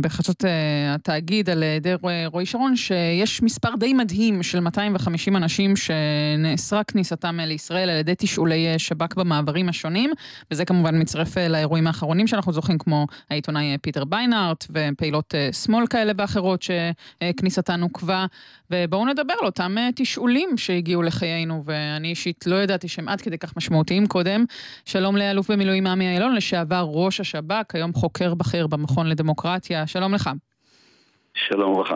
בחדשות אה, התאגיד על ידי רועי- רועי שרון, שיש מספר די מדהים של 250 אנשים שנאסרה כניסתם אה, לישראל על ידי תשאולי אה, שב"כ במעברים השונים, וזה כמובן מצטרף אה, לאירועים האחרונים שאנחנו זוכרים, כמו העיתונאי אה, פיטר ביינארט ופעילות אה, שמאל כאלה ואחרות שכניסתן עוכבה. ובואו נדבר על אותם אה, תשאולים שהגיעו לחיינו, ואני אישית לא ידעתי שהם עד כדי כך משמעותיים קודם. שלום לאלוף במילואים עמי אילון, לשעבר ראש השב"כ, היום חוקר בכיר במכון לדמוקרטיה. שלום לך. שלום וברכה.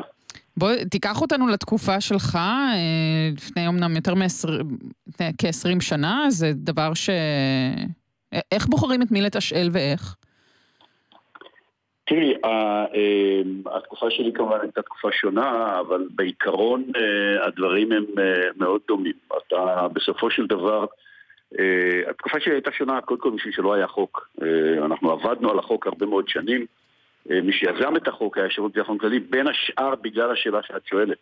בוא, תיקח אותנו לתקופה שלך, אה, לפני אומנם יותר מכ-20 שנה, זה דבר ש... א- איך בוחרים את מי לתשאל ואיך? תראי, אה, התקופה שלי כמובן הייתה תקופה שונה, אבל בעיקרון אה, הדברים הם אה, מאוד דומים. אתה בסופו של דבר, אה, התקופה שלי הייתה שונה קודם כל בשביל שלא היה חוק. אנחנו עבדנו על החוק הרבה מאוד שנים. מי שיזם את החוק היה שירות ביטחון כללי, בין השאר בגלל השאלה שאת שואלת.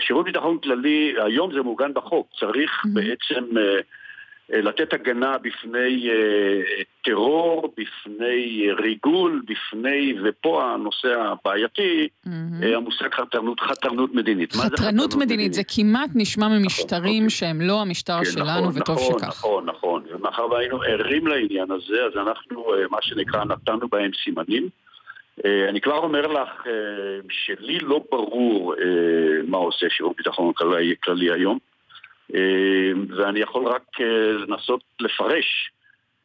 שירות ביטחון כללי, היום זה מעוגן בחוק, צריך בעצם לתת הגנה בפני אה, טרור, בפני אה, ריגול, בפני, ופה הנושא הבעייתי, אה, המושג חתרנות, חתרנות מדינית. זה חתרנות מדינית, זה כמעט נשמע ממשטרים שהם לא המשטר כן, שלנו, נכון, וטוב נכון, שכך. נכון, נכון. ומאחר והיינו ערים לעניין הזה, אז אנחנו, אה, מה שנקרא, נתנו בהם סימנים. אה, אני כבר אומר לך אה, שלי לא ברור אה, מה עושה שירות ביטחון כללי, כללי היום, אה, ואני יכול רק אה, לנסות לפרש,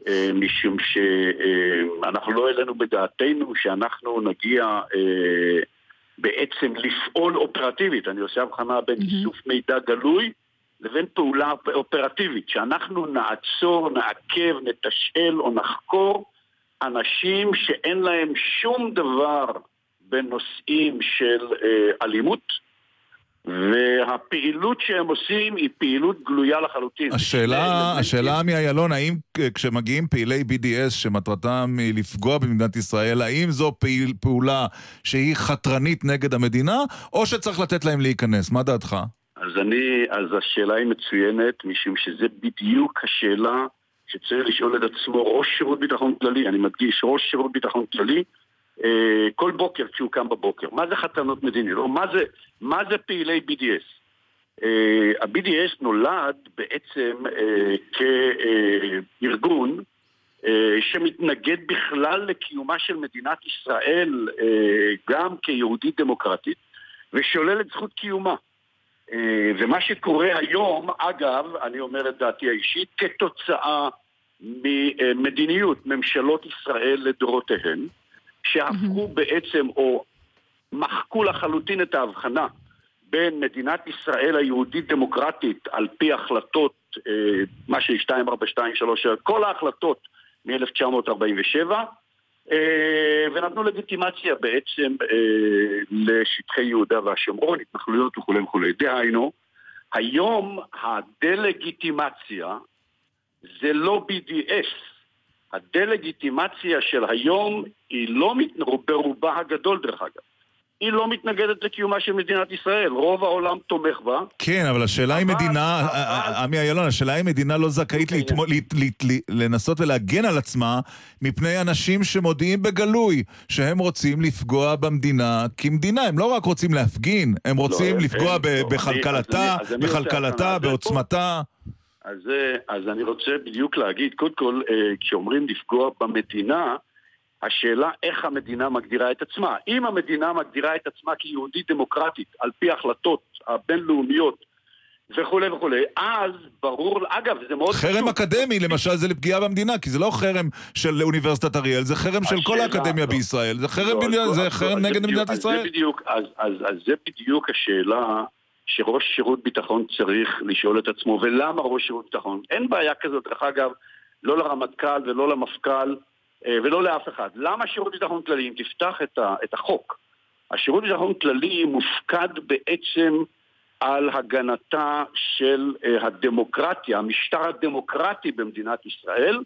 אה, משום שאנחנו לא העלינו בדעתנו שאנחנו נגיע אה, בעצם לפעול אופרטיבית. אני עושה הבחנה בין איסוף מידע גלוי לבין פעולה אופרטיבית, שאנחנו נעצור, נעכב, נתשאל או נחקור אנשים שאין להם שום דבר בנושאים של אה, אלימות, והפעילות שהם עושים היא פעילות גלויה לחלוטין. השאלה, השאלה עמי אילון, האם כשמגיעים פעילי BDS שמטרתם היא לפגוע במדינת ישראל, האם זו פעיל, פעולה שהיא חתרנית נגד המדינה, או שצריך לתת להם להיכנס? מה דעתך? אז אני, אז השאלה היא מצוינת, משום שזה בדיוק השאלה שצריך לשאול את עצמו ראש שירות ביטחון כללי, אני מדגיש, ראש שירות ביטחון כללי, אה, כל בוקר כשהוא קם בבוקר. מה זה חתרנות מדינית? או מה זה, מה זה פעילי BDS? אה, ה-BDS נולד בעצם אה, כארגון אה, שמתנגד בכלל לקיומה של מדינת ישראל אה, גם כיהודית דמוקרטית ושולל את זכות קיומה. אה, ומה שקורה היום, אגב, אני אומר את דעתי האישית, כתוצאה ממדיניות ממשלות ישראל לדורותיהן, שהפכו בעצם או מחקו לחלוטין את ההבחנה בין מדינת ישראל היהודית דמוקרטית על פי החלטות, אה, מה שהיא 2423, כל ההחלטות מ-1947, אה, ונתנו לגיטימציה בעצם אה, לשטחי יהודה והשומרון, התנחלויות וכולי וכולי. דהיינו, היום הדלגיטימציה זה לא BDS. הדלגיטימציה של היום היא לא מת- ברובה הגדול דרך אגב. היא לא מתנגדת לקיומה של מדינת ישראל. רוב העולם תומך בה. כן, אבל השאלה היא מדינה, עמי אילון, השאלה היא מדינה לא זכאית ל- לנסות ולהגן על עצמה מפני אנשים שמודיעים בגלוי שהם רוצים לפגוע במדינה כמדינה. הם לא רק רוצים להפגין, הם רוצים הם- לפגוע הם- ב- לא, בכלכלתה, בכלכלתה. בעוצמתה. אז, זה- אז אני רוצה בדיוק להגיד, קודם כל, אה, כשאומרים לפגוע במדינה, השאלה איך המדינה מגדירה את עצמה. אם המדינה מגדירה את עצמה כיהודית דמוקרטית, על פי ההחלטות הבינלאומיות וכולי וכולי, אז ברור, אגב, זה מאוד חרם אקדמי, למשל, זה לפגיעה במדינה, כי זה לא חרם של אוניברסיטת אריאל, זה חרם של כל האקדמיה לא. בישראל. זה חרם לא, בדיוק- אז זה לא, חרם אז נגד בדיוק- מדינת אז ישראל. זה בדיוק, אז, אז, אז זה בדיוק השאלה שראש שירות ביטחון צריך לשאול את עצמו, ולמה ראש שירות ביטחון? אין בעיה כזאת, דרך אגב, לא לרמטכ"ל ולא למפכ"ל אה, ולא לאף אחד. למה שירות ביטחון כללי? אם תפתח את, ה, את החוק, השירות ביטחון כללי מופקד בעצם על הגנתה של אה, הדמוקרטיה, המשטר הדמוקרטי במדינת ישראל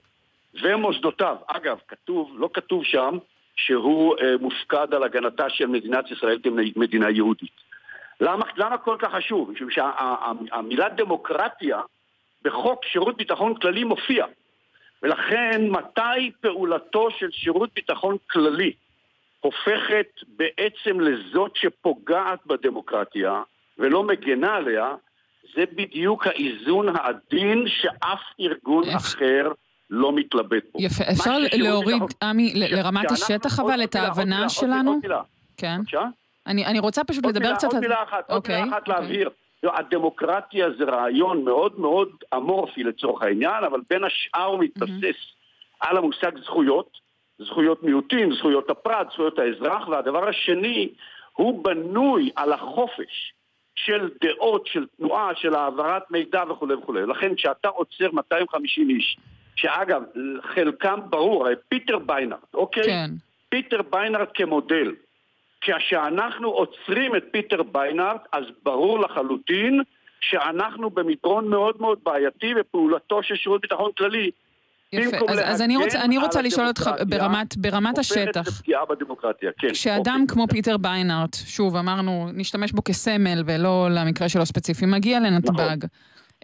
ומוסדותיו. אגב, כתוב, לא כתוב שם שהוא אה, מופקד על הגנתה של מדינת ישראל כמדינה יהודית. למה, למה כל כך חשוב? משום שהמילה דמוקרטיה בחוק שירות ביטחון כללי מופיע. ולכן מתי פעולתו של שירות ביטחון כללי הופכת בעצם לזאת שפוגעת בדמוקרטיה ולא מגנה עליה, זה בדיוק האיזון העדין שאף ארגון אחר לא מתלבט בו. יפה, אפשר להוריד, עמי, לרמת השטח אבל את ההבנה שלנו? כן. בבקשה? אני אני רוצה פשוט לדבר מילה, קצת... עוד מילה אחת, עוד אוקיי, מילה אחת להבהיר. לא, הדמוקרטיה זה רעיון מאוד מאוד אמורפי לצורך העניין, אבל בין השאר הוא מתבסס על המושג זכויות, זכויות מיעוטים, זכויות הפרט, זכויות האזרח, והדבר השני, הוא בנוי על החופש של דעות, של תנועה, של העברת מידע וכולי וכולי. לכן כשאתה עוצר 250 איש, שאגב, חלקם ברור, פיטר ביינארט, אוקיי? כן. פיטר ביינארט כמודל. כשאנחנו עוצרים את פיטר ביינארט, אז ברור לחלוטין שאנחנו במדרון מאוד מאוד בעייתי בפעולתו של שירות ביטחון כללי. יפה, אז, אז אני רוצה, אני רוצה לשאול אותך ברמת, ברמת השטח. לפגיעה בדמוקרטיה, כן. כשאדם כמו פיטר ביינארט, שוב אמרנו, נשתמש בו כסמל ולא למקרה שלו ספציפי, מגיע לנתב"ג.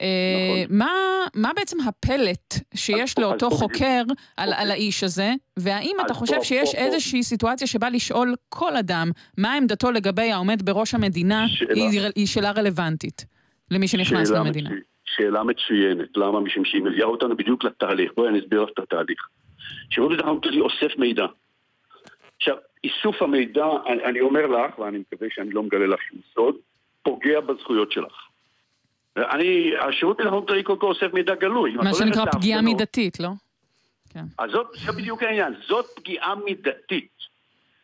אה, מה, מה בעצם הפלט שיש אז לאותו פה חוקר על, על האיש הזה, והאם אתה אז חושב פה, שיש פה, פה. איזושהי סיטואציה שבה לשאול כל אדם מה עמדתו לגבי העומד בראש המדינה, שאלה. היא, היא שאלה רלוונטית למי שנכנס שאלה למדינה? מצוינת, שאלה מצוינת. למה? משום שהיא מביאה אותנו בדיוק לתהליך. בואי אני אסביר לך את התהליך. שירות ביטחון כללי אוסף מידע. עכשיו, איסוף המידע, אני, אני אומר לך, ואני מקווה שאני לא מגלה לך שום סוד, פוגע בזכויות שלך. אני, השירות ביטחון כללי קודם כל אוסף מידע גלוי. מה הולכת שנקרא פגיעה להפגנות- מידתית, לא? אז זאת, זה בדיוק העניין, זאת פגיעה מידתית.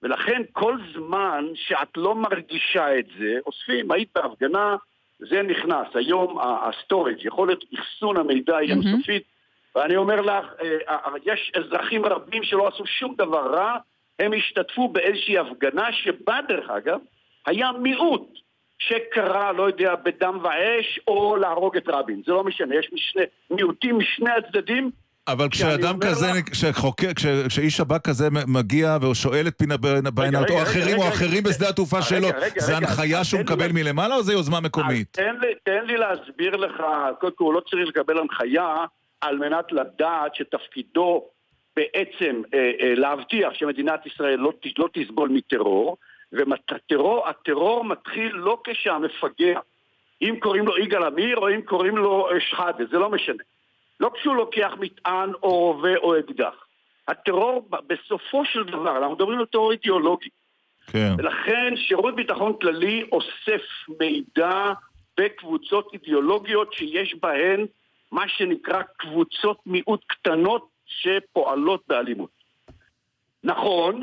ולכן כל זמן שאת לא מרגישה את זה, אוספים, היית בהפגנה, זה נכנס. היום ה storage, יכולת אחסון המידע היא אינסופית, ואני אומר לך, אה, אה, יש אזרחים רבים שלא עשו שום דבר רע, הם השתתפו באיזושהי הפגנה שבה, דרך אגב, היה מיעוט שקרא, לא יודע, בדם ואש, או להרוג את רבין. זה לא משנה, יש משני, מיעוטים משני הצדדים, אבל כשאדם כזה, לך- כשחוקר, כש- כשאיש שב"כ כזה מגיע ושואל את פיטר ביינארט, רגע, או רגע, אחרים, רגע, או רגע, אחרים רגע, בשדה התעופה שלו, זה הנחיה שהוא לי מקבל לה- מלמעלה, או זה יוזמה מקומית? תן לי, תן לי להסביר לך, קודם כל הוא לא צריך לקבל הנחיה על מנת לדעת שתפקידו בעצם אה, אה, להבטיח שמדינת ישראל לא, לא תסבול מטרור, והטרור מתחיל לא כשהמפגע, אם קוראים לו יגאל עמיר או אם קוראים לו אה, שחאדה, זה לא משנה. לא כשהוא לוקח מטען או רובה או אקדח. הטרור בסופו של דבר, אנחנו מדברים על טרור אידיאולוגי. כן. ולכן שירות ביטחון כללי אוסף מידע בקבוצות אידיאולוגיות שיש בהן מה שנקרא קבוצות מיעוט קטנות שפועלות באלימות. נכון,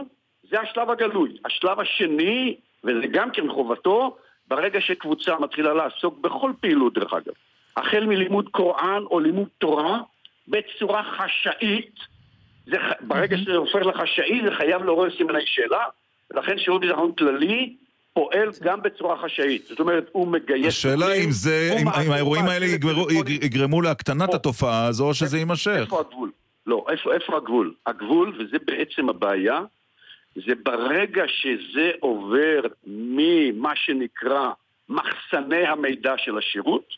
זה השלב הגלוי. השלב השני, וזה גם כן חובתו, ברגע שקבוצה מתחילה לעסוק בכל פעילות דרך אגב, החל מלימוד קוראן או לימוד תורה בצורה חשאית, זה, ברגע שזה הופך לחשאי זה חייב לעורר סימני שאלה, ולכן שירות ביטחון כללי פועל גם בצורה חשאית. זאת אומרת, הוא מגייס... השאלה אם זה, אם האירועים האלה יגרמו להקטנת התופעה הזו, או שזה יימשך. איפה הגבול? לא, איפה, איפה הגבול? הגבול, וזה בעצם הבעיה, זה ברגע שזה עובר ממה שנקרא מחסני המידע של השירות,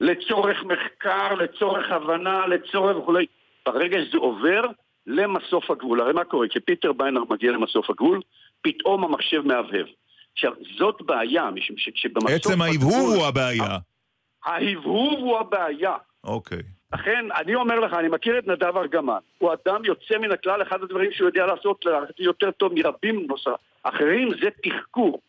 לצורך מחקר, לצורך הבנה, לצורך וכולי, ברגע שזה עובר למסוף הגבול. הרי מה קורה? כשפיטר ביינר מגיע למסוף הגבול, פתאום המחשב מהבהב. עכשיו, זאת בעיה, משום שכשבמסוף עצם הגבול- הוא הבעיה. ההבהוב הוא הבעיה. אוקיי. לכן, אני אומר לך, אני מכיר את נדב ארגמן. הוא אדם יוצא מן הכלל, אחד הדברים שהוא יודע לעשות יותר טוב מרבים נוסף. אחרים זה תחקור.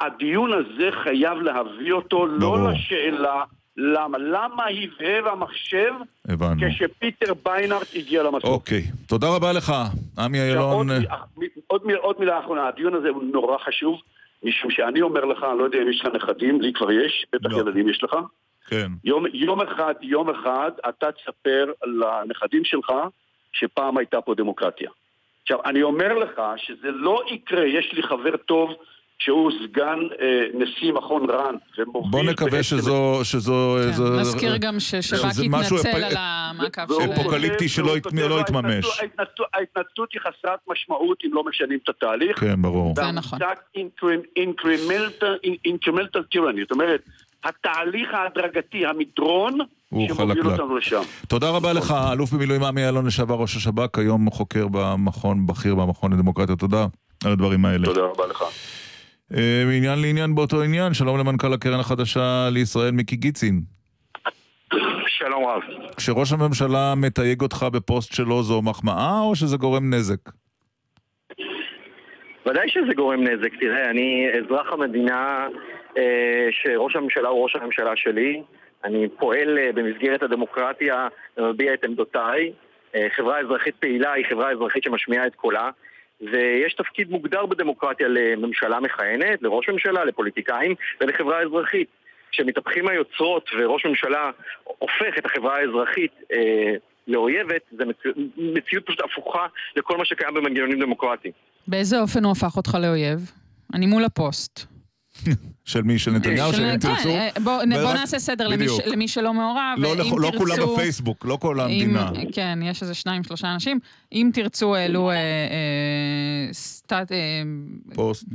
הדיון הזה חייב להביא אותו לא לשאלה למה. למה הבהב המחשב הבנו. כשפיטר ביינארט הגיע למסוף? אוקיי. תודה רבה לך, עמי אילון. עוד, עוד, עוד מילה אחרונה, הדיון הזה הוא נורא חשוב, משום שאני אומר לך, אני לא יודע אם יש לך נכדים, לי כבר יש, בטח ילדים יש לך. כן. יום, יום אחד, יום אחד, אתה תספר לנכדים שלך שפעם הייתה פה דמוקרטיה. עכשיו, אני אומר לך שזה לא יקרה, יש לי חבר טוב שהוא סגן אה, נשיא מכון רן, ומוביל... בוא נקווה בעצם- שזו... שזו כן, איזו- נזכיר גם ששב"כ אפ- על המעקב שלהם. אפוקליפטי שלא לא ההתנצלות- יתממש. ההתנצלות- היא חסרת משמעות אם לא משנים את התהליך. כן, ברור. זה נכון. אינקרמנטל טירני, זאת אומרת, התהליך ההדרגתי, המדרון, הוא שמוביל חלקלק. אותנו לשם. תודה רבה לך, אלוף במילואים עמי אילון, לשעבר ראש השב"כ, היום חוקר במכון, בכיר במכון לדמוקרטיה. תודה על הדברים האלה. תודה רבה לך. אה, מעניין לעניין באותו עניין, שלום למנכ"ל הקרן החדשה לישראל מיקי גיצין. שלום רב. כשראש הממשלה מתייג אותך בפוסט שלו זו מחמאה או שזה גורם נזק? ודאי שזה גורם נזק. תראה, אני אזרח המדינה שראש הממשלה הוא ראש הממשלה שלי. אני פועל אה, במסגרת הדמוקרטיה ומביע את עמדותיי. אה, חברה אזרחית פעילה היא חברה אזרחית שמשמיעה את קולה. ויש תפקיד מוגדר בדמוקרטיה לממשלה מכהנת, לראש ממשלה, לפוליטיקאים ולחברה אזרחית. כשמתהפכים היוצרות וראש ממשלה הופך את החברה האזרחית אה, לאויבת, זו מציא, מציאות פשוט הפוכה לכל מה שקיים במנגנונים דמוקרטיים. באיזה אופן הוא הפך אותך לאויב? אני מול הפוסט. של מי? של נתניהו? של אם כן, תרצו? אה, בוא בוא ורק- נעשה סדר למי שלא מעורב. לא לכ- לא כולם בפייסבוק, לא כל המדינה. כן, יש איזה שניים, שלושה אנשים. אם תרצו, העלו אה, אה. אה,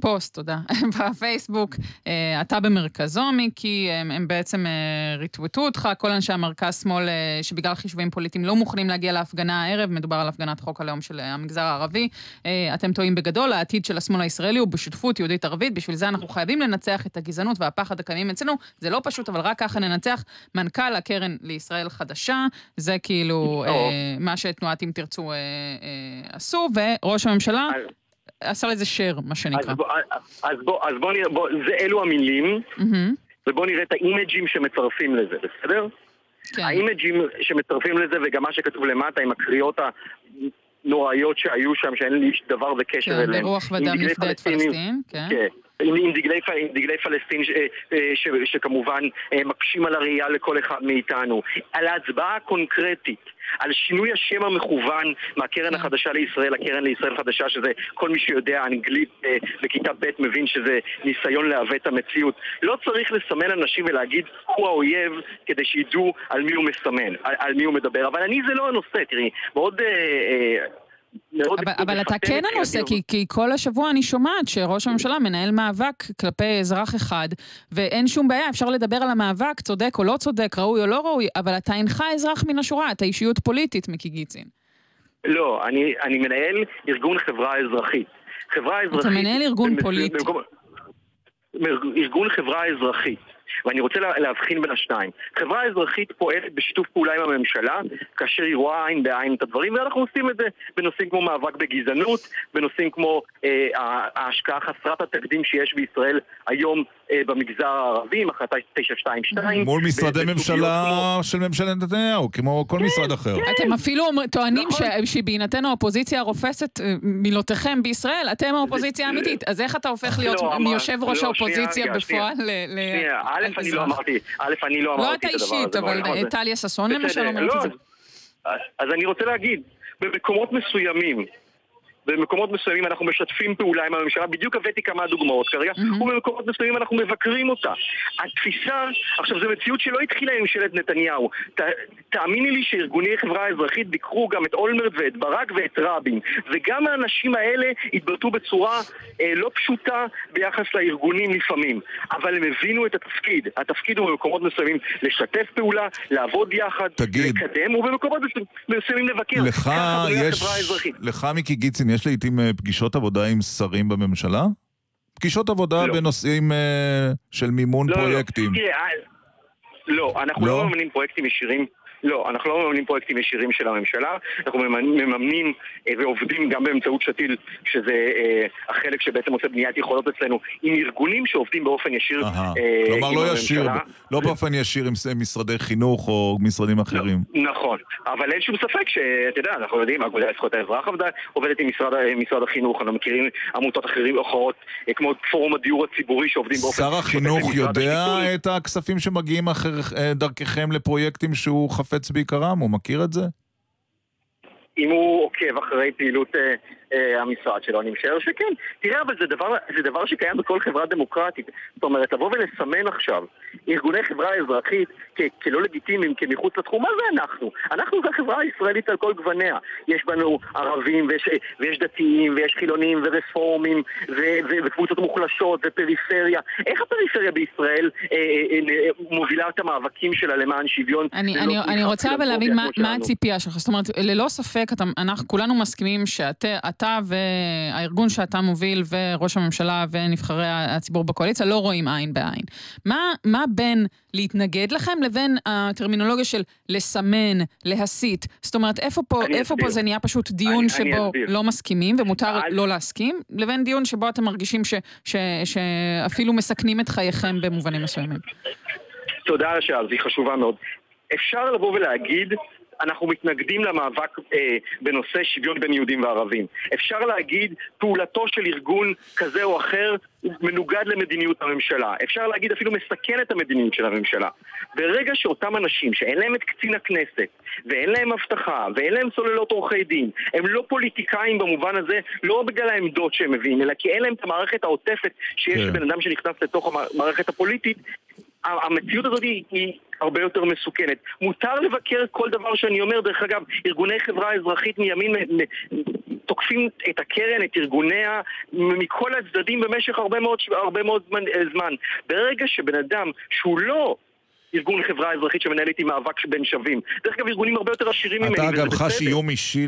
פוסט. תודה, בפייסבוק. אה, אתה במרכזו, מיקי, הם, בעצם אה, ריטווטו אותך, כל אנשי המרכז-שמאל אה, שבגלל חישובים פוליטיים לא מוכנים להגיע להפגנה הערב, מדובר על הפגנת חוק הלאום של אה, המגזר הערבי. אה, אתם טועים בגדול, העתיד של השמאל הישראלי הוא בשותפות יהודית-ערבית, בשביל זה אנחנו חייבים לנצח את הגזענות והפחד הקיימים אצלנו. זה לא פשוט, אבל רק ככה ננצח. מנכ"ל הקרן לישראל חדשה, זה כאילו אה, מה שתנועת אם תרצו אה, אה, עשו, וראש הממשלה עשה לזה share, מה שנקרא. אז בוא, אז בוא, אז בוא נראה, בוא, זה אלו המילים, מהמם. ובוא נראה את האימג'ים שמצרפים לזה, בסדר? כן. האימג'ים שמצרפים לזה וגם מה שכתוב למטה עם הקריאות הנוראיות שהיו שם, שאין לי דבר וקשר כן, אליהם. ברוח עם ודם נפדה את. פלסטין, כן. כן. עם, עם, דגלי, עם דגלי פלסטין ש, אה, ש, שכמובן אה, מקשים על הראייה לכל אחד מאיתנו. על ההצבעה הקונקרטית, על שינוי השם המכוון מהקרן כן. החדשה לישראל לקרן לישראל חדשה, שזה כל מי שיודע אנגלית אה, בכיתה ב' מבין שזה ניסיון לעוות את המציאות. לא צריך לסמן אנשים ולהגיד הוא האויב כדי שידעו על מי הוא מסמן, על, על מי הוא מדבר. אבל אני זה לא הנושא, תראי, מאוד... אה, אה, מאוד אבל, אבל אתה כן הנושא, כי, כי כל השבוע אני שומעת שראש הממשלה מנהל מאבק כלפי אזרח אחד, ואין שום בעיה, אפשר לדבר על המאבק, צודק או לא צודק, ראוי או לא ראוי, אבל אתה אינך אזרח מן השורה, אתה אישיות פוליטית, מיקי גיצין. לא, אני, אני מנהל ארגון חברה אזרחית. חברה אזרחית... אתה מנהל ארגון במס- פוליטי. במקום- ארגון חברה אזרחית. ואני רוצה לה- להבחין בין השניים. חברה אזרחית פועלת בשיתוף פעולה עם הממשלה, כאשר היא רואה עין בעין את הדברים, ואנחנו עושים את זה בנושאים כמו מאבק בגזענות, בנושאים כמו אה, ההשקעה חסרת התקדים שיש בישראל היום במגזר הערבי, עם החלטה 922. מול משרדי ממשלה של ממשלת נתניהו, כמו כל משרד אחר. אתם אפילו אומר- טוענים ש- שבהינתן האופוזיציה הרופסת אה, מילותיכם בישראל, אתם האופוזיציה האמיתית, אז איך אתה הופך להיות לא, מיושב ראש לא, האופוזיציה בפועל ל- שנייה, א', אני לא לאזרח? אמרתי, א', אני לא אמרתי לא את אתה הדבר הזה. אישית, אבל בעולם הזה. טליה ששון למשל אומרת לא, את זה. אז- אז אני רוצה להגיד, במקומות מסוימים, במקומות מסוימים אנחנו משתפים פעולה עם הממשלה, בדיוק הבאתי כמה דוגמאות כרגע, ובמקומות מסוימים אנחנו מבקרים אותה. התפיסה, עכשיו זו מציאות שלא התחילה עם ממשלת נתניהו. ת, תאמיני לי שארגוני חברה אזרחית ביקרו גם את אולמרט ואת ברק ואת רבין, וגם האנשים האלה התבטאו בצורה אה, לא פשוטה ביחס לארגונים לפעמים, אבל הם הבינו את התפקיד. התפקיד הוא במקומות מסוימים לשתף פעולה, לעבוד יחד, תגיד. לקדם, ובמקומות מסוימים לבקר. לך יש... לך, מיקי גיצין, יש לעיתים אה, פגישות עבודה עם שרים בממשלה? פגישות עבודה לא. בנושאים אה, של מימון לא, לא, פרויקטים. תראה, אה, לא, אנחנו לא? לא מממנים פרויקטים ישירים. לא, אנחנו לא מממנים פרויקטים ישירים של הממשלה, אנחנו מממנים, אה, ועובדים גם באמצעות שתיל, שזה אה, החלק שבעצם עושה בניית יכולות אצלנו, עם ארגונים שעובדים באופן ישיר. אה, כלומר, עם לא ישיר, הממשלה. לא באופן ישיר עם משרדי חינוך או משרדים אחרים. נכון, אבל אין שום ספק שאתה יודע, אנחנו יודעים, האגודה לזכויות האזרח עובדת עם משרד, החינוך, אנחנו מכירים עמותות אחרות, כמו פורום הדיור הציבורי שעובדים באופן... שר החינוך יודע. את הכספים שמגיעים דרככם לפרויקטים שהוא חפץ בעיקרם? הוא מכיר את זה? אם הוא עוקב אחרי פעילות אה, אה, המשרד שלו, אני משער שכן. תראה, אבל זה דבר, זה דבר שקיים בכל חברה דמוקרטית. זאת אומרת, לבוא ולסמן עכשיו ארגוני חברה אזרחית כ- כלא לגיטימיים, כמחוץ לתחום, מה זה אנחנו? אנחנו זה החברה הישראלית על כל גווניה. יש בנו ערבים, ויש, ויש דתיים, ויש חילונים, ורפורמים, ו- ו- וקבוצות מוחלשות, ופריפריה. איך הפריפריה בישראל אה, אה, אה, מובילה את המאבקים שלה למען שוויון? אני, אני, אני רוצה אבל להבין מה, מה? הציפייה שלך. זאת אומרת, ללא ספק, אתה, אנחנו כולנו מסכימים שאתה אתה והארגון שאתה מוביל וראש הממשלה ונבחרי הציבור בקואליציה לא רואים עין בעין. מה, מה בין להתנגד לכם לבין הטרמינולוגיה של לסמן, להסית? זאת אומרת, איפה פה, אני איפה פה. זה נהיה פשוט דיון אני- אני שבו אסביר. לא מסכימים ומותר לא להסכים, לבין דיון שבו אתם מרגישים ש, ש, שאפילו מסכנים את חייכם במובנים מסוימים? תודה על השאלה, היא חשובה מאוד. אפשר לבוא ולהגיד, אנחנו מתנגדים למאבק אה, בנושא שוויון בין יהודים וערבים. אפשר להגיד, פעולתו של ארגון כזה או אחר מנוגד למדיניות הממשלה. אפשר להגיד אפילו מסכן את המדיניות של הממשלה. ברגע שאותם אנשים שאין להם את קצין הכנסת, ואין להם אבטחה, ואין להם סוללות עורכי דין, הם לא פוליטיקאים במובן הזה, לא בגלל העמדות שהם מביאים, אלא כי אין להם את המערכת העוטפת שיש כן. לבן אדם שנכנס לתוך המערכת הפוליטית, המציאות הזאת היא, היא הרבה יותר מסוכנת. מותר לבקר כל דבר שאני אומר, דרך אגב, ארגוני חברה אזרחית מימין תוקפים את הקרן, את ארגוניה, מכל הצדדים במשך הרבה מאוד, הרבה מאוד זמן, אה, זמן. ברגע שבן אדם שהוא לא... ארגון חברה אזרחית שמנהל איתי מאבק בין שווים. דרך אגב, ארגונים הרבה יותר עשירים ממני, אתה אגב חש. איום אישי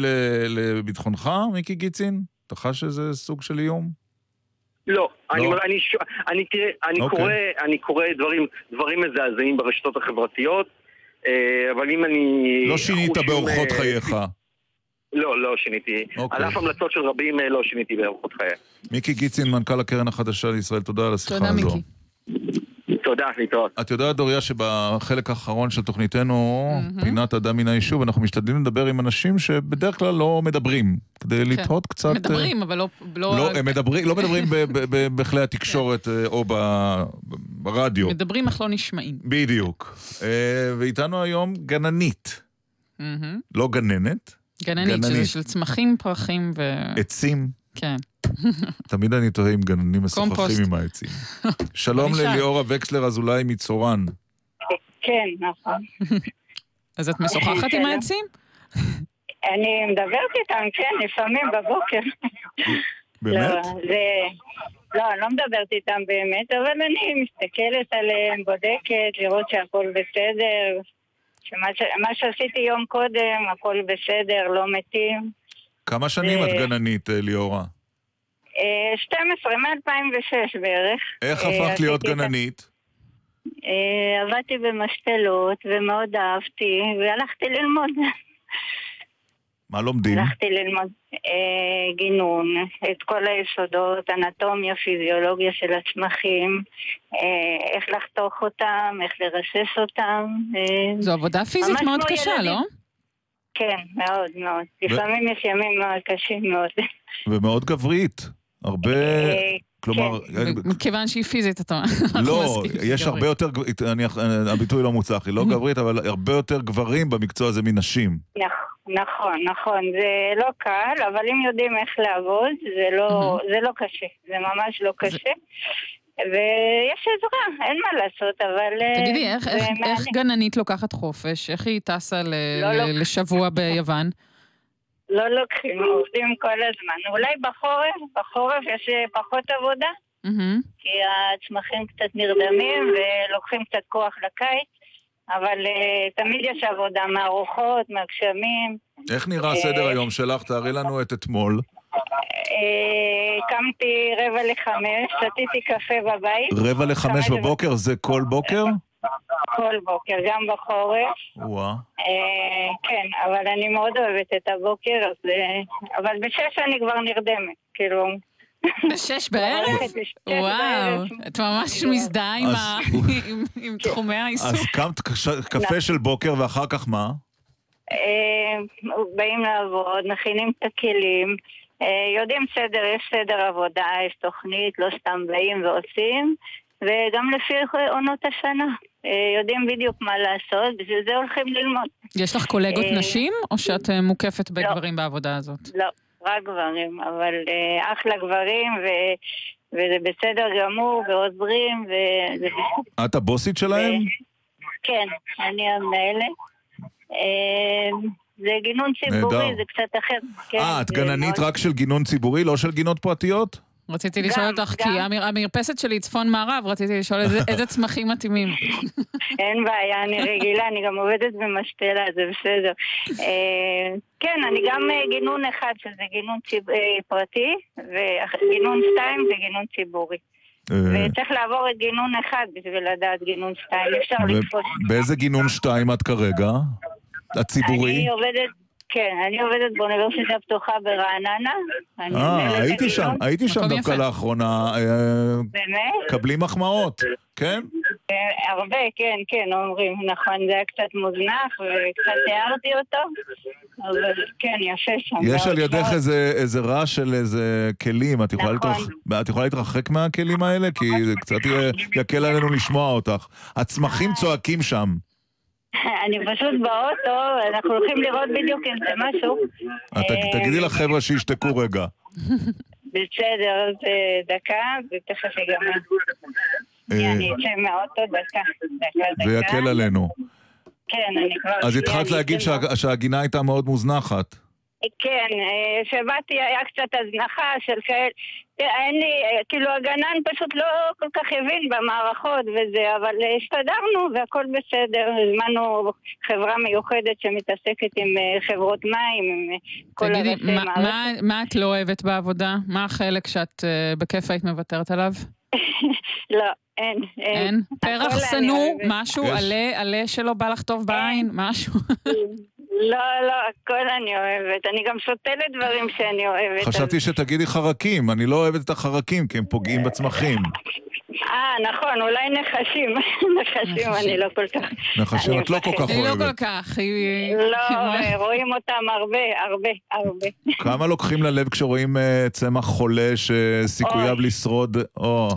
לביטחונך, מיקי גיצין? אתה חש שזה סוג של איום? לא, אני, לא? אני, ש- אני, תראה, אני, אוקיי. קורא, אני קורא דברים, דברים מזעזעים ברשתות החברתיות, אה, אבל אם אני... לא שינית באורחות אה, חייך. לא, לא שיניתי. אוקיי. על אף המלצות של רבים אה, לא שיניתי באורחות חיי. מיקי גיצין, מנכ"ל הקרן החדשה לישראל, תודה על השיחה תודה, הזו. מיקי. תודה, להתראות. את יודעת, דוריה, שבחלק האחרון של תוכניתנו, פינת אדם מן היישוב, אנחנו משתדלים לדבר עם אנשים שבדרך כלל לא מדברים, כדי לתהות קצת... אה, כן. מדברים, אבל לא... לא, הם מדברים, לא מדברים בכלי התקשורת אה, או ב- ברדיו. מדברים אך לא נשמעים. בדיוק. אה, ואיתנו היום גננית, מהמם. לא גננת, גננית, שזה של צמחים, פרחים ו... עצים. כן. תמיד אני תוהה אם גננים משוחחים. עם העצים. שלום. לליאורה וקסלר אזולאי מצורן. כן, נכון. אז את משוחחת עם העצים? אני מדברת איתם, כן, לפעמים בבוקר. באמת? לא, זה... לא, אני לא מדברת איתם באמת, אבל אני מסתכלת עליהם, בודקת, לראות שהכל בסדר, שמה שעשיתי יום קודם, הכל בסדר, לא מתים. כמה שנים את גננית, אה, ליאורה? אה, 12, מ-2006 בערך. איך אה, הפכת להיות גננית? אה, עבדתי במשתלות, ומאוד אהבתי, והלכתי ללמוד. מה לומדים? הלכתי ללמוד אה, גינון, את כל היסודות, אנטומיה, פיזיולוגיה של הצמחים, אה, איך לחתוך אותם, איך לרסס אותם. אה, זו עבודה פיזית מאוד קשה, ילדים. לא? כן, מאוד מאוד. לפעמים יש ימים מאוד קשים מאוד. ומאוד גברית. הרבה... אה, כלומר, מכיוון שהיא פיזית, אתה... לא, יש גברית. הרבה יותר, אני- הביטוי לא מוצלח, היא לא גברית, אבל הרבה יותר גברים במקצוע הזה מנשים. נכ- נכון, נכון, זה לא קל, אבל אם יודעים איך לעבוד, זה לא, זה לא קשה, זה ממש לא קשה. ויש עזרה, אין מה לעשות, אבל... אה, תגידי, איך, גננית לוקחת חופש? איך היא טסה ל, לא ל, לוק- לשבוע ביוון? לא לוקחים, עובדים כל הזמן. אולי בחורף, בחורף יש אה, פחות עבודה. כי הצמחים קצת נרדמים ולוקחים קצת כוח לקיץ, אבל uh, תמיד יש עבודה מהרוחות, מהגשמים. איך נראה אה, סדר היום שלך? תארי לנו את אתמול. קמתי רבע לחמש, שתיתי קפה בבית. רבע לחמש חמש בבוקר, זה כל בוקר? כל בוקר, גם בחורף. וואה. אה, כן, אבל אני מאוד אוהבת את הבוקר, אז... אה, אבל בשש אני כבר נרדמת, כאילו... בשש בערב? וואו. את ממש מזדהה עם עם תחומי העיסוק. אז קמת קפה של בוקר ואחר כך מה? אה, באים לעבוד, מכינים את הכלים, אה, יודעים סדר, יש סדר עבודה, יש תוכנית, לא סתם באים ועושים, וגם לפי עונות השנה. אה, יודעים בדיוק מה לעשות, בשביל זה הולכים ללמוד. יש לך קולגות אה, נשים, או שאת אה, מוקפת בגברים בעבודה הזאת? לא, רק גברים, אבל אחלה גברים, ו... וזה בסדר גמור, ועוזרים, וזה. את הבוסית שלהם? כן, אני המנהלת. זה גינון ציבורי. זה קצת אחר. כן, אה, את זה גננית מאוד- רק של גינון ציבורי, לא של גינות פרטיות? רציתי לשאול אותך, כי המר- המרפסת שלי היא צפון מערב, רציתי לשאול איזה- איזה צמחים מתאימים. אין בעיה, אני רגילה, אני גם עובדת במשתלה, זה בסדר. אה, כן, אני גם אה, גינון אחד, שזה גינון ציב- אה, פרטי, וגינון שתיים זה גינון ציבורי. וצריך לעבור את גינון אחד בשביל לדעת גינון שתיים, אפשר לתפוס. באיזה גינון שתיים את כרגע? הציבורי? אני עובדת, כן, אני עובדת באוניברסיטה הפתוחה ברעננה. אני אה, הייתי. שם, הייתי שם דווקא לאחרונה. אה, באמת? קבלים מחמאות, כן? אה, הרבה, כן, כן, אומרים, נכון, זה היה קצת מוזנח וקצת הערתי אותו, אבל כן, יפה שם. יש על ידך. איזה- איזה רעש של איזה כלים, את יכולה נכון. את יכולה להתרחק מהכלים האלה? כי זה קצת יקל עלינו לשמוע אותך. הצמחים צועקים שם. אני פשוט באוטו, אנחנו הולכים לראות בדיוק אם זה משהו. ת- אה, תגידי לחבר'ה שישתקו רגע. בסדר, אז אה, דקה, ותכף ייגמר. אה, אני אצא מהאוטו, דקה, דקה, זה דקה. יקל עלינו. כן, אני כבר... אז התחלת להגיד שהגינה הייתה מאוד מוזנחת. כן, אה, שבאתי היה קצת הזנחה של כאלה, אין לי, אה, כאילו הגנן פשוט לא כל כך הבין במערכות וזה, אבל אה, הסתדרנו והכל בסדר, הזמנו חברה מיוחדת שמתעסקת עם אה, חברות מים, עם כל תגידי, הראשי מה- מערכת. מה- מה את לא אוהבת בעבודה? מה החלק שאת אה, בכיף היית מוותרת עליו? לא, אין, אין. אין? פרח שנוא? משהו? עלה, עלה שלא בא לך טוב בעין? משהו? לא, לא, הכל אני אוהבת. אני גם שותלת דברים שאני אוהבת. חשבתי שתגידי חרקים, אני לא אוהבת את החרקים כי הם פוגעים בצמחים. אה, נכון, אולי נחשים. נחשים אני לא כל כך... נחשים את לא כל כך היא לא כל אוהבת. כך, היא... לא, רואים אותם הרבה, הרבה, הרבה. כמה לוקחים ללב כשרואים אה, צמח חולה שסיכוייו. לשרוד? או,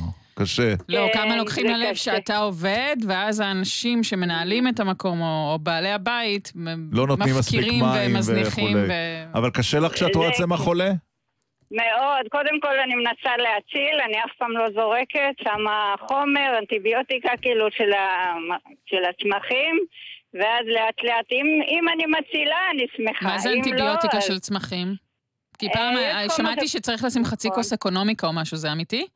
קשה. לא, כן, כמה לוקחים ללב. שאתה עובד, ואז האנשים שמנהלים את המקום, או בעלי הבית, לא נותנים מספיק מים ומזניחים. ו- אבל קשה לך כשאת רואה צמח חולה? מאוד. קודם כל אני מנסה להציל, אני אף פעם לא זורקת, שמה חומר, אנטיביוטיקה כאילו של, ה... של הצמחים, ואז לאט לאט, אם, אם אני מצילה, אני שמחה. מה זה אנטיביוטיקה לא, אז- של צמחים? כי אה, פעם אה, שמעתי שצריך לשים חצי נכון. כוס אקונומיקה או משהו, זה אמיתי?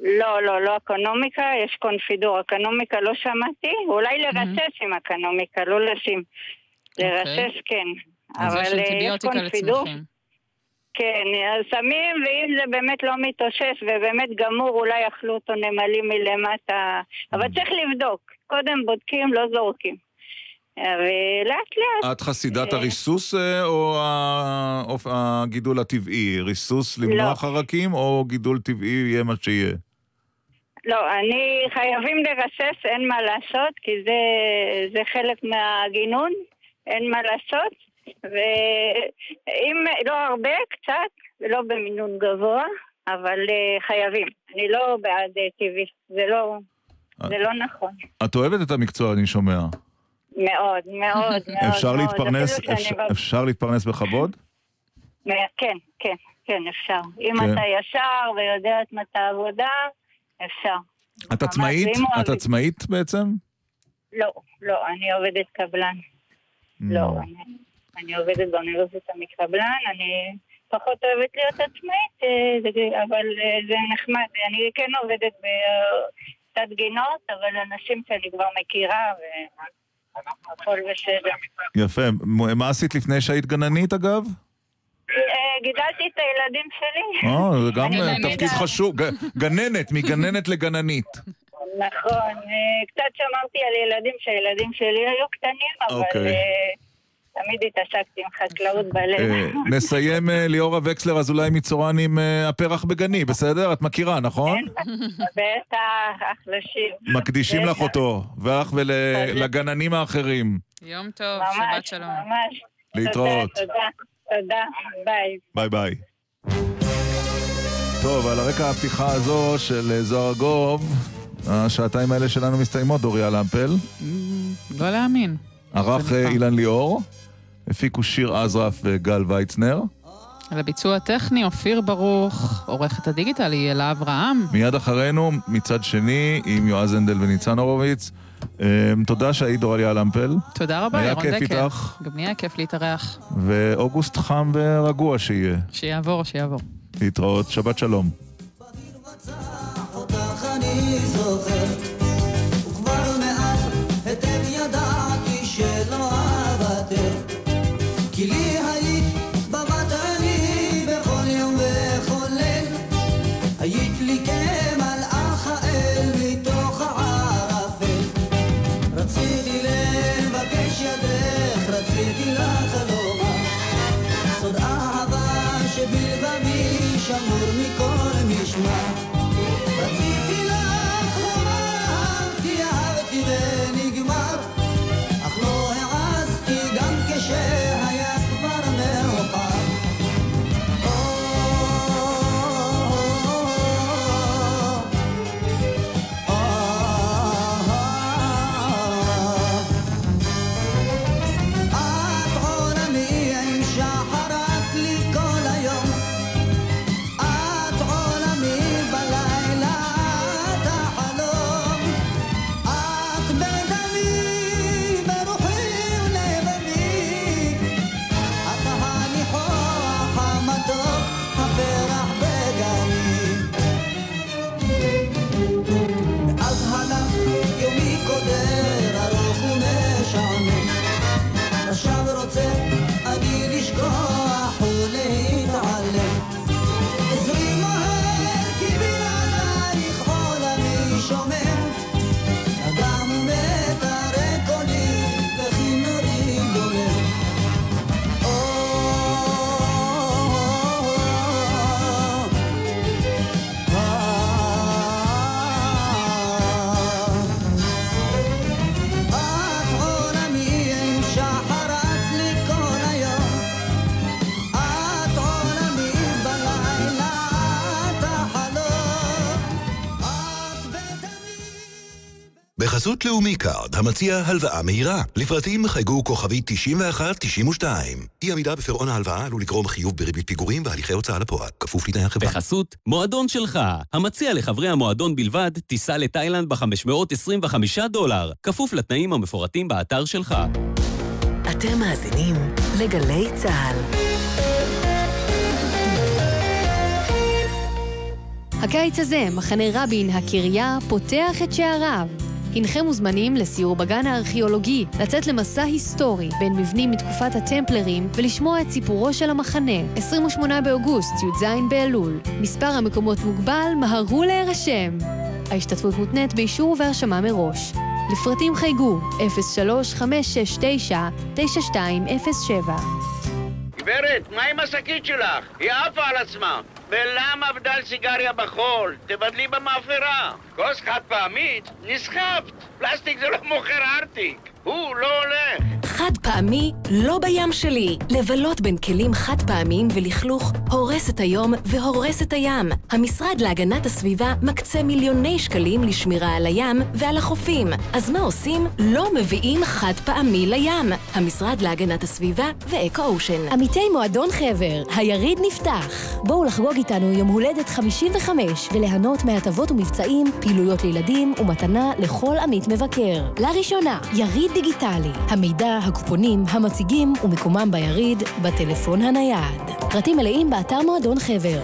לא, לא, לא אקונומיקה, יש קונפידור. אקונומיקה לא שמעתי, אולי לרסס עם אקונומיקה, לא לשים. לרסס כן. אבל אה, יש קונפידור. לצמחים. כן, אז שמים, ואם זה באמת לא מתאושש ובאמת גמור, אולי אכלו אותו נמלים מלמטה. אבל צריך לבדוק. קודם בודקים, לא זורקים. ולאט לאט. את חסידת אה. הריסוס אה, או הגידול הטבעי? ריסוס למנוע לא. חרקים או גידול טבעי יהיה מה שיהיה? לא, אני חייבים לרסס, אין מה לעשות, כי זה, זה חלק מהגינון, אין מה לעשות. ואם, לא הרבה, קצת, ולא במינון גבוה, אבל אה, חייבים. אני לא בעד אה, טבעי, זה לא, זה לא נכון. את אוהבת את המקצוע, אני שומע. מאוד, מאוד, מאוד. אפשר מאוד. להתפרנס, אפשר- שאני ב- אפשר להתפרנס בכבוד? כן, כן, כן, אפשר. אם כן. אתה ישר ויודע את מטה העבודה, אפשר. את עצמאית? את עצמאית בעצם? לא, לא, אני עובדת קבלן. לא, אני, עובדת באוניברסיטה מקבלן, אני פחות אוהבת להיות עצמאית, אה, אבל אה, זה נחמד. אני כן עובדת בקצת גינות, אבל אנשים שאני כבר מכירה, והכל בסדר. יפה. מה עשית לפני שהיית גננית אגב? גידלתי את הילדים שלי. אה, זה גם. תפקיד חשוב. גננת, מגננת לגננית. נכון, אה, קצת שמרתי על ילדים שהילדים שלי היו קטנים, אבל אוקיי. אה, תמיד התעסקתי עם חקלאות בלב. נסיים ליאורה וקסלר אזולאי מצורן עם הפרח בגני, בסדר? את מכירה, נכון? בטח, אחלה שיר. מקדישים לך. אותו, ואך ולגננים האחרים. יום טוב, ממש, שבת שלום. ממש. להתראות. תודה, תודה, תודה, ביי. ביי ביי. טוב, על הרקע הפתיחה הזו של אה, זוהר ארגוב, השעתיים האלה שלנו מסתיימות, דוריה למפל. לא להאמין. ערך אה, אילן ליאור, הפיקו שיר אזרף וגל ויצנר. על הביצוע הטכני, אופיר ברוך, עורכת הדיגיטל היא אלה אברהם. מיד אחרינו, מצד שני, עם יועז הנדל וניצן הורוביץ. אה, תודה שהיית דוריה למפל, תודה רבה, היה ירון כיף דקל. איתך. גם לי היה כיף להתארח. ואוגוסט חם ורגוע שיהיה. שיעבור, שיעבור. להתראות, שבת שלום. בחסות לאומי קארד, המציע הלוואה מהירה. לפרטים חייגו כוכבי 9192. אי עמידה בפירעון ההלוואה עלול לגרום חיוב בריבית פיגורים והליכי הוצאה לפועל. כפוף לתנאי החברה. בחסות מועדון שלך, המציע לחברי המועדון בלבד טיסה לתאילנד ב-525 דולר, כפוף לתנאים המפורטים באתר שלך. אתם מאזינים לגלי צה"ל. הקיץ הזה, מחנה רבין, הקריה, פותח את שעריו. הנכם מוזמנים לסיור בגן הארכיאולוגי, לצאת למסע היסטורי בין מבנים מתקופת הטמפלרים ולשמוע את סיפורו של המחנה. 28 באוגוסט, י"ז באלול. מספר המקומות מוגבל, מהרו להירשם. ההשתתפות מותנית באישור ובהרשמה מראש. לפרטים חייגו 03-569-9207 גברת, מה עם השקית שלך? היא עפה על עצמה. ולמה בדל סיגריה בחול? תבדלי במאפרה. כוס חד פעמית? נסחפת. פלסטיק זה לא מוכר ארטיק. הוא לא הולך. חד חד פעמי לא בים שלי. לבלות בין כלים חד פעמיים ולכלוך הורס את היום והורס את הים. המשרד להגנת הסביבה מקצה מיליוני שקלים לשמירה על הים ועל החופים. אז מה עושים? לא מביאים חד פעמי לים. המשרד להגנת הסביבה ואקו אושן. עמיתי מועדון חבר, היריד נפתח. בואו לחגוג איתנו יום הולדת 55 וליהנות מהטבות ומבצעים, פעילויות לילדים ומתנה לכל עמית מבקר. לראשונה, יריד דיגיטלי. המידע, הקופונים, המציגים ומיקומם ביריד, בטלפון הנייד. פרטים מלאים באתר מועדון חבר.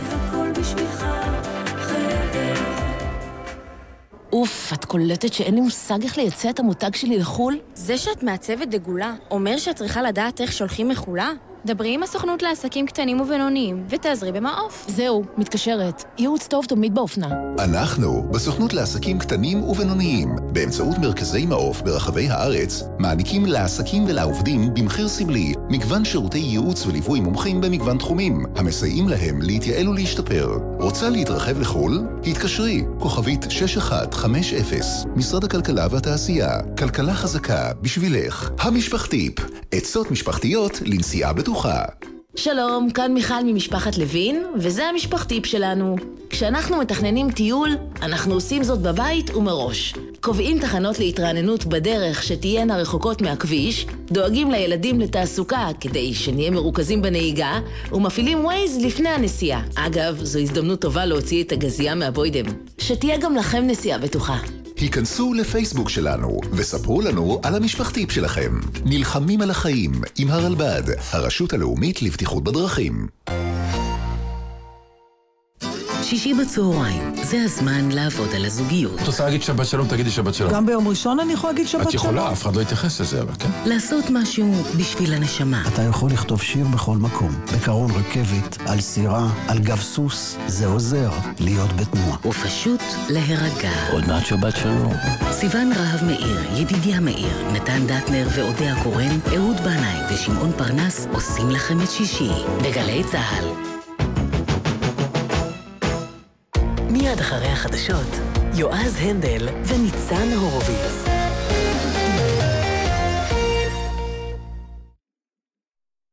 אוף, את קולטת שאין לי מושג איך לייצא את המותג שלי לחו"ל? זה שאת מעצבת דגולה, אומר שאת צריכה לדעת איך שולחים מחולה? דברי עם הסוכנות לעסקים קטנים ובינוניים, ותעזרי במעוף. זהו, מתקשרת. ייעוץ טוב תמיד באופנה. אנחנו, בסוכנות לעסקים קטנים ובינוניים, באמצעות מרכזי מעוף ברחבי הארץ, מעניקים לעסקים ולעובדים במחיר סמלי מגוון שירותי ייעוץ וליווי מומחים במגוון תחומים, המסייעים להם להתייעל ולהשתפר. רוצה להתרחב לחו"ל? התקשרי, כוכבית 6150, משרד הכלכלה והתעשייה, כלכלה חזקה בשבילך. המשפחתיפ, עצות משפחתיות לנסיעה בטוחה. שלום, כאן מיכל ממשפחת לוין, וזה המשפחתיפ שלנו. כשאנחנו מתכננים טיול, אנחנו עושים זאת בבית ומראש. קובעים תחנות להתרעננות בדרך שתהיינה רחוקות מהכביש, דואגים לילדים לתעסוקה כדי שנהיה מרוכזים בנהיגה, ומפעילים ווייז לפני הנסיעה. אגב, זו הזדמנות טובה להוציא את הגזייה מהבוידם. שתהיה גם לכם נסיעה בטוחה. היכנסו לפייסבוק שלנו וספרו לנו על המשפחתיפ שלכם. נלחמים על החיים עם הרלב"ד, הרשות הלאומית לבטיחות בדרכים. שישי בצהריים, זה הזמן לעבוד על הזוגיות. את רוצה להגיד שבת שלום, תגידי שבת שלום. גם ביום ראשון אני יכולה להגיד שבת את שלום? יכולה, אף אחד לא יתייחס לזה, אבל כן. לעשות משהו בשביל הנשמה. אתה יכול לכתוב שיר בכל מקום, בקרון רכבת, על סירה, על גב סוס, זה עוזר להיות בתנועה. ופשוט להירגע. עוד מעט שבת שלום. סיון רהב מאיר, ידידיה מאיר, נתן דטנר ואודיה קורן, אהוד בנאי ושמעון פרנס עושים לכם את שישי בגלי צה"ל. מיד אחרי החדשות, יועז הנדל וניצן הורוביץ.